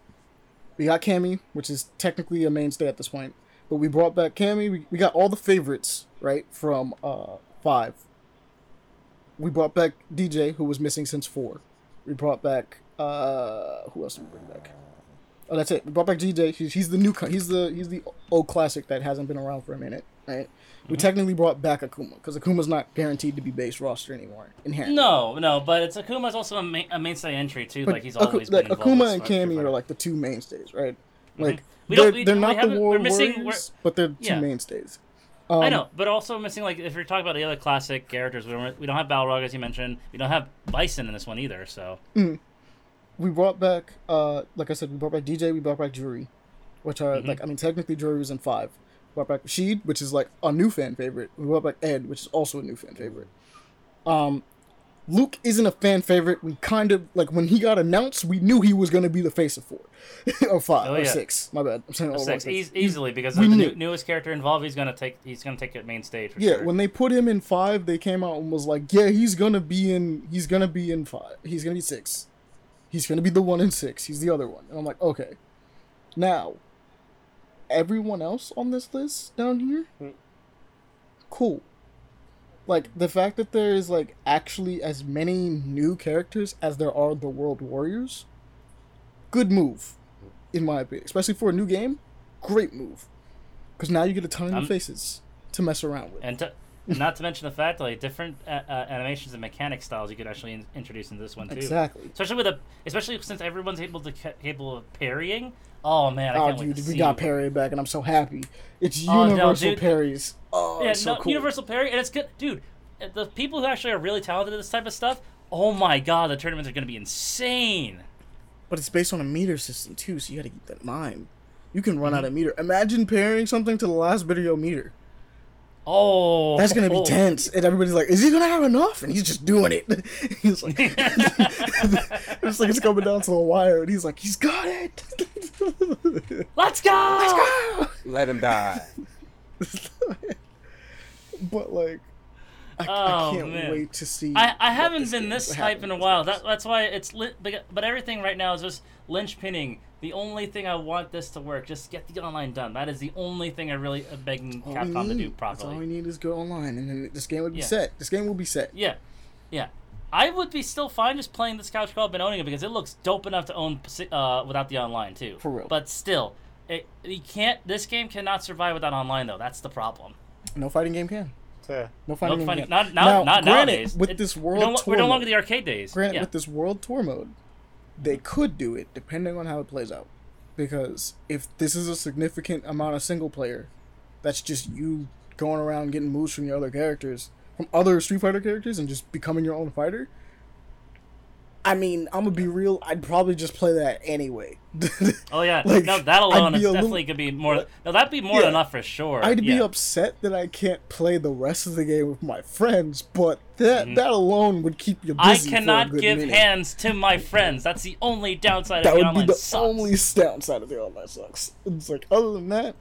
We got Cammy, which is technically a mainstay at this point, but we brought back Cammy. We, we got all the favorites, right, from uh five. We brought back Dee Jay, who was missing since four. We brought back uh who else did we bring back? Oh, that's it. We brought back Dee Jay. He's, he's the new. He's the he's the old classic that hasn't been around for a minute, right? Mm-hmm. We technically brought back Akuma because Akuma's not guaranteed to be base roster anymore. Inherently. No, no, but it's Akuma's also a, a mainstay entry too. but like he's Aku- always like been Akuma and Fighter. are like the two mainstays, right? Like We they're, we- they're we not the war we're missing- warriors, but they're two Yeah. mainstays. Um, I know, but also missing like if you're talking about the other classic characters, we don't we don't have Balrog as you mentioned. We don't have Bison in this one either. So we brought back, uh, like I said, we brought back Dee Jay, we brought back Juri, which are Mhm. like I mean technically Juri was in five. We brought back Rashid, which is like a new fan favorite. We brought back Ed, which is also a new fan favorite. Um, Luke isn't a fan favorite. We kind of like when he got announced, we knew he was gonna be the face of four or five Oh, or six. My bad. I'm saying all Six, e- easily because we the new, newest character involved. He's gonna take. He's gonna take it main stage. For Yeah, sure. when they put him in five, they came out and was like, "Yeah, he's gonna be in. He's gonna be in five. He's gonna be six. He's gonna be the one in six. He's the other one." And I'm like, "Okay." Now, everyone else on this list down here, Hmm. cool. Like the fact that there is like actually as many new characters as there are the World Warriors, good move, in my opinion. Especially for a new game, great move, because now you get a ton of new I'm- faces to mess around with. and to, and not to mention the fact that like different uh, uh, animations and mechanic styles you could actually in- introduce in this one too. Exactly. Especially with a, especially since everyone's able to ca- capable of parrying. Oh man, I Oh, can't wait dude, to we see got parry back, and I'm so happy. It's Oh, no, universal dude. parries. Oh, Yeah, so no, cool. universal parry, and it's good, dude. uh, The people who actually are really talented at this type of stuff. Oh my god, the tournaments are gonna be insane. But it's based on a meter system too, so you got to keep that in mind. You can run Mm-hmm. out of meter. Imagine parrying something to the last bit of your meter. Oh, That's gonna be oh. tense, and everybody's like, "Is he gonna have enough?" And he's just doing it. he's like, it's like it's coming down to the wire, and he's like, "He's got it." Let's go! Let's go. Let him die. but like, I, Oh, I can't man. wait to see. I, I haven't been this what hype in a while. That, that's why it's lit. But everything right now is just linchpinning. The only thing I want this to work, just get the online done. That is the only thing I really am begging All Capcom to do That's all we need is go online, and then this game would be Yeah. set. This game will be set. Yeah, yeah. I would be still fine just playing this couch co-op and owning it because it looks dope enough to own uh, without the online too. For real. But still, it you can't. This game cannot survive without online though. That's the problem. No fighting game can. Yeah. No fighting No game not not, Now, not granted, nowadays. with It- this we're world no, tour we're no longer mode- the arcade days. Granted, yeah. with this world tour mode, they could do it depending on how it plays out. Because if this is a significant amount of single player, that's just you going around getting moves from your other characters, from other Street Fighter characters, and just becoming your own fighter. I mean, I'm gonna be real. I'd probably just play that anyway. Oh yeah, Like, no, that alone is a little- definitely could be more. No, that'd be more Yeah. than enough for sure. I'd be upset that I can't play the rest of the game with my friends, but that Mhm. that alone would keep you I busy. for a cannot give minute. hands to my friends. That's the only downside that of the would be the sucks. only downside of the online sucks. It's like other than that,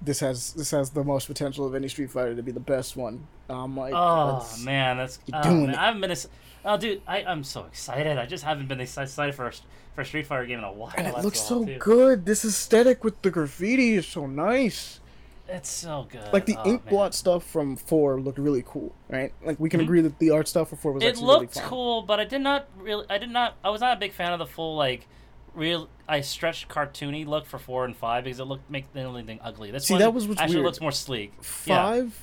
this has this has the most potential of any Street Fighter to be the best one. I'm like, Oh man, that's oh, doing man, it. I haven't been. As, oh, dude, I I'm so excited. I just haven't been excited for a, for a Street Fighter game in a while. and it that's looks so too. good. This aesthetic with the graffiti is so nice. It's so good. Like the oh, ink man. blot stuff from four looked really cool, right? Like we can Mhm. agree that the art stuff for four was It actually looked really cool, but I did not really. I did not. I was not a big fan of the full like real. I stretched cartoony look for four and five because it looked make the only thing ugly. This See, one that was what's actually weird. looks more sleek. Yeah. Five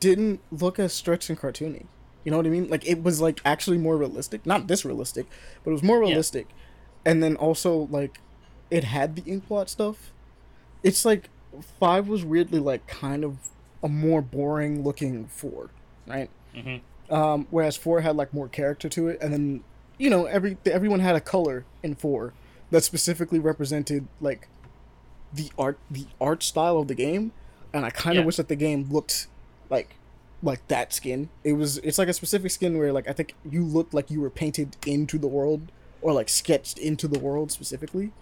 didn't look as stretched and cartoony. You know what I mean? Like it was like actually more realistic. Not this realistic, but it was more Yeah. realistic. And then also like it had the ink blot stuff. It's like five was weirdly like kind of a more boring looking four, right? hmm Um, whereas four had like more character to it, and then you know every everyone had a color in four that specifically represented like the art the art style of the game, and I kind of Yeah. wish that the game looked like like that skin. It was it's like a specific skin where like I think you looked like you were painted into the world or like sketched into the world specifically.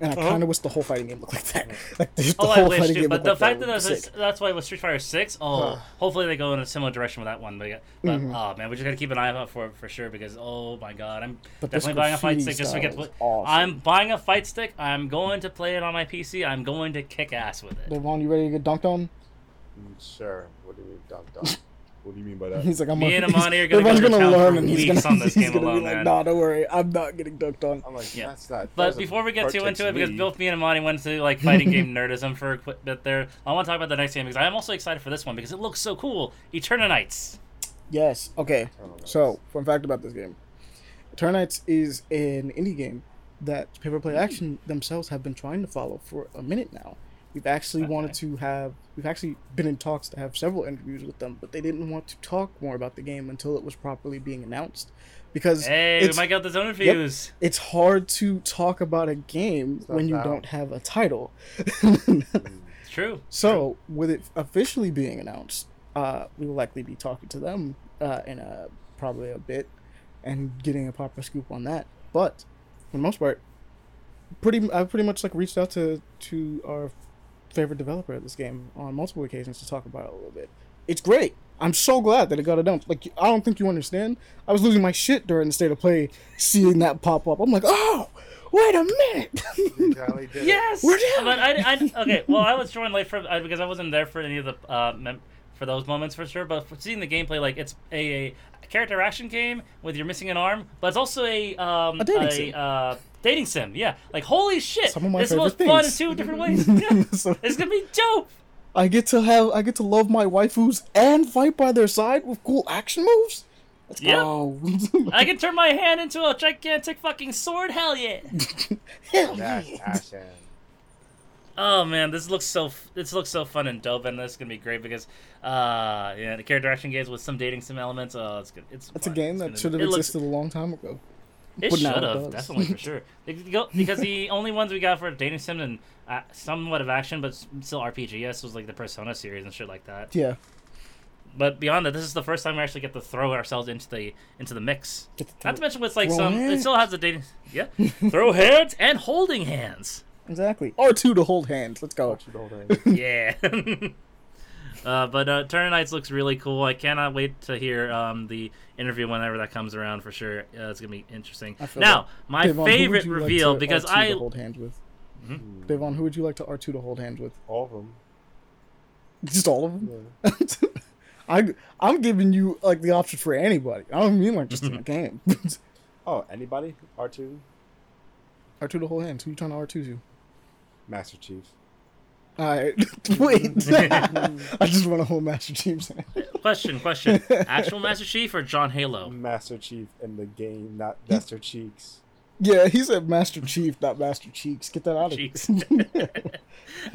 And I Uh-huh. kind of wish the whole fighting game looked like that. Like the, the Oh, I whole wish, fighting dude. game But the like fact that would be that's, that's why with Street Fighter Six, oh, Huh. hopefully they go in a similar direction with that one. But, yeah, but Mhm. oh man, we just gotta keep an eye out for it for sure because oh my god, I'm But definitely buying a fight stick just to get. style is pl- awesome. I'm buying a fight stick. I'm going to play it on my PC. I'm going to kick ass with it. Devon, you ready to get dunked on? Sure. What do you mean, dunk dunk? what do you mean by that? He's like, I'm Me gonna, and Amani are gonna Devon's go to town learn for and he's weeks gonna, on this he's game gonna alone, be like, man. nah, don't worry, I'm not getting dunked on. I'm like, Yeah. that's not. But doesn't before we get too into it, because both me and Amani went to like fighting game nerdism for a quick bit there, I want to talk about the next game because I am also excited for this one because it looks so cool. Eternights. Yes. Okay. I. So, fun fact about this game: Eternights is an indie game that Paper Play Action themselves have been trying to follow for a minute now, We've actually wanted to have. We've actually been in talks to have several interviews with them, but they didn't want to talk more about the game until it was properly being announced, because Hey, we it's might get the zone interviews. it's hard to talk about a game not when you out. don't have a title. It's true. So, with it officially being announced, uh, we will likely be talking to them uh, in a, probably a bit and getting a proper scoop on that. But for the most part, pretty I've pretty much like reached out to to our favorite developer of this game on multiple occasions to talk about it a little bit. It's great. I'm so glad that it got announced. Like I don't think you understand. I was losing my shit during the state of play, seeing that pop up. I'm like, oh, wait a minute. They finally did it. Yes. We're down. But I, I okay. Well, I was joined late for I, because I wasn't there for any of the uh, mem- for those moments for sure. But for seeing the gameplay, like it's a, a character action game with you're missing an arm, but it's also a um A dating sim. uh dating sim. Yeah. Like holy shit, Some of my this is the most favorite fun in two different ways. Yeah. So- It's gonna be dope. I get to have I get to love my waifus and fight by their side with cool action moves. Let's Yep. go. I can turn my hand into a gigantic fucking sword. Hell yeah. Hell yeah. passion. Oh man, this looks so this looks so fun and dope, and this is gonna be great because uh yeah, the character action games with some dating sim elements. Oh, it's good. It's That's a game It's that should have it looks- existed a long time ago. It should have definitely for sure. Go- because the only ones we got for dating sim and uh, somewhat of action, but s- still RPGs was like the Persona series and shit like that. Yeah. But beyond that, this is the first time we actually get to throw ourselves into the into the mix. Get Not to mention with like Throw some, it still has the dating. Yeah, throw hands and holding hands. Exactly. R two to hold hands. Let's go. Watch it all day. Yeah. uh, but uh, Eternights looks really cool. I cannot wait to hear um, the interview whenever that comes around for sure. Uh, it's gonna be interesting. Now, that. my Devon, who would favorite you like reveal to because R2 I to hold hands with. Mhm. Devon, who would you like to R two to hold hands with? All of them. Just all of them. Yeah. I I'm giving you like the option for anybody. I don't mean like just in a game. Oh, anybody? R two, R two to hold hands. Who you trying to R two to? Master Chief. All right. Wait. I just want a whole Master Chief's hand. question, question: actual Master Chief or John Halo? Master Chief in the game, not Master Cheeks. Yeah, he said Master Chief, not Master Cheeks. Get that out of here.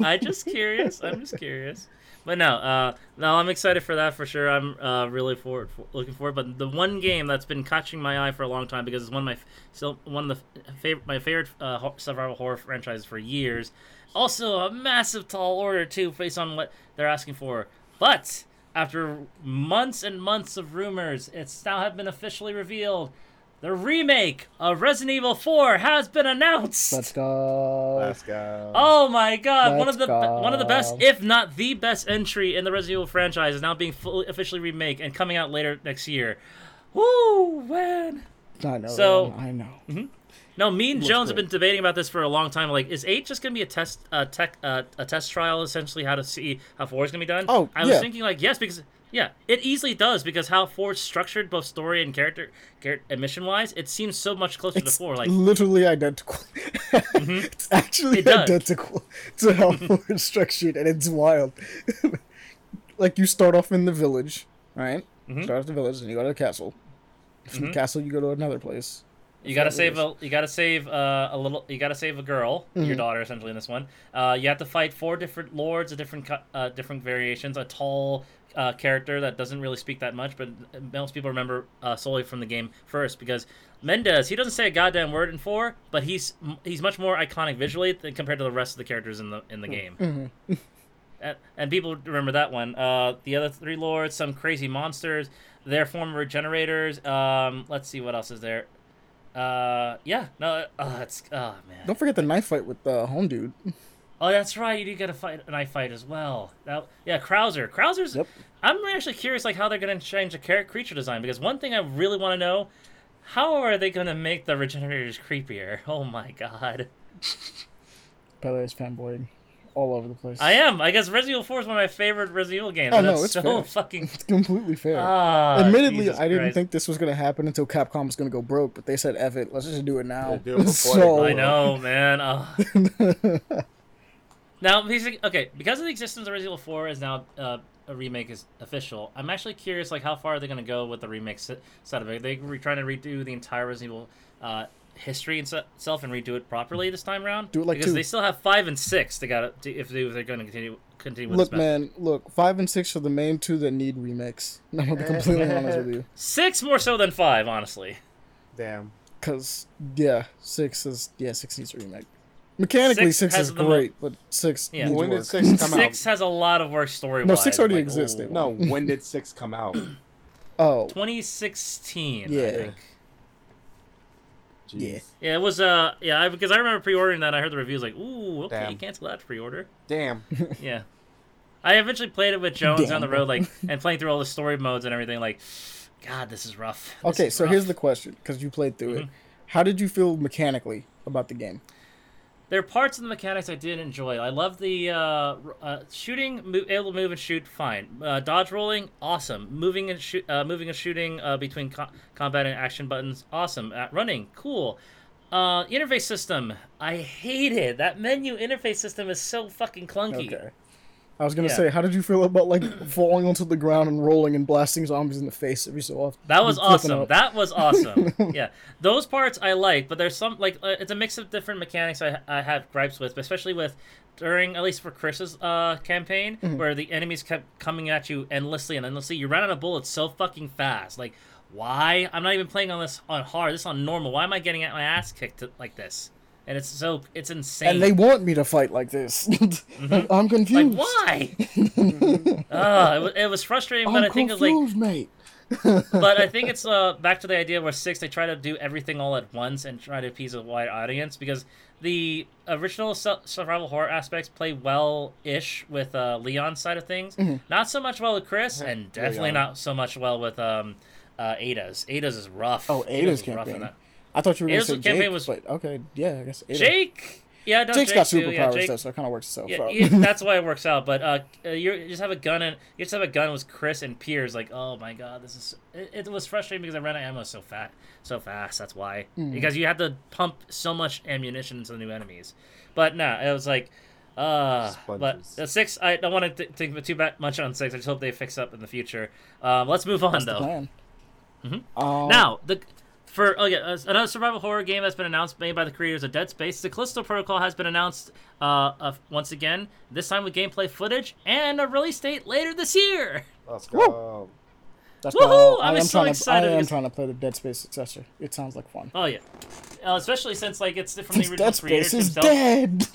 I'm just curious. I'm just curious. But no, uh, no, I'm excited for that for sure. I'm uh, really forward, for, looking forward. But the one game that's been catching my eye for a long time because it's one of my still one of the favorite my favorite uh, survival horror franchises for years. Also, a massive tall order too, based on what they're asking for. But after months and months of rumors, it's now have been officially revealed. The remake of Resident Evil 4 has been announced. Let's go. Let's go. Oh my god! Let's one of Let's the one of the best, if not the best entry in the Resident Evil franchise is now being fully officially remake and coming out later next year. Woo man! I know. So- I know. Mm-hmm. No, me and Jones have been debating about this for a long time. Like, is eight just gonna be a test, uh, tech, uh, a test trial, essentially, how to see how four is gonna be done? Oh, I was yeah. thinking like yes, because yeah, it easily does because how four is structured, both story and character, char- and mission wise, it seems so much closer It's to four. Like, literally identical. it's actually It identical to how it's structured, and it's wild. like you start off in the village, right? Mhm. Start at the village, and you go to the castle. From Mhm. the castle, you go to another place. You gotta That's what it save a you gotta save uh, a little you gotta save a girl, your Mhm. daughter essentially in this one. Uh, you have to fight four different lords, of different uh, different variations. A tall uh, character that doesn't really speak that much, but most people remember uh, solely from the game first because Mendez he doesn't say a goddamn word in four, but he's he's much more iconic visually than compared to the rest of the characters in the in the game. Mhm. And, and people remember that one. Uh, the other three lords, some crazy monsters, their former regenerators. Um, let's see what else is there. Uh, yeah, no, uh, it's oh man. Don't forget the knife fight with the home dude. Oh, that's right. You do get a fight, a knife fight as well. That, yeah, Krauser. Krauser's. Yep. I'm actually curious, like how they're gonna change the char- creature design because one thing I really want to know, how are they gonna make the regenerators creepier? Oh my god. By the way, it's fanboying all over the place. I am. I guess Resident Evil 4 is one of my favorite Resident Evil games. Oh, and no, it's so fair. fucking. It's completely fair. Ah, Admittedly, Jesus I didn't Christ. think this was gonna happen until Capcom was gonna go broke, but they said, "Ev it, let's just do it now." Yeah, do it so, I know, man. Oh. Now, okay because of the existence of Resident Evil 4 is now uh, a remake is official. I'm actually curious, like how far are they going to go with the remake set, set of it? Are they trying to redo the entire Resident Evil uh, history in se- itself and redo it properly this time around. Do it like because two. they still have five and six. They got to if, they, if they're going to continue continue with Look, this man, look, five and six are the main two that need remakes. I'm gonna be completely honest with you, Six more so than five, honestly. Damn. because yeah, six is yeah, six needs a remake. Mechanically, Six six, is the mo- great, but six Yeah. needs When work. did six come out? Six has a lot of work story. No, six already like, existed. out? No, when did six come out? Oh, 2016. I Yeah. Think. Jeez. Yeah. Yeah, it was. Uh, yeah, I, because I remember pre-ordering that. I heard the reviews like, "Ooh, okay, Damn. you cancel that pre-order." Damn. Yeah. I eventually played it with Jones Damn. on the road, like, and playing through all the story modes and everything. Like, God, this is rough. This okay. is So rough. here's the question, because you played through it. How did you feel mechanically about the game? There are parts of the mechanics I did enjoy. I love the uh, uh, shooting, able to move and shoot, fine. Uh, dodge rolling, awesome. Moving and shoot, uh, moving and shooting uh, between co- combat and action buttons, awesome. Uh, running, cool. Interface system, I hate it. That menu interface system is so fucking clunky. Okay. I was gonna Yeah. say, how did you feel about like falling onto the ground and rolling and blasting zombies in the face every so often? That was awesome. That was awesome. yeah, those parts I like, but there's some like uh, it's a mix of different mechanics I I have gripes with, especially with during at least for Chris's uh campaign Mm-hmm. where the enemies kept coming at you endlessly and endlessly. You ran out of bullets so fucking fast. Like, why? I'm not even playing on this on hard. This is on normal. Why am I getting at my ass kicked to, like this? And it's so it's insane. and they want me to fight like this. Like, I'm like confused. why? uh, it, was, it was frustrating, but I'm I think it was like confused, mate. but I think it's uh, back to the idea where six they try to do everything all at once and try to appease a wide audience because the original survival horror aspects play well-ish with uh, Leon's side of things, Mm-hmm. not so much well with Chris, and definitely Leon. not so much well with um, uh, Ada's. Ada's is rough. Oh, Ada's is rough in campaign. that. I thought you were gonna Ada's say campaign Jake, was- but okay, yeah, I guess Ada. Jake, yeah, no, Jake's Jake got too, superpowers yeah, Jake, though, so it kind of works itself yeah, out. yeah, that's why it works out. But uh, uh, you're, just have a gun and you just have a gun with Chris and Piers. Like, oh my god, this is. It, it was frustrating because I ran out of ammo so fat, so fast. That's why. Hmm. Because you had to pump so much ammunition into the new enemies. But nah, it was like. Uh, but Sponges. the six, I don't want to think too much on six. I just hope they fix up in the future. Um, let's move on That's the though. plan. Mhm. Um, Now, the for oh yeah, uh, another survival horror game that's been announced made by the creators of Dead Space. The Callisto Protocol has been announced uh, uh, once again. This time with gameplay footage and a release date later this year. Let's go. That's Woohoo! why I, I'm am so trying excited To, I am trying to play the Dead Space successor. It sounds like fun. Oh yeah, uh, especially since like it's from the Since original Dead Space is himself. dead.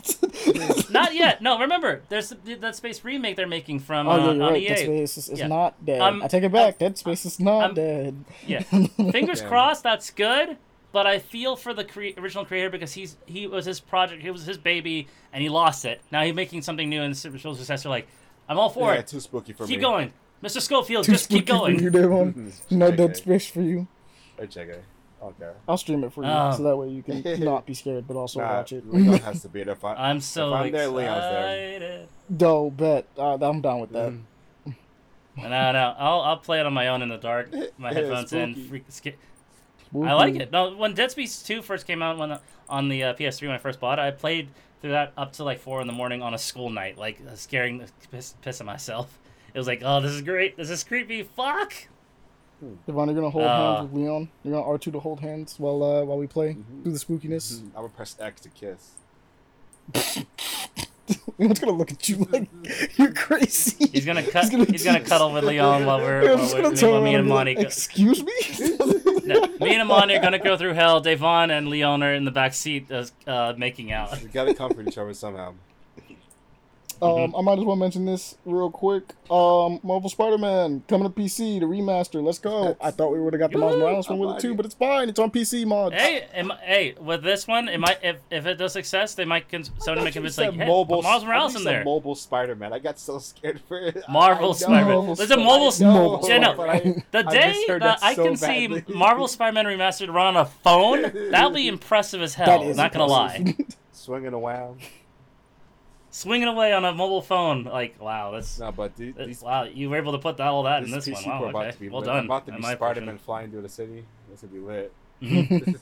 Not yet. No, remember, there's the Dead Space remake they're making from oh uh, yeah, you're on right. EA. Dead Space is, is Yeah. not dead. Um, I take it back. um, Dead Space is not um, dead. Yeah. Fingers Damn. crossed that's good, but I feel for the cre- original creator because he's he was his project, he was his baby, and he lost it. Now he's making something new and the original successor. Like, I'm all for yeah, it. too spooky for Keep me. going, Mr. Schofield. Too just keep spooky for you, going. Devon. No JK. Dead Space for you. Hey, JK. Okay. I'll stream it for you, Um, so that way you can not be scared, but also Nah, watch it. Leon has to be there. If I, I'm so If I'm there, excited. Leon's there. No, bet. Uh, I'm down with that. Mhm. No, no, I'll I'll play it on my own in the dark. My Yeah, headphones in. Freak, sca- I like it. No, when Dead Space 2 first came out when on the uh, PS3 when I first bought it, I played through that up to like four in the morning on a school night, like uh, scaring the piss, piss of myself. It was like, oh, this is great. This is creepy. Fuck. Devon, you're gonna hold Uh, hands with Leon. You're gonna R two to hold hands while uh, while we play Mhm. through the spookiness. I'm gonna press X to kiss. Leon's gonna look at you like you're crazy. He's gonna cut. He's gonna, cuddle with Leon while we're, Yeah, while we're gonna turn while me and be like, Excuse me. No, me and Amani are gonna go through hell. Devon and Leon are in the back seat, uh, uh, making out. We gotta comfort each other somehow. Um, I might as well mention this real quick. Um, Marvel Spider-Man coming to PC, the remaster. Let's go. I thought we would have got the Miles Morales one with it too, but it's fine. It's on PC mods. Hey, am, hey, with this one, it might if, if it does success, they might con- Sony might convince like, hey, put Miles Morales in there. Mobile Spider-Man. I got so scared for it. Marvel Spider-Man. There's a mobile I know, Yeah, no. I- The day just heard that that I so can badly. see Marvel Spider-Man remastered run on a phone, that'll be impressive as hell. That is not gonna impressive. lie. swinging around. Swinging away on a mobile phone, like wow, that's, No, but the- these wow. You were able to put that, all that in this PC one. Wow, we're about okay. to be well lit. done. I'm about to be my Spider-Man flying through the city. This would be lit.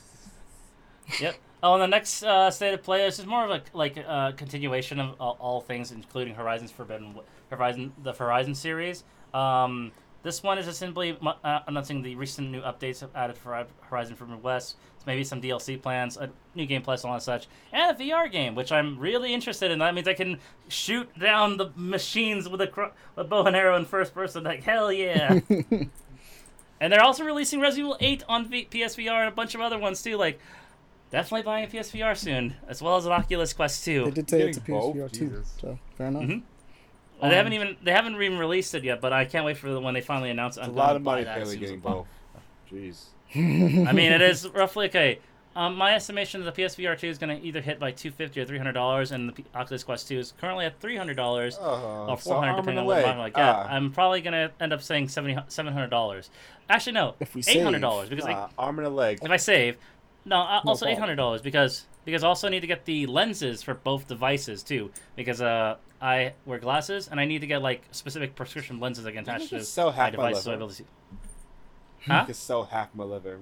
Yep. Oh, and the next uh, state of play this is more of a like uh, continuation of all, all things, including Horizon's Forbidden, Horizon, the Horizon series. Um, This one is just simply uh, announcing the recent new updates added for Horizon Forbidden West. So maybe some DLC plans, a new game plus, and all that such, and a VR game, which I'm really interested in. That means I can shoot down the machines with a cro- a bow and arrow in first person. Like hell yeah! and they're also releasing Resident Evil 8 on v- PSVR and a bunch of other ones too. Like definitely buying a PSVR soon, as well as an Oculus Quest 2. They did say it's a Getting both? PSVR too, Jesus. so fair enough. Mhm. Uh, they haven't even they haven't even released it yet, but I can't wait for the when they finally announce it. It's a I'm lot of buy money that as Paley soon as getting both. Jeez. I mean, it is roughly okay. Um, my estimation of the PSVR 2 is going to either hit by 250 or 300 dollars, and the P- Oculus Quest 2 is currently at 300 dollars Uh, or 400 arm depending on a what leg. model I get. Ah, I'm probably going to end up saying 70, 700 dollars. Actually, no, If we 800 dollars because I, ah, arm and a leg. if I save, no, uh, No also 800 dollars because because I also need to get the lenses for both devices too because uh I wear glasses and I need to get like specific prescription lenses I can attach to sell my half my device so I liver. able to see. I Huh? can sell half my liver.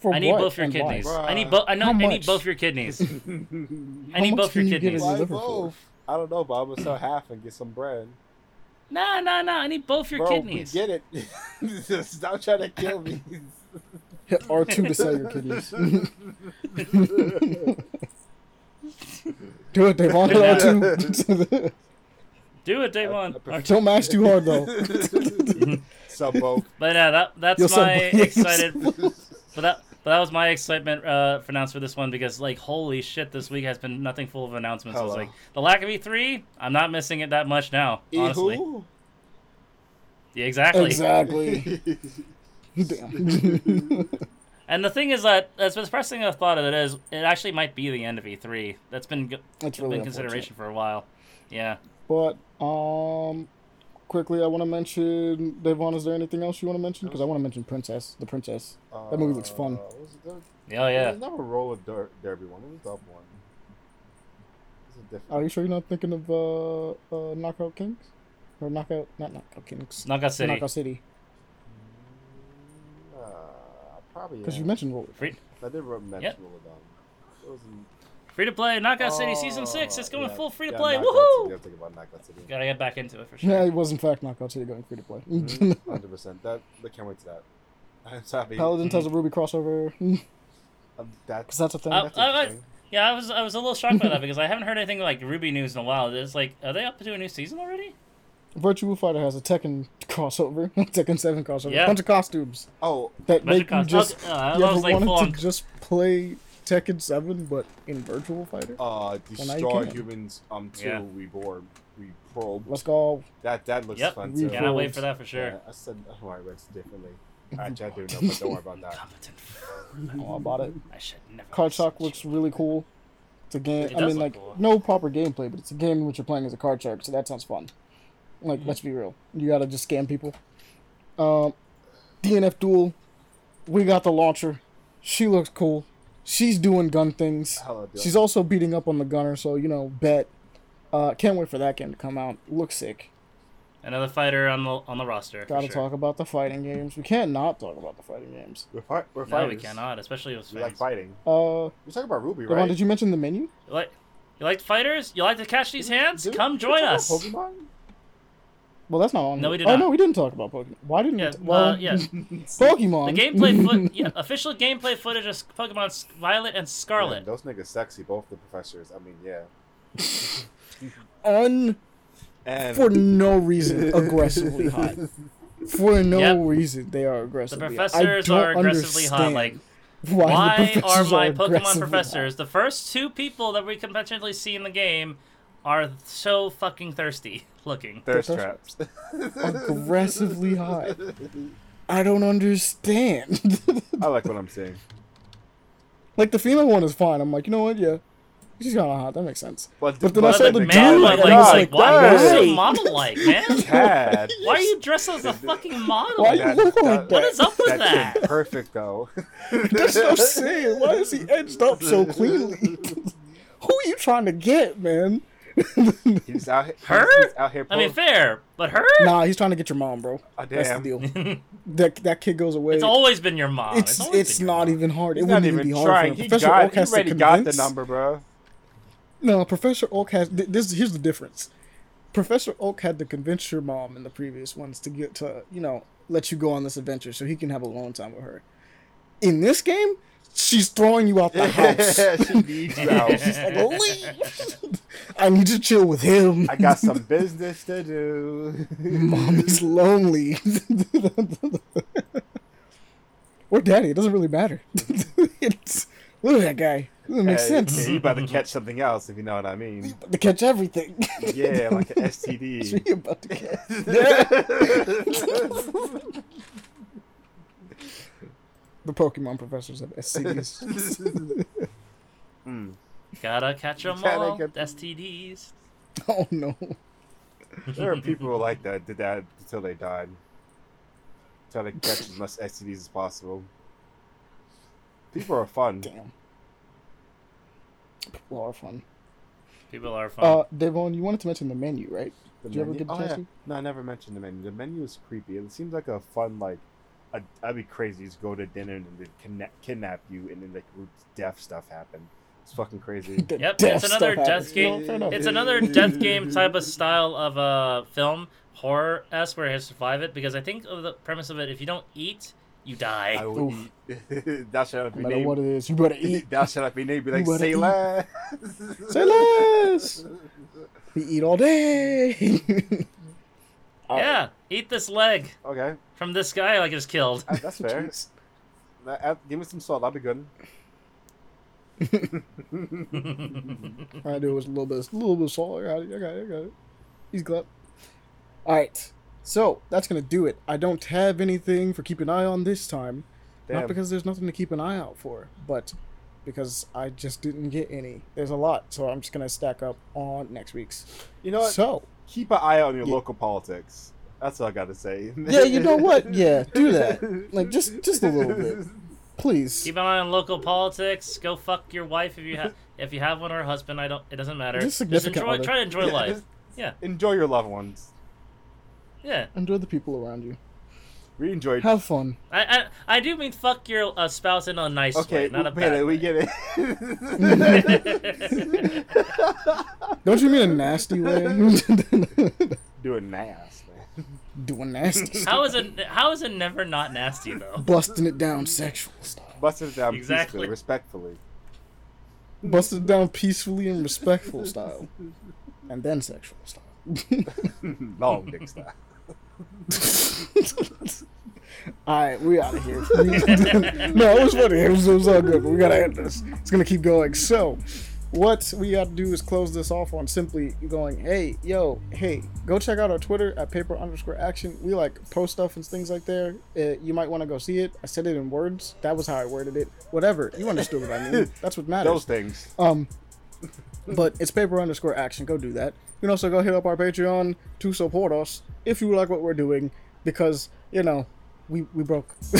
For I need what both your and why? kidneys. I need Bruh. both. I know. I need both your kidneys. I need both your you kidneys. Why liver for? both? I don't know, but I'm gonna sell half and get some bread. Nah, nah, nah. I need both your Bro, kidneys. get it. Stop trying to kill me. Hit R2 to sell your kidneys. Do it, Devon. Hit R2. Do it, Davon. I- I Don't mash too hard though. Sell both. But yeah, that that's You'll my both. excited. but that but that was my excitement uh, for announcement for this one because like holy shit, this week has been nothing full of announcements. I was Hello. like the lack of E3. I'm not missing it that much now. Honestly, Ehu? yeah, exactly. exactly. Damn. And the thing is that as depressing a thought of it is, it actually might be the end of E3. That's been g- That's been consideration for a while. Yeah. But um, quickly, I want to mention Devon. Is there anything else you want to mention? Because I want to mention Princess, the Princess. That movie looks fun. Uh, was it? The- Oh yeah. It was never a roller der- derby one. It was the other one. It was. Are you sure you're not thinking of uh, uh Knockout Kings or Knockout? Not Knockout Kings. Knockout City. Knockout City. Uh, probably. Because yeah. you mentioned Roller. Free- I did mention yep. Rollerdrome. Was... Free to play Knockout City season six. It's Oh, going yeah. full free to play. Knockout Woohoo! City. I'm thinking about Knockout City. Gotta get back into it for sure. Yeah, it was in fact Knockout City going free to play. Hundred percent. That I can't wait to that. I'm happy. Paladins has a RWBY crossover. Because Um, that's that's a thing. Uh, that's I- I- interesting. Yeah, I was I was a little shocked by that because I haven't heard anything like RWBY news in a while. It's like, are they up to a new season already? Virtual Fighter has a Tekken crossover. Tekken 7 crossover. Yeah. bunch of costumes Oh, that Bunch make of you just. okay, uh, I you ever like wanted full to just play Tekken 7 but in Virtual Fighter? uh, now you destroy humans. Um, two. Yeah. We bored. We probe. Let's go. That that looks Yep. fun We too. Yeah, Cannot wait for that for sure. Yeah, I said oh, I read differently. Actually, I do know, but don't worry about that. Competent. All about it. I should never. Card listen Shark looks you. really cool. It's a game. It I mean, like cool. no proper gameplay, but it's a game in which you're playing as a card shark, so that sounds fun. Like, let's be real. You gotta just scam people. Um, DNF Duel. We got the launcher. She looks cool. She's doing gun things. Hello. She's also beating up on the gunner, so you know, bet. Uh, can't wait for that game to come out. Looks sick. Another fighter on the on the roster. for Gotta sure. talk about the fighting games. We can't not talk about the fighting games. We're, fi- we're No, we cannot, especially with We like fighting. Uh, We're talking about RWBY, Devon, right? did you mention the menu? You like, you like fighters? You like to catch these hands? Did we- Come we join us. Pokemon? Well, that's not on. No, we did oh not. no, we didn't talk about Pokemon. Why didn't Yeah, we? T- well, uh, yeah. Pokemon. The gameplay foot, yeah, official gameplay footage of Pokemon Violet and Yeah, Scarlet. those niggas sexy, both the professors. I mean, yeah. Un And for no reason aggressively hot. For no Yep. reason they are The aggressively. hot. professors I don't are aggressively hot. understand Like, why, why are my aggressively Pokemon hot. professors, the first two people that we can potentially see in the game, are so fucking thirsty looking? thirst Those- traps. aggressively hot? I don't understand. I like what I'm seeing. like the female one is fine. I'm like, you know what? Yeah, she's kind of hot. That makes sense. But, But then I But saw the the man dude, one, and like, like, like, why are you so why? model-like, man? Tad. Why are you dressed as a fucking model? Why you look like What is up with that that? perfect though. That's what I'm saying. Why is he edged up so cleanly? Who are you trying to get, man? He's out here. Her? He's out here. I mean, fair, but her? nah, he's trying to get your mom, bro. Ah, That's the deal. That that kid goes away. It's always been your mom. it's always it's your not mom. even hard. He's it wouldn't even even be hard trying. for He him. Professor got. Oak He has to already got the number, bro. No, Professor Oak has. th- This here's the difference. Professor Oak had to convince your mom in the previous ones to get to, you know, let you go on this adventure so he can have alone time with her. In this game, she's throwing you out the house. she needs you out. She's like, leave. I need to chill with him. I got some business to do. Mommy's lonely. or daddy, it doesn't really matter. it's, look at that guy. It doesn't make Hey, sense. hey, you about to catch something else, if you know what I mean. To catch everything. Yeah, like an STD. you about to catch. The Pokemon professors have STDs. Mm. Gotta catch them Gotta all. get- STDs. oh no. There are people who like that, did that until they died. Try to catch as much STDs as possible. People are fun. Damn. People are fun. People are fun. Uh, Devon, you wanted to mention the menu, right? The Did you ever get a oh, yeah. No, I never mentioned the menu. The menu is creepy. It seems like a fun, like, I'd, I'd be crazy to just go to dinner and then kidnap, kidnap you and then, like, death stuff happen. It's fucking crazy. Yep, death it's another stuff death happens. Game. fair. It's another death game type of style of uh, film, horror s where he has to survive it. Because I think of the premise of it, if you don't eat, you die. I will eat. Thou shalt not be named. what it is, you better eat. Thou shalt not be named. Be like, say eat. less. Say less. We eat all day. All right. yeah, eat this leg Okay, from this guy I just killed. uh, that's fair. Uh, give me some salt. That'll be good. All I do was a little bit, a little bit of salt. I got it. I got it. I got it. He's glad. All right. So that's gonna do it. I don't have anything for keep an eye on this time. Not because there's nothing to keep an eye out for, but because I just didn't get any. There's a lot, so I'm just gonna stack up on next week's. You know what? So Keep an eye on your Yeah. local politics. That's all I got to say. yeah, you know what? Yeah, do that. Like just just a little bit, please. Keep an eye on local politics. Go fuck your wife if you have if you have one or a husband. I don't. It doesn't matter. Just Just, enjoy. other. Try to enjoy life. Yeah. Enjoy your loved ones. Yeah. Enjoy the people around you. We enjoyed. Have fun. I I, I do mean fuck your uh, spouse in a nice okay, way, not a we bad get it. We get it. Don't you mean a nasty way? Doing nasty. Doing nasty. How is it? How is it never not nasty though? Busting it down sexual style. Busting it down Exactly. peacefully, respectfully. Busting it down peacefully and respectful style. And then sexual style. Long dick style. Alright, we out of here. no, it was funny. It was, it was all good, but we gotta end this. It's gonna keep going. So, what we gotta do is close this off on simply going, hey, yo, hey, go check out our Twitter at paper underscore action. We like post stuff and things like there. Uh, you might want to go see it. I said it in words. That was how I worded it. Whatever. You understood what I mean. That's what matters. Those things. Um, but it's paper underscore action. Go do that. You can also go hit up our Patreon to support us if you like what we're doing, because you know we we broke,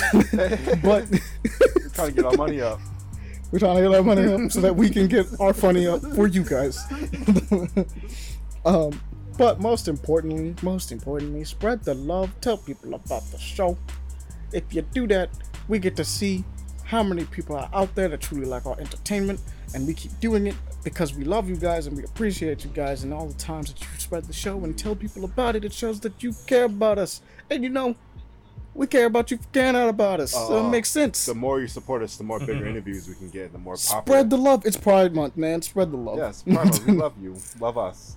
but We're trying to get our money up. We're trying to get our money up so that we can get our funny up for you guys. um, but most importantly, most importantly, spread the love. Tell people about the show. If you do that, we get to see how many people are out there that truly like our entertainment, and we keep doing it because we love you guys and we appreciate you guys and all the times that you spread the show and tell people about it. It shows that you care about us, and you know, we care about you for caring out about us. so Uh, it makes sense. The more you support us, the more bigger interviews we can get, the more popular. Spread the love. It's Pride Month, man. Spread the love. Yes, Prima, we love you. Love us.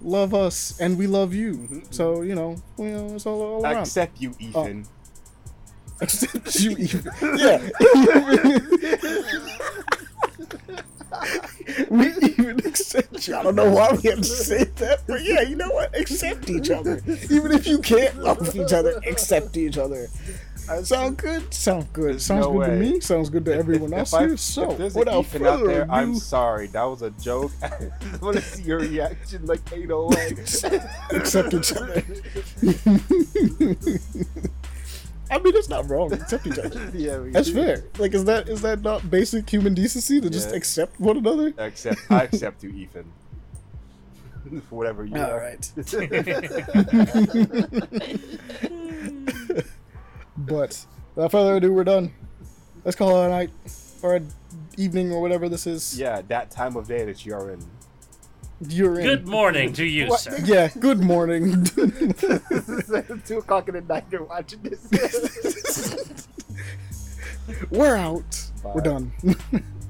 love us, and we love you. Mhm. So you know, you know, it's all, all around. Except you, Ethan. Except you, even. Yeah. we even accept you. I don't know why we have to say that, but yeah, you know what? Accept each other. Even if you can't love each other, accept each other. Uh, sound good? Sound good. There's Sounds no good to way. me. Sounds good to everyone else if I- here. So, if without an Ethan out further there, ado, I'm sorry. That was a joke. I want to see your reaction like 808. accept each other. I mean, it's not wrong. Accept each other. yeah, we That's do. fair. Like, is that is that not basic human decency to just accept one another? Accept, I accept you, Ethan. For whatever you All are. right. But without further ado, we're done. Let's call it a night or an evening or whatever this is. yeah, that time of day that you are in. You're in. Good morning to you, What? sir. Yeah. Good morning. this is two o'clock in the night. You're watching this. We're out. We're done.